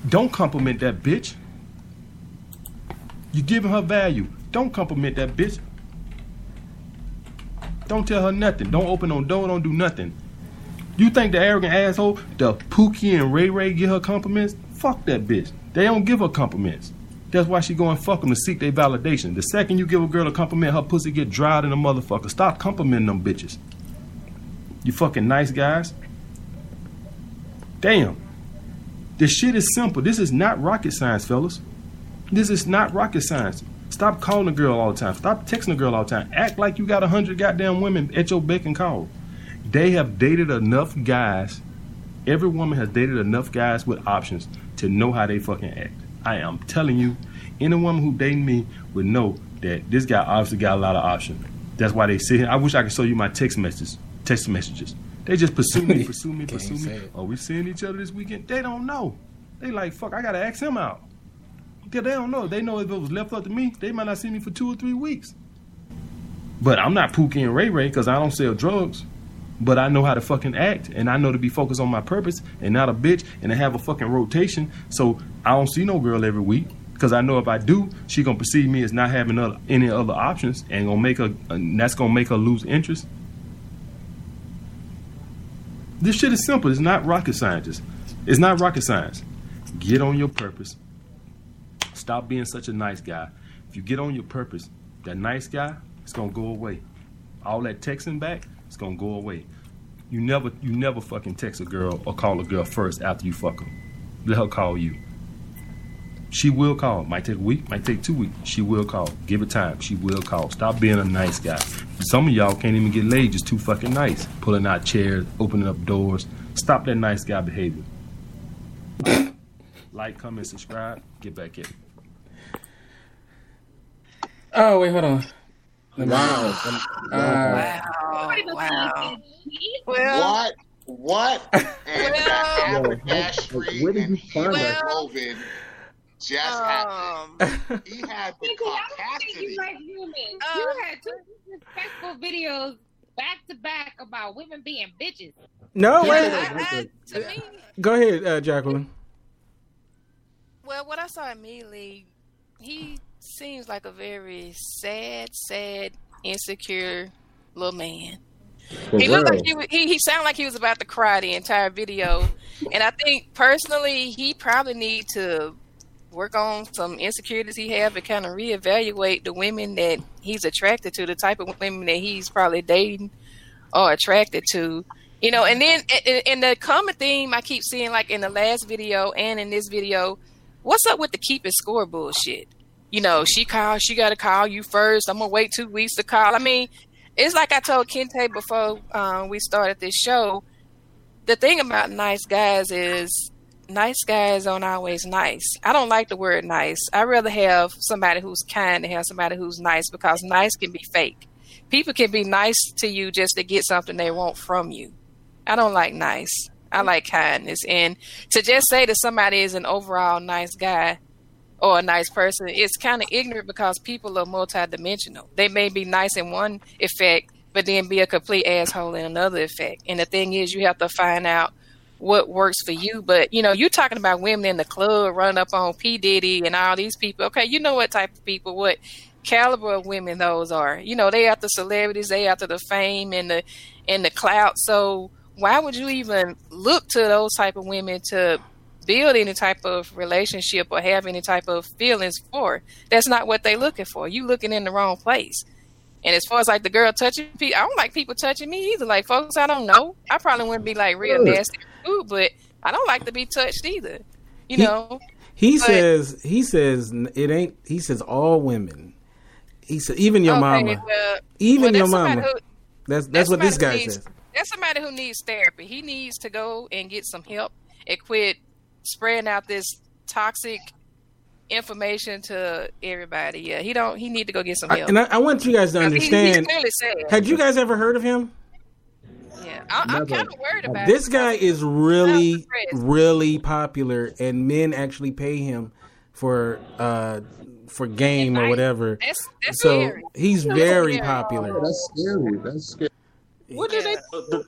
Speaker 34: don't compliment that bitch. You're giving her value. Don't compliment that bitch. Don't tell her nothing. Don't open no door. Don't do nothing. You think the arrogant asshole, the Pookie and Ray Ray give her compliments? Fuck that bitch. They don't give her compliments. That's why she going fuck them to seek their validation. The second you give a girl a compliment, her pussy get dried in a motherfucker. Stop complimenting them bitches. You fucking nice guys. Damn. This shit is simple. This is not rocket science, fellas. This is not rocket science. Stop calling a girl all the time. Stop texting a girl all the time. Act like you got a hundred goddamn women at your beck and call. They have dated enough guys. Every woman has dated enough guys with options to know how they fucking act. I am telling you, any woman who dating me would know that this guy obviously got a lot of options. That's why they sit here. I wish I could show you my text messages. Text messages. They just pursue me, pursue me, pursue me. Are we seeing each other this weekend? They don't know. They like, fuck, I gotta ask him out. Because they don't know. They know if it was left up to me, they might not see me for two or three weeks. But I'm not Pookie and Ray Ray because I don't sell drugs. But I know how to fucking act, and I know to be focused on my purpose and not a bitch, and to have a fucking rotation. So I don't see no girl every week because I know if I do, she gonna perceive me as not having other, any other options, and gonna make her. And that's gonna make her lose interest. This shit is simple. It's not rocket science. It's not rocket science. Get on your purpose. Stop being such a nice guy. If you get on your purpose, that nice guy, it's gonna go away. All that texting back, it's gonna go away. You never, you never fucking text a girl or call a girl first after you fuck her. Let her call you. She will call. Might take a week, might take two weeks. She will call. Give it time. She will call. Stop being a nice guy. Some of y'all can't even get laid, just too fucking nice. Pulling out chairs, opening up doors. Stop that nice guy behavior. like, comment, subscribe. Get back in.
Speaker 9: Oh wait, hold on. Let
Speaker 15: Wow.
Speaker 9: Uh,
Speaker 10: Wow. Wow.
Speaker 11: Well,
Speaker 15: What? What? And to have a gas
Speaker 16: Where did
Speaker 15: and
Speaker 16: you find that?
Speaker 15: hemoglobin just
Speaker 10: Um,
Speaker 15: happened. He had the
Speaker 10: Nigga, I don't think
Speaker 15: capacity.
Speaker 10: you like women. you had two disrespectful videos back to back about women being bitches.
Speaker 9: No,
Speaker 10: Yeah,
Speaker 9: wait.
Speaker 10: I-
Speaker 13: To me,
Speaker 9: Go ahead, uh, Jacqueline.
Speaker 13: well, what I saw immediately, he seems like a very sad, sad, insecure little man. He looked like he, wa- he he sounded like he was about to cry the entire video, and I think personally he probably need to work on some insecurities he have and kind of reevaluate the women that he's attracted to, the type of women that he's probably dating or attracted to. You know, and then and the common theme I keep seeing, like in the last video and in this video, what's up with the keeping score bullshit? You know, she called, she got to call you first. I'm gonna wait two weeks to call. I mean, it's like I told Kinte before um, we started this show. The thing about nice guys is nice guys aren't always nice. I don't like the word nice. I rather have somebody who's kind than have somebody who's nice because nice can be fake. People can be nice to you just to get something they want from you. I don't like nice. I like kindness. And to just say that somebody is an overall nice guy or a nice person, is kind of ignorant because people are multidimensional. They may be nice in one effect, but then be a complete asshole in another effect. And the thing is, you have to find out what works for you. But you know, you're talking about women in the club running up on P Diddy and all these people. Okay, you know what type of people, what caliber of women those are. You know, they after celebrities, they after the fame and the and the clout. So why would you even look to those type of women to build any type of relationship or have any type of feelings for? That's not what they're looking for. You looking in the wrong place. And as far as like the girl touching people, I don't like people touching me either. Like folks I don't know, I probably wouldn't be like real nasty food, but I don't like to be touched either. You
Speaker 9: He-
Speaker 13: know,
Speaker 9: He
Speaker 13: But-
Speaker 9: says he says it ain't. He says all women. He said even your
Speaker 13: Okay,
Speaker 9: mama,
Speaker 13: well-
Speaker 9: even
Speaker 13: well,
Speaker 9: your
Speaker 13: that's
Speaker 9: mama.
Speaker 13: who-
Speaker 9: that's that's what this guy
Speaker 13: needs-
Speaker 9: says.
Speaker 13: That's somebody who needs therapy. He needs to go and get some help and quit spreading out this toxic information to everybody. Yeah, he don't. He need to go get some
Speaker 9: I,
Speaker 13: help.
Speaker 9: and I, I want you guys to
Speaker 13: Because he- he's
Speaker 9: understand.
Speaker 13: clearly sad.
Speaker 9: Had you guys ever heard of him?
Speaker 13: Yeah, I, I'm kind of worried about
Speaker 9: This
Speaker 13: it.
Speaker 9: guy is really, really popular, and men actually pay him for uh for game or whatever.
Speaker 13: That's- that's
Speaker 9: so
Speaker 13: scary.
Speaker 9: he's
Speaker 13: That's
Speaker 9: very
Speaker 13: scary.
Speaker 9: popular.
Speaker 16: That's scary. That's scary.
Speaker 12: What do they?
Speaker 14: The,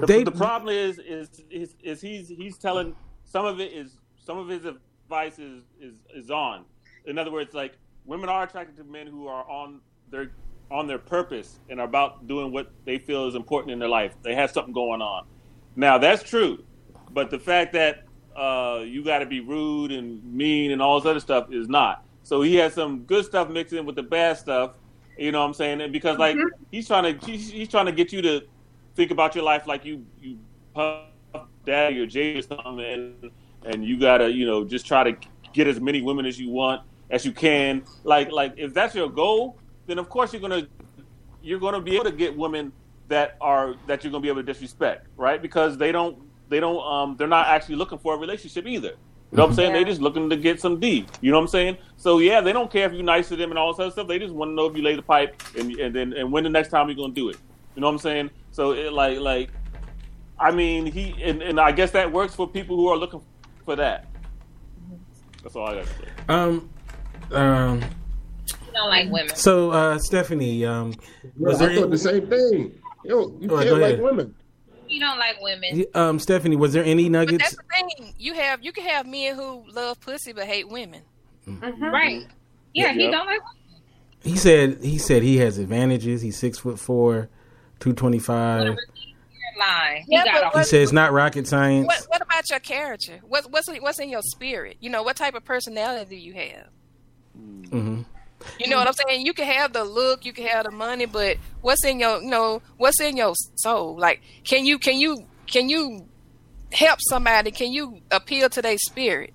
Speaker 14: the,
Speaker 9: They-
Speaker 14: the problem is, is is is he's he's telling some of it is some of his advice is is is on. In other words, like women are attracted to men who are on their on their purpose and are about doing what they feel is important in their life. They have something going on. Now that's true, but the fact that uh, you got to be rude and mean and all this other stuff is not. So he has some good stuff mixed in with the bad stuff. You know what I'm saying? And because like he's trying to he's, he's trying to get you to think about your life like you you puff daddy or Jay or something, and and you gotta you know just try to get as many women as you want as you can. Like like if that's your goal, then of course you're gonna you're gonna be able to get women that are that you're gonna be able to disrespect, right? Because they don't they don't um they're not actually looking for a relationship either. You know what I'm saying? They just looking to get some D. You know what I'm saying? So yeah, they don't care if you're nice to them and all this other stuff. They just want to know if you lay the pipe and and then and when the next time you're gonna do it. You know what I'm saying? So it like like I mean he and, and I guess that works for people who are looking for that. That's all I got to say.
Speaker 9: Um, um.
Speaker 10: You don't like women.
Speaker 9: So uh, Stephanie, um, was
Speaker 16: I
Speaker 9: there
Speaker 16: thought the same thing. Yo, you
Speaker 9: Oh,
Speaker 16: can't like
Speaker 9: ahead.
Speaker 16: women.
Speaker 10: You don't like women.
Speaker 9: um Stephanie, was there any
Speaker 13: But
Speaker 9: nuggets?
Speaker 13: that's the thing. You have you can have men who love pussy but hate women.
Speaker 10: Right. Yeah, he
Speaker 9: Yeah.
Speaker 10: don't like
Speaker 9: He said he said he has advantages. He's six foot four, two twenty five.
Speaker 10: You're. He
Speaker 13: Yeah,
Speaker 10: got
Speaker 13: but
Speaker 9: He said it's not rocket science.
Speaker 13: What what about your character? What what's what's in your spirit? You know, what type of personality do you have?
Speaker 9: hmm
Speaker 13: You know what I'm saying? You can have the look, you can have the money, but what's in your you know, what's in your soul? Like can you can you can you help somebody? Can you appeal to their spirit?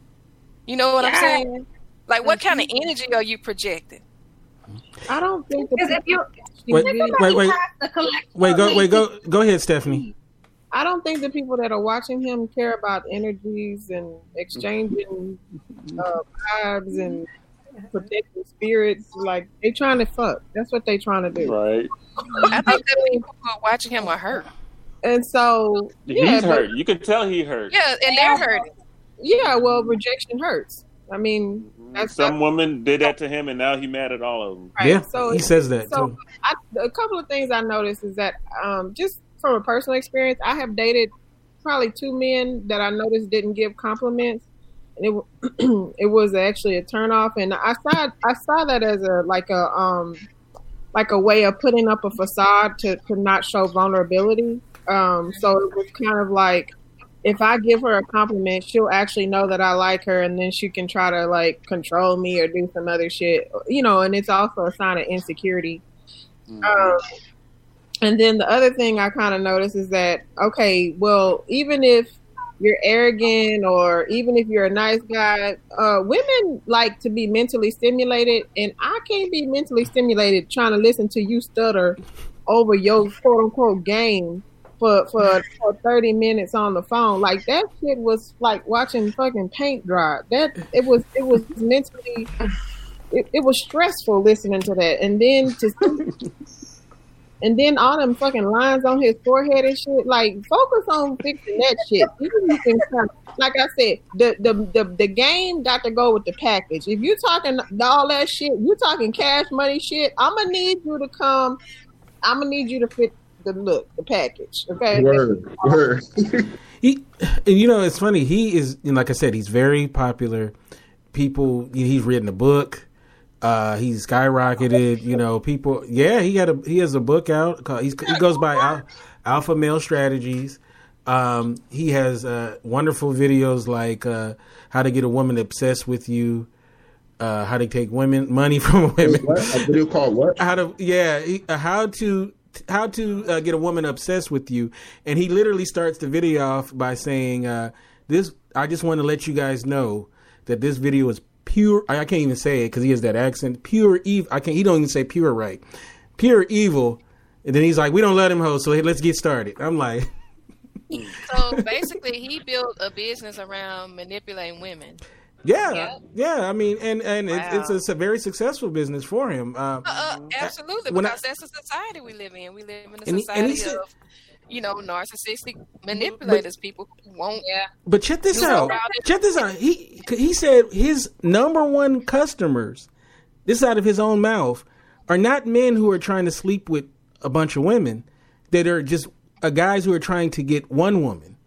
Speaker 13: You know what I'm saying? Like what kind of energy are you projecting?
Speaker 12: I don't think
Speaker 11: Because if you
Speaker 9: Wait, wait, wait, wait. Go, wait, go, go ahead, Stephanie.
Speaker 12: I don't think the people that are watching him care about energies and exchanging uh, vibes and protecting spirits. Like they trying to fuck. That's what they trying to do.
Speaker 14: Right.
Speaker 13: I think the people who are watching him are hurt.
Speaker 12: and so
Speaker 14: He's
Speaker 12: yeah, but-
Speaker 14: hurt. You can tell he hurt.
Speaker 13: Yeah, and they're hurt.
Speaker 12: Yeah, well, rejection hurts. I mean, that's
Speaker 14: Some woman did that to him, and now he mad at all of them.
Speaker 12: Right,
Speaker 9: Yeah,
Speaker 12: so-
Speaker 9: he says that
Speaker 12: so
Speaker 9: too.
Speaker 12: I, a couple of things I noticed is that um, just from a personal experience, I have dated probably two men that I noticed didn't give compliments, and it it was actually a turnoff. And I saw I saw that as a like a um like a way of putting up a facade to to not show vulnerability. Um, so it was kind of like if I give her a compliment, she'll actually know that I like her, and then she can try to like control me or do some other shit, you know. And it's also a sign of insecurity. Um, and then the other thing I kind of noticed is that okay, well, even if you're arrogant or even if you're a nice guy, uh, women like to be mentally stimulated, and I can't be mentally stimulated trying to listen to you stutter over your quote unquote game for, for for thirty minutes on the phone. Like that shit was like watching fucking paint dry. That it was it was mentally it, it was stressful listening to that. And then to and then all them fucking lines on his forehead and shit. Like focus on fixing that shit. Even you can kind of- like I said, the, the the the game got to go with the package. If you talking all that shit, you talking cash money shit. I'm gonna need you to come. I'm gonna need you to fit the look, the package. Okay.
Speaker 16: Word, word.
Speaker 9: He, and you know, it's funny. He is, like I said, he's very popular. People, he's written a book. Uh, he's skyrocketed. You know, people. Yeah, he got a he has a book out. Called, he's, he goes by Al, Alpha Male Strategies. Um, he has uh, wonderful videos like uh, how to get a woman obsessed with you. Uh, how to take women money from women.
Speaker 16: What? A video called what?
Speaker 9: How to yeah, he- uh, how to how to uh, get a woman obsessed with you, and he literally starts the video off by saying, uh, "This I just want to let you guys know that this video is pure. I I can't even say it because he has that accent. Pure evil. I can't. He don't even say pure right. Pure evil." And then he's like, "We don't let him host, so let's get started." I'm like,
Speaker 13: So basically, he built a business around manipulating women.
Speaker 9: "Yeah, yeah." I mean, and and
Speaker 13: Wow.
Speaker 9: it's, it's a, very successful business for him. Uh,
Speaker 13: Uh, uh, absolutely,
Speaker 9: when I-
Speaker 13: because that's the society we live in. We live in a
Speaker 9: And he- he
Speaker 13: society
Speaker 9: said-
Speaker 13: of, you know, narcissistic manipulators. people who won't. Yeah.
Speaker 9: But check this out. Check this out. He he said his number one customers, this out of his own mouth, are not men who are trying to sleep with a bunch of women. That are just uh, guys who are trying to get one woman.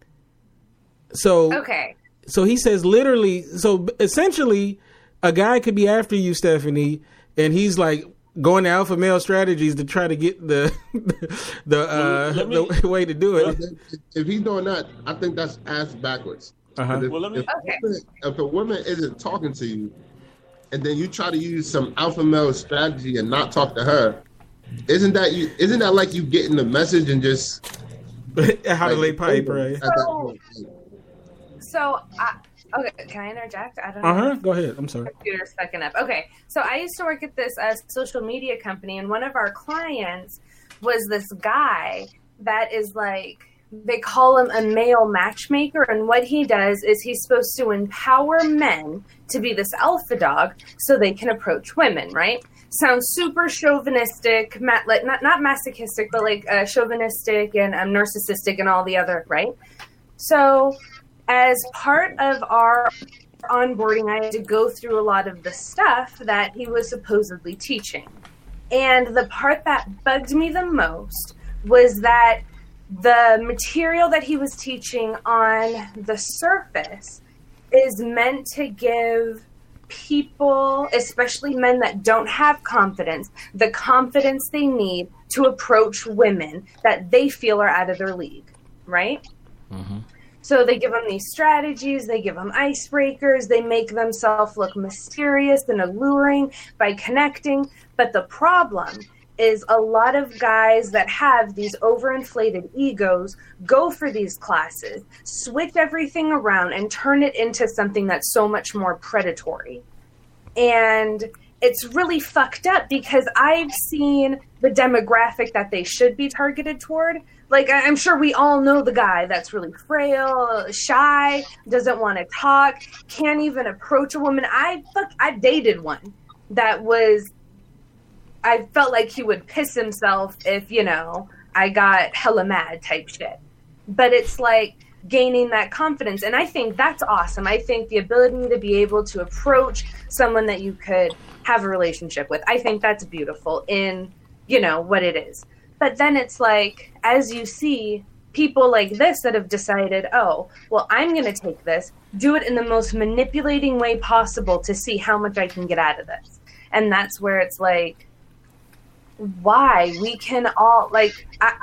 Speaker 9: So
Speaker 11: Okay.
Speaker 9: So he says literally. So essentially, a guy could be after you, Stephanie, and he's like going to alpha male strategies to try to get the the uh,
Speaker 16: me-
Speaker 9: the way to do it.
Speaker 16: If he's doing that, I think that's ass backwards.
Speaker 9: Uh-huh.
Speaker 16: If,
Speaker 14: Well, let me-
Speaker 16: if, a woman, if a woman isn't talking to you, and then you try to use some alpha male strategy and not talk to her, isn't that you? Isn't that like you getting the message and just
Speaker 9: how to
Speaker 16: like,
Speaker 9: lay pipe, right?
Speaker 16: At that point?
Speaker 11: So, I, okay, can I interject? I don't
Speaker 9: Uh huh. Go ahead. I'm sorry.
Speaker 11: computer's fucking up. Okay, so I used to work at this uh, social media company, and one of our clients was this guy that is like they call him a male matchmaker, and what he does is he's supposed to empower men to be this alpha dog so they can approach women, right? Sounds super chauvinistic, not not masochistic, but like uh, chauvinistic and um, narcissistic and all the other, right? So, as part of our onboarding, I had to go through a lot of the stuff that he was supposedly teaching. And the part that bugged me the most was that the material that he was teaching on the surface is meant to give people, especially men that don't have confidence, the confidence they need to approach women that they feel are out of their league, right? Mm-hmm. So they give them these strategies, they give them icebreakers, they make themselves look mysterious and alluring by connecting. But the problem is a lot of guys that have these overinflated egos go for these classes, switch everything around, and turn it into something that's so much more predatory. And it's really fucked up because I've seen the demographic that they should be targeted toward. Like I'm sure we all know the guy that's really frail, shy, doesn't want to talk, can't even approach a woman. I fuck I dated one that was I felt like he would piss himself if, you know, I got hella mad type shit. but it's like gaining that confidence. And I think that's awesome. I think the ability to be able to approach someone that you could have a relationship with, I think that's beautiful in, you know, what it is. But then it's like, as you see people like this that have decided, oh, well, I'm going to take this, do it in the most manipulating way possible to see how much I can get out of this. And that's where it's like, why? We can all, like, I,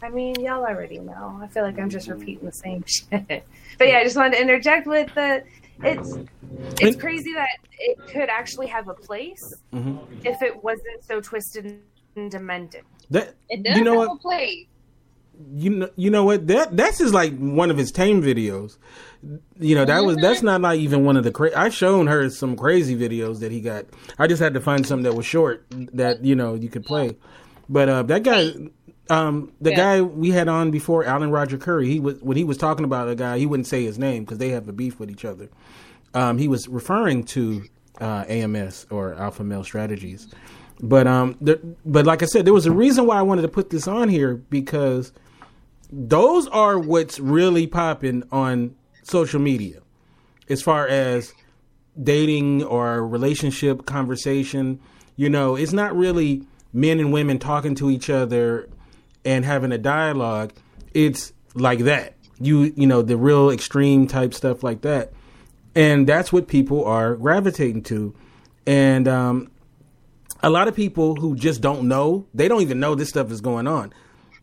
Speaker 11: I mean, y'all already know. I feel like I'm just repeating the same shit. But yeah, I just wanted to interject with the, it's, it's crazy that it could actually have a place
Speaker 9: Mhm.
Speaker 11: if it wasn't so twisted and demented.
Speaker 9: That
Speaker 11: It does
Speaker 9: you know what?
Speaker 11: a place.
Speaker 9: You know, you know what? That that's just like one of his tame videos. You know, that was that's not like even one of the. Cra- I've shown her some crazy videos that he got. I just had to find something that was short that you know you could play. But uh, that guy, um, the
Speaker 35: Yeah.
Speaker 9: guy we had on before, Alan Roger Currie, he was when he was talking about a guy, he wouldn't say his name because they have a beef with each other. Um, he was referring to uh, AMS or Alpha Male Strategies. But um, there, but like I said, there was a reason why I wanted to put this on here because those are what's really popping on social media as far as dating or relationship conversation. You know it's not really men and women talking to each other and having a dialogue. It's like that. You you know the real extreme type stuff like that. And that's what people are gravitating to. And um a lot of people who just don't know they don't even know this stuff is going on.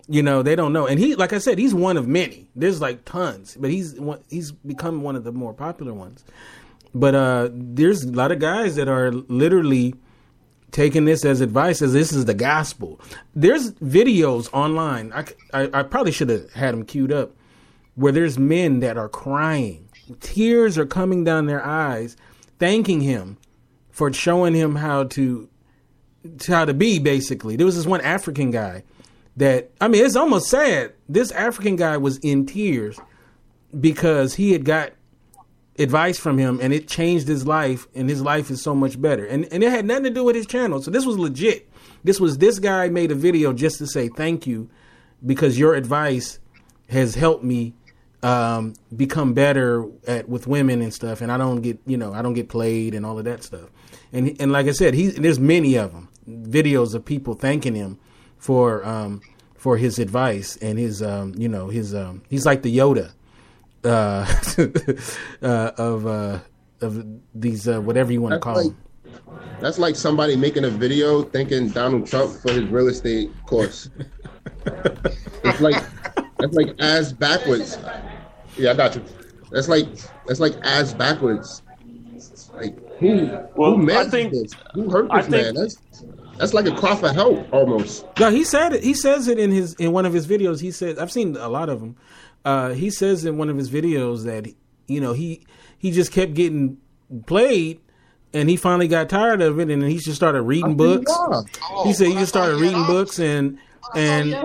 Speaker 9: You know they don't know. And he like i said he's one of many. There's like tons. But he's one, he's become one of the more popular ones. But uh there's a lot of guys that are literally taking this as advice as this is the gospel. There's videos online I—I probably should have had them queued up where there's men that are crying. Tears are coming down their eyes thanking him for showing him how to how to be basically. There was this one african guy that i mean it's almost sad. This african guy was in tears because he had got advice from him and it changed his life and his life is so much better. And and it had nothing to do with his channel. So this was legit. This was this guy made a video just to say thank you because your advice has helped me um, become better at with women and stuff and I don't get you know I don't get played and all of that stuff. And and like I said he there's many of them videos of people thanking him for um, for his advice and his um, you know his um, he's like the Yoda uh, uh, of uh, of these uh, whatever you want to call
Speaker 16: like-
Speaker 9: them.
Speaker 16: That's like somebody making a video thanking Donald Trump for his real estate course. it's like that's like ass backwards. Yeah, I got you. That's like that's like ass backwards. Like who
Speaker 14: Well,
Speaker 16: who
Speaker 14: I think-
Speaker 16: this? Who hurt
Speaker 14: I
Speaker 16: this
Speaker 14: think-
Speaker 16: man? That's that's like a cry for help almost.
Speaker 9: No, he said it. He says it in his in one of his videos. He says I've seen a lot of them. Uh, he says in one of his videos that you know he he just kept getting played, and he finally got tired of it, and he just started reading books. he said he just started reading books and and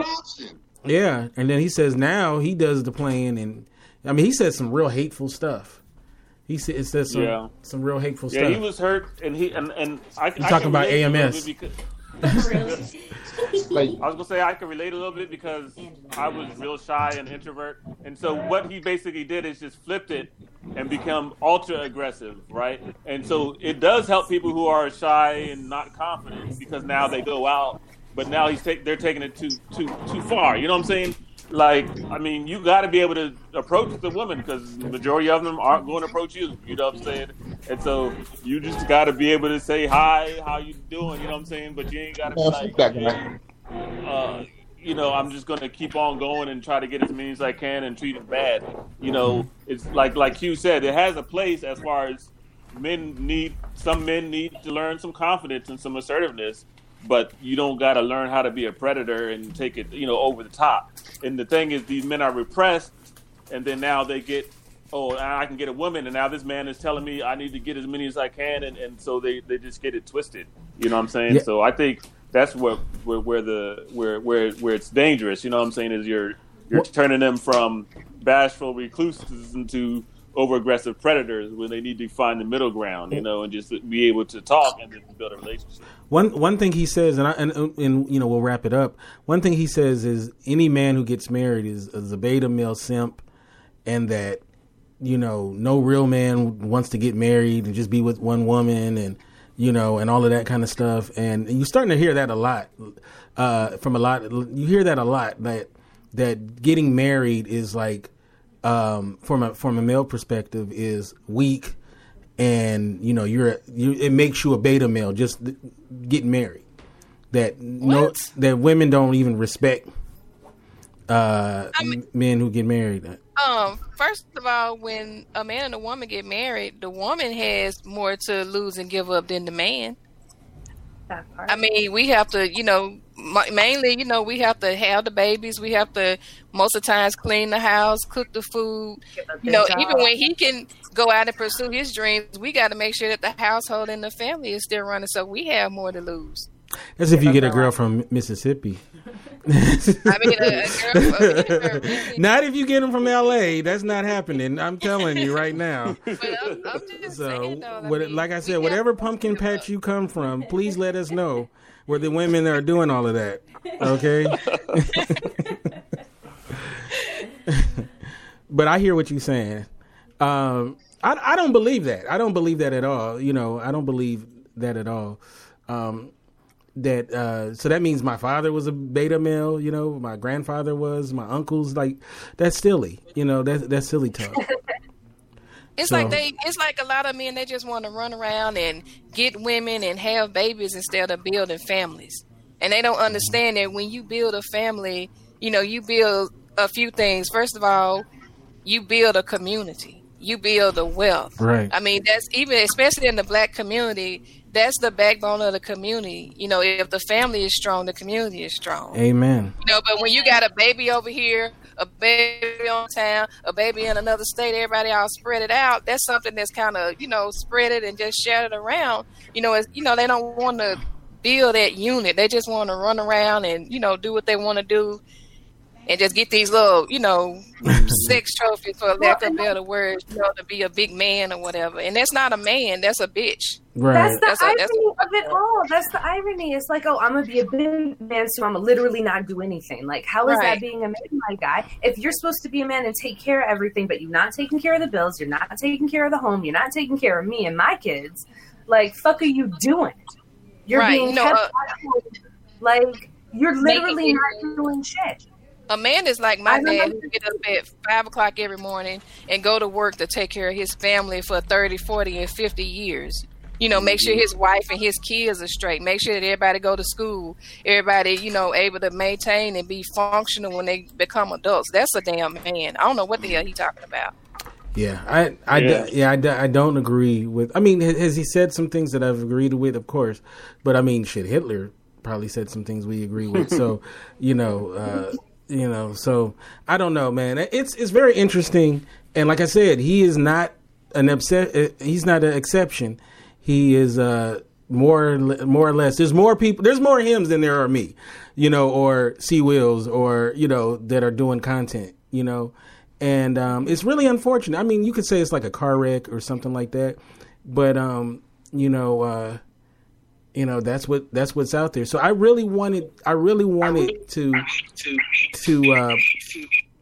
Speaker 9: yeah, and then he says now he does the playing, and I mean he said some real hateful stuff. He said it says some
Speaker 14: Yeah.
Speaker 9: some real hateful
Speaker 14: Yeah,
Speaker 9: stuff.
Speaker 14: Yeah, he was hurt, and he and and I.
Speaker 9: You're
Speaker 14: I
Speaker 9: talking about
Speaker 14: relate a little
Speaker 9: AMS.
Speaker 14: because- like I was gonna say, I can relate a little bit because I was real shy and introvert, and so what he basically did is just flipped it and become ultra aggressive, right? And so it does help people who are shy and not confident because now they go out, but now he's take, they're taking it too too too far. You know what I'm saying? Like, I mean, you got to be able to approach the women because the majority of them aren't going to approach you. You know what I'm saying? And so you just got to be able to say hi, how you doing? You know what I'm saying? But you ain't got to be like,
Speaker 16: that
Speaker 14: uh, you know, I'm just going to keep on going and try to get as many as I can and treat them bad. You know, it's like like Hugh said, it has a place as far as men need. Some men need to learn some confidence and some assertiveness, but you don't got to learn how to be a predator and take it, you know, over the top. And the thing is, these men are repressed, and then now they get. Oh, I can get a woman, and now this man is telling me I need to get as many as I can, and, and so they, they just get it twisted. You know what I'm saying?
Speaker 9: Yeah.
Speaker 14: So I think that's where, where where the where where where it's dangerous. You know what I'm saying? Is you're you're turning them from bashful recluses into over aggressive predators when they need to find the middle ground, you know, and just be able to talk and build a relationship.
Speaker 9: One one thing he says, and I, and, and you know we'll wrap it up. One thing he says is any man who gets married is, is a beta male simp, and that you know no real man wants to get married and just be with one woman and you know and all of that kind of stuff. And you're starting to hear that a lot uh, from a lot. You hear that a lot that that getting married is like um, from a from a male perspective is weak, and you know you're you it makes you a beta male just getting married. That no that women don't even respect uh, m- men who get married.
Speaker 13: Um, first of all, when a man and a woman get married, the woman has more to lose and give up than the man. I mean, we have to, you know, ma- mainly, you know, we have to have the babies. We have to most of the times clean the house, cook the food. You know,
Speaker 11: job.
Speaker 13: even when he can go out and pursue his dreams, we got to make sure that the household and the family is still running. So we have more to lose.
Speaker 9: That's if you get a girl from Mississippi.
Speaker 13: I mean, a, a girl,
Speaker 9: not if you get them from L.A. That's not happening. I'm telling you right now. so, what, like I said, whatever pumpkin patch you come from, please let us know where the women are doing all of that. Okay. but I hear what you're saying. Um, I, I don't believe that. I don't believe that at all. You know, I don't believe that at all. Um, that uh, so that means my father was a beta male. You know, my grandfather was, my uncles like that's silly. You know, that's that's silly talk.
Speaker 13: It's
Speaker 9: So-
Speaker 13: like they. It's like a lot of men. They just want to run around and get women and have babies instead of building families. And they don't understand that when you build a family, you know, you build a few things. First of all, you build a community. You build a wealth.
Speaker 9: Right.
Speaker 13: I mean, that's even especially in the black community. That's the backbone of the community. You know, if the family is strong, the community is strong.
Speaker 9: Amen.
Speaker 13: You know, but when you got a baby over here, a baby on town, a baby in another state, everybody all spread it out. That's something that's kind of you know spread it and just shared it around. You know, you know they don't want to build that unit. They just want to run around and you know do what they want to do, and just get these little you know sex trophies for lack of better words. You know, to be a big man or whatever. And that's not a man. That's a bitch.
Speaker 9: Right.
Speaker 11: That's the
Speaker 13: That's a-
Speaker 11: irony
Speaker 13: that's-
Speaker 11: of it all. That's the irony. It's like, oh, I'm gonna be a big man, so I'm gonna literally not do anything. Like, how is
Speaker 13: Right.
Speaker 11: that being a man, my guy? If you're supposed to be a man and take care of everything, but you're not taking care of the bills, you're not taking care of the home, you're not taking care of me and my kids, like, fuck are you doing? You're
Speaker 13: Right,
Speaker 11: being
Speaker 13: you know,
Speaker 11: kept
Speaker 13: uh,
Speaker 11: like you're literally not doing shit.
Speaker 13: A man is like my dad who get up at five o'clock every morning and go to work to take care of his family for 30, 40, and 50 years. You know, make sure his wife and his kids are straight. Make sure that everybody go to school. Everybody, you know, able to maintain and be functional when they become adults. That's a damn man. I don't know what the hell he talking about.
Speaker 9: Yeah, I, I,
Speaker 14: Yeah.
Speaker 9: yeah, yeah I, d- I don't agree with. I mean, has he said some things that I've agreed with? Of course, but I mean, shit, Hitler probably said some things we agree with. so, you know, uh, you know, so I don't know, man. It's it's very interesting, and like I said, he is not an upset. uh, He's not an exception. He is uh more more or less. There's more people. There's more hymns than there are me, you know, or C Wills, or you know, that are doing content, you know and um, it's really unfortunate. I mean, you could say it's like a car wreck or something like that, but um, you know, uh, you know that's what that's what's out there. So I really wanted, I really wanted to to to uh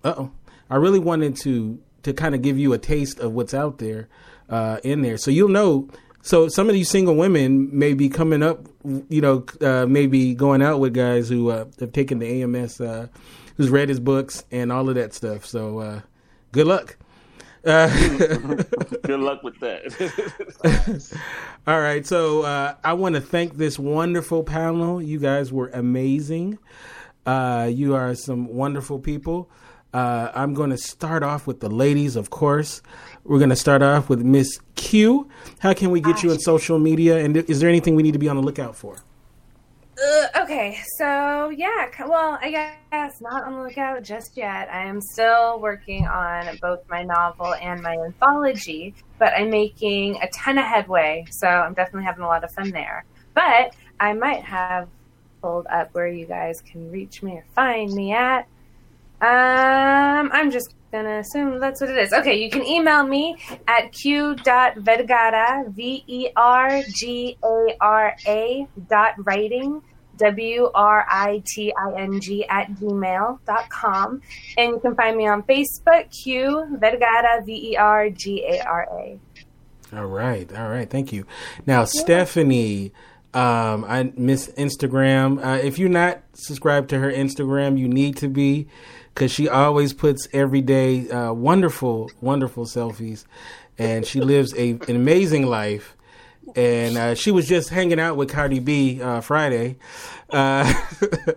Speaker 9: oh, I really wanted to to kind of give you a taste of what's out there uh, in there, so you'll know. So some of these single women may be coming up, you know, uh, maybe going out with guys who uh, have taken the AMS, uh, who's read his books and all of that stuff. So uh, good luck. Uh,
Speaker 14: Good luck with that.
Speaker 9: all right, so uh, I want to thank this wonderful panel. You guys were amazing. Uh, you are some wonderful people. Uh, I'm going to start off with the ladies, of course. We're going to start off with Miss Q. How can we get you on social media? And is there anything we need to be on the lookout for?
Speaker 11: Uh, okay, so yeah, well, I guess not on the lookout just yet. I am still working on both my novel and my anthology, but I'm making a ton of headway, so I'm definitely having a lot of fun there. But I might have pulled up where you guys can reach me or find me at. Um, I'm just gonna assume that's what it is. Okay, you can email me at q.vergara, V E R G A R A dot writing, W R I T I N G at gmail.com. And you can find me on Facebook, Q Vergara, V E R G A R A.
Speaker 9: All right, all right. Thank you. Now, Stephanie, um, I miss Instagram. Uh, if you're not subscribed to her Instagram, you need to be because she always puts everyday uh, wonderful, wonderful selfies, and she lives a, an amazing life. And uh, she was just hanging out with Cardi B uh, Friday. Uh,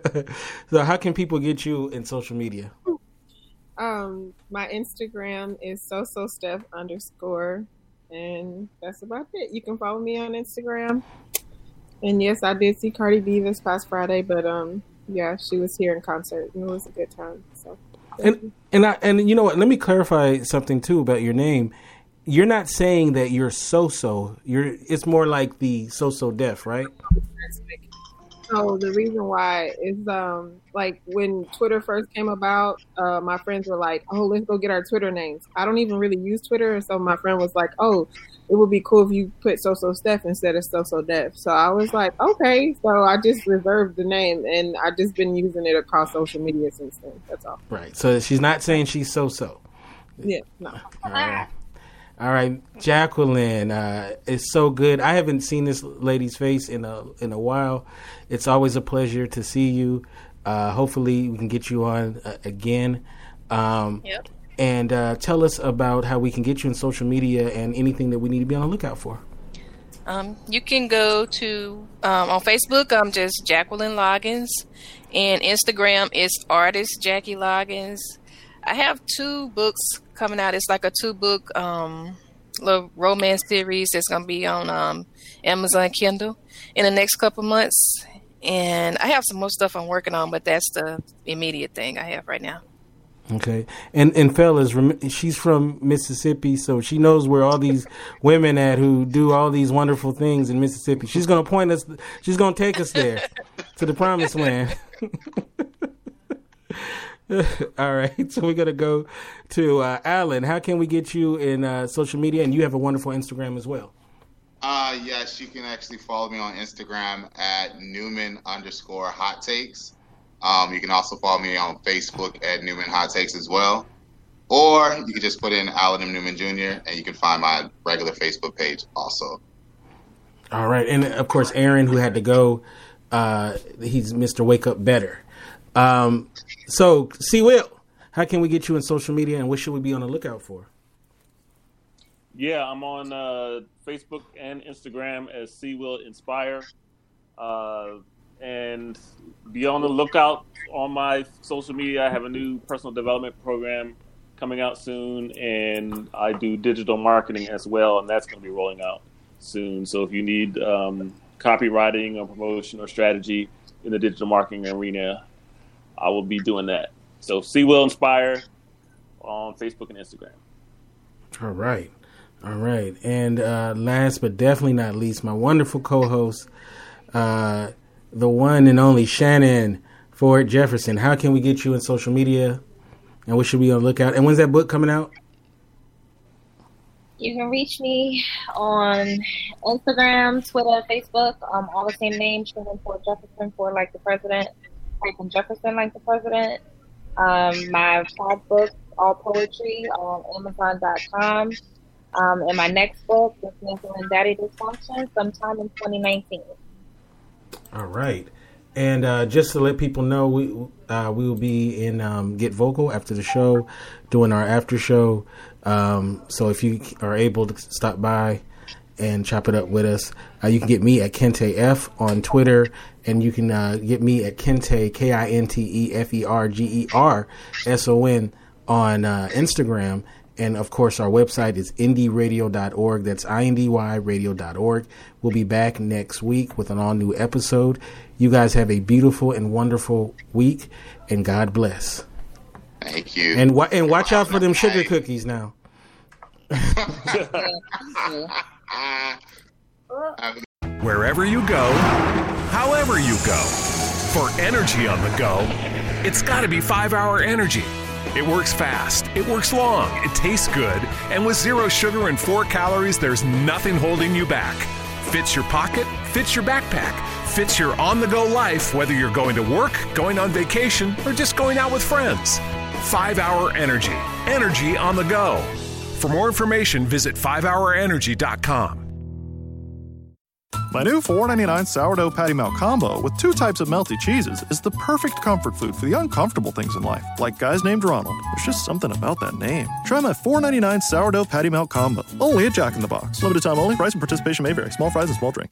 Speaker 9: so, how can people get you in social media?
Speaker 12: Um, my Instagram is so so steph underscore, and that's about it. You can follow me on Instagram. And yes, I did see Cardi B this past Friday, but um, yeah, she was here in concert, and it was a good time.
Speaker 9: And and I and you know what? Let me clarify something too about your name. You're not saying that you're so so. You're. It's more like the so so deaf, right?
Speaker 12: So the reason why is um like when Twitter first came about, uh, my friends were like, "Oh, let's go get our Twitter names." I don't even really use Twitter, so my friend was like, "Oh, it would be cool if you put So So Steph instead of So So Deaf." So I was like, "Okay." So I just reserved the name, and I just been using it across social media since then. That's all.
Speaker 9: Right. So she's not saying she's so so.
Speaker 12: Yeah. No.
Speaker 9: All right. All right, Jacqueline, uh, it's so good. I haven't seen this lady's face in a in a while. It's always a pleasure to see you. Uh, hopefully, we can get you on uh, again. Um,
Speaker 10: Yep.
Speaker 9: And uh, tell us about how we can get you in social media and anything that we need to be on the lookout for.
Speaker 13: Um, you can go to um, on Facebook. I'm just Jacqueline Loggins, and Instagram is artist Jackie Loggins. I have two books coming out. It's like a two book um, little romance series that's gonna be on um, Amazon Kindle in the next couple months. And I have some more stuff I'm working on, but that's the immediate thing I have right now.
Speaker 9: Okay, and and fellas, rem- she's from Mississippi, so she knows where all these women at who do all these wonderful things in Mississippi. She's gonna point us. She's gonna take us there to the promised land. all right, so we're gonna go to uh, Alan. How can we get you in uh, social media? And you have a wonderful Instagram as well.
Speaker 15: Uh, yes, you can actually follow me on Instagram at Newman underscore hot takes. Um, you can also follow me on Facebook at Newman Hot Takes as well. Or you can just put in Alan M. Newman Jr. and you can find my regular Facebook page also.
Speaker 9: All right, and of course Aaron, who had to go, uh, he's Mister Wake Up Better. Um, so, C. Will, how can we get you in social media, and what should we be on the lookout for?
Speaker 14: Yeah, I'm on uh, Facebook and Instagram as C Will Inspire. Uh, and be on the lookout on my social media. I have a new personal development program coming out soon, and I do digital marketing as well, and that's going to be rolling out soon. So if you need um, copywriting or promotion or strategy in the digital marketing arena, I will be doing that. So C Will Inspire on Facebook and Instagram.
Speaker 9: All right. All right. And uh, last but definitely not least, my wonderful co host, uh, the one and only Shannon Ford Jefferson. How can we get you in social media? And what should we on lookout? And when's that book coming out?
Speaker 10: You can reach me on Instagram, Twitter, Facebook, um, all the same name, Shannon Ford Jefferson, for like the president, Franklin Jefferson, like the president. Um, my five books, all poetry, on Amazon.com. Um, and my next book, Dismantling Daddy Dysfunction, sometime in 2019.
Speaker 9: All right. And uh, just to let people know, we uh, we will be in um, Get Vocal after the show, doing our after show. Um, so if you are able to stop by and chop it up with us, uh, you can get me at Kinte F on Twitter, and you can uh, get me at Kinte K I N T E F E R G E R S O N on uh, Instagram. And of course, our website is indyradio.org. That's indyradio.org. We'll be back next week with an all new episode. You guys have a beautiful and wonderful week, and God bless.
Speaker 15: Thank you.
Speaker 9: And wa- and watch out for them sugar cookies now.
Speaker 35: Wherever you go, however you go. For energy on the go, it's got to be 5 Hour Energy. It works fast, it works long, it tastes good, and with zero sugar and 4 calories, there's nothing holding you back. Fits your pocket, fits your backpack, fits your on the go life, whether you're going to work, going on vacation, or just going out with friends. 5 Hour Energy. Energy on the go. For more information, visit 5hourenergy.com.
Speaker 36: My new $4.99 sourdough patty melt combo with two types of melty cheeses is the perfect comfort food for the uncomfortable things in life, like guys named Ronald. There's just something about that name. Try my $4.99 sourdough patty melt combo, only at Jack in the Box. Limited time only, price and participation may vary. Small fries and small drink.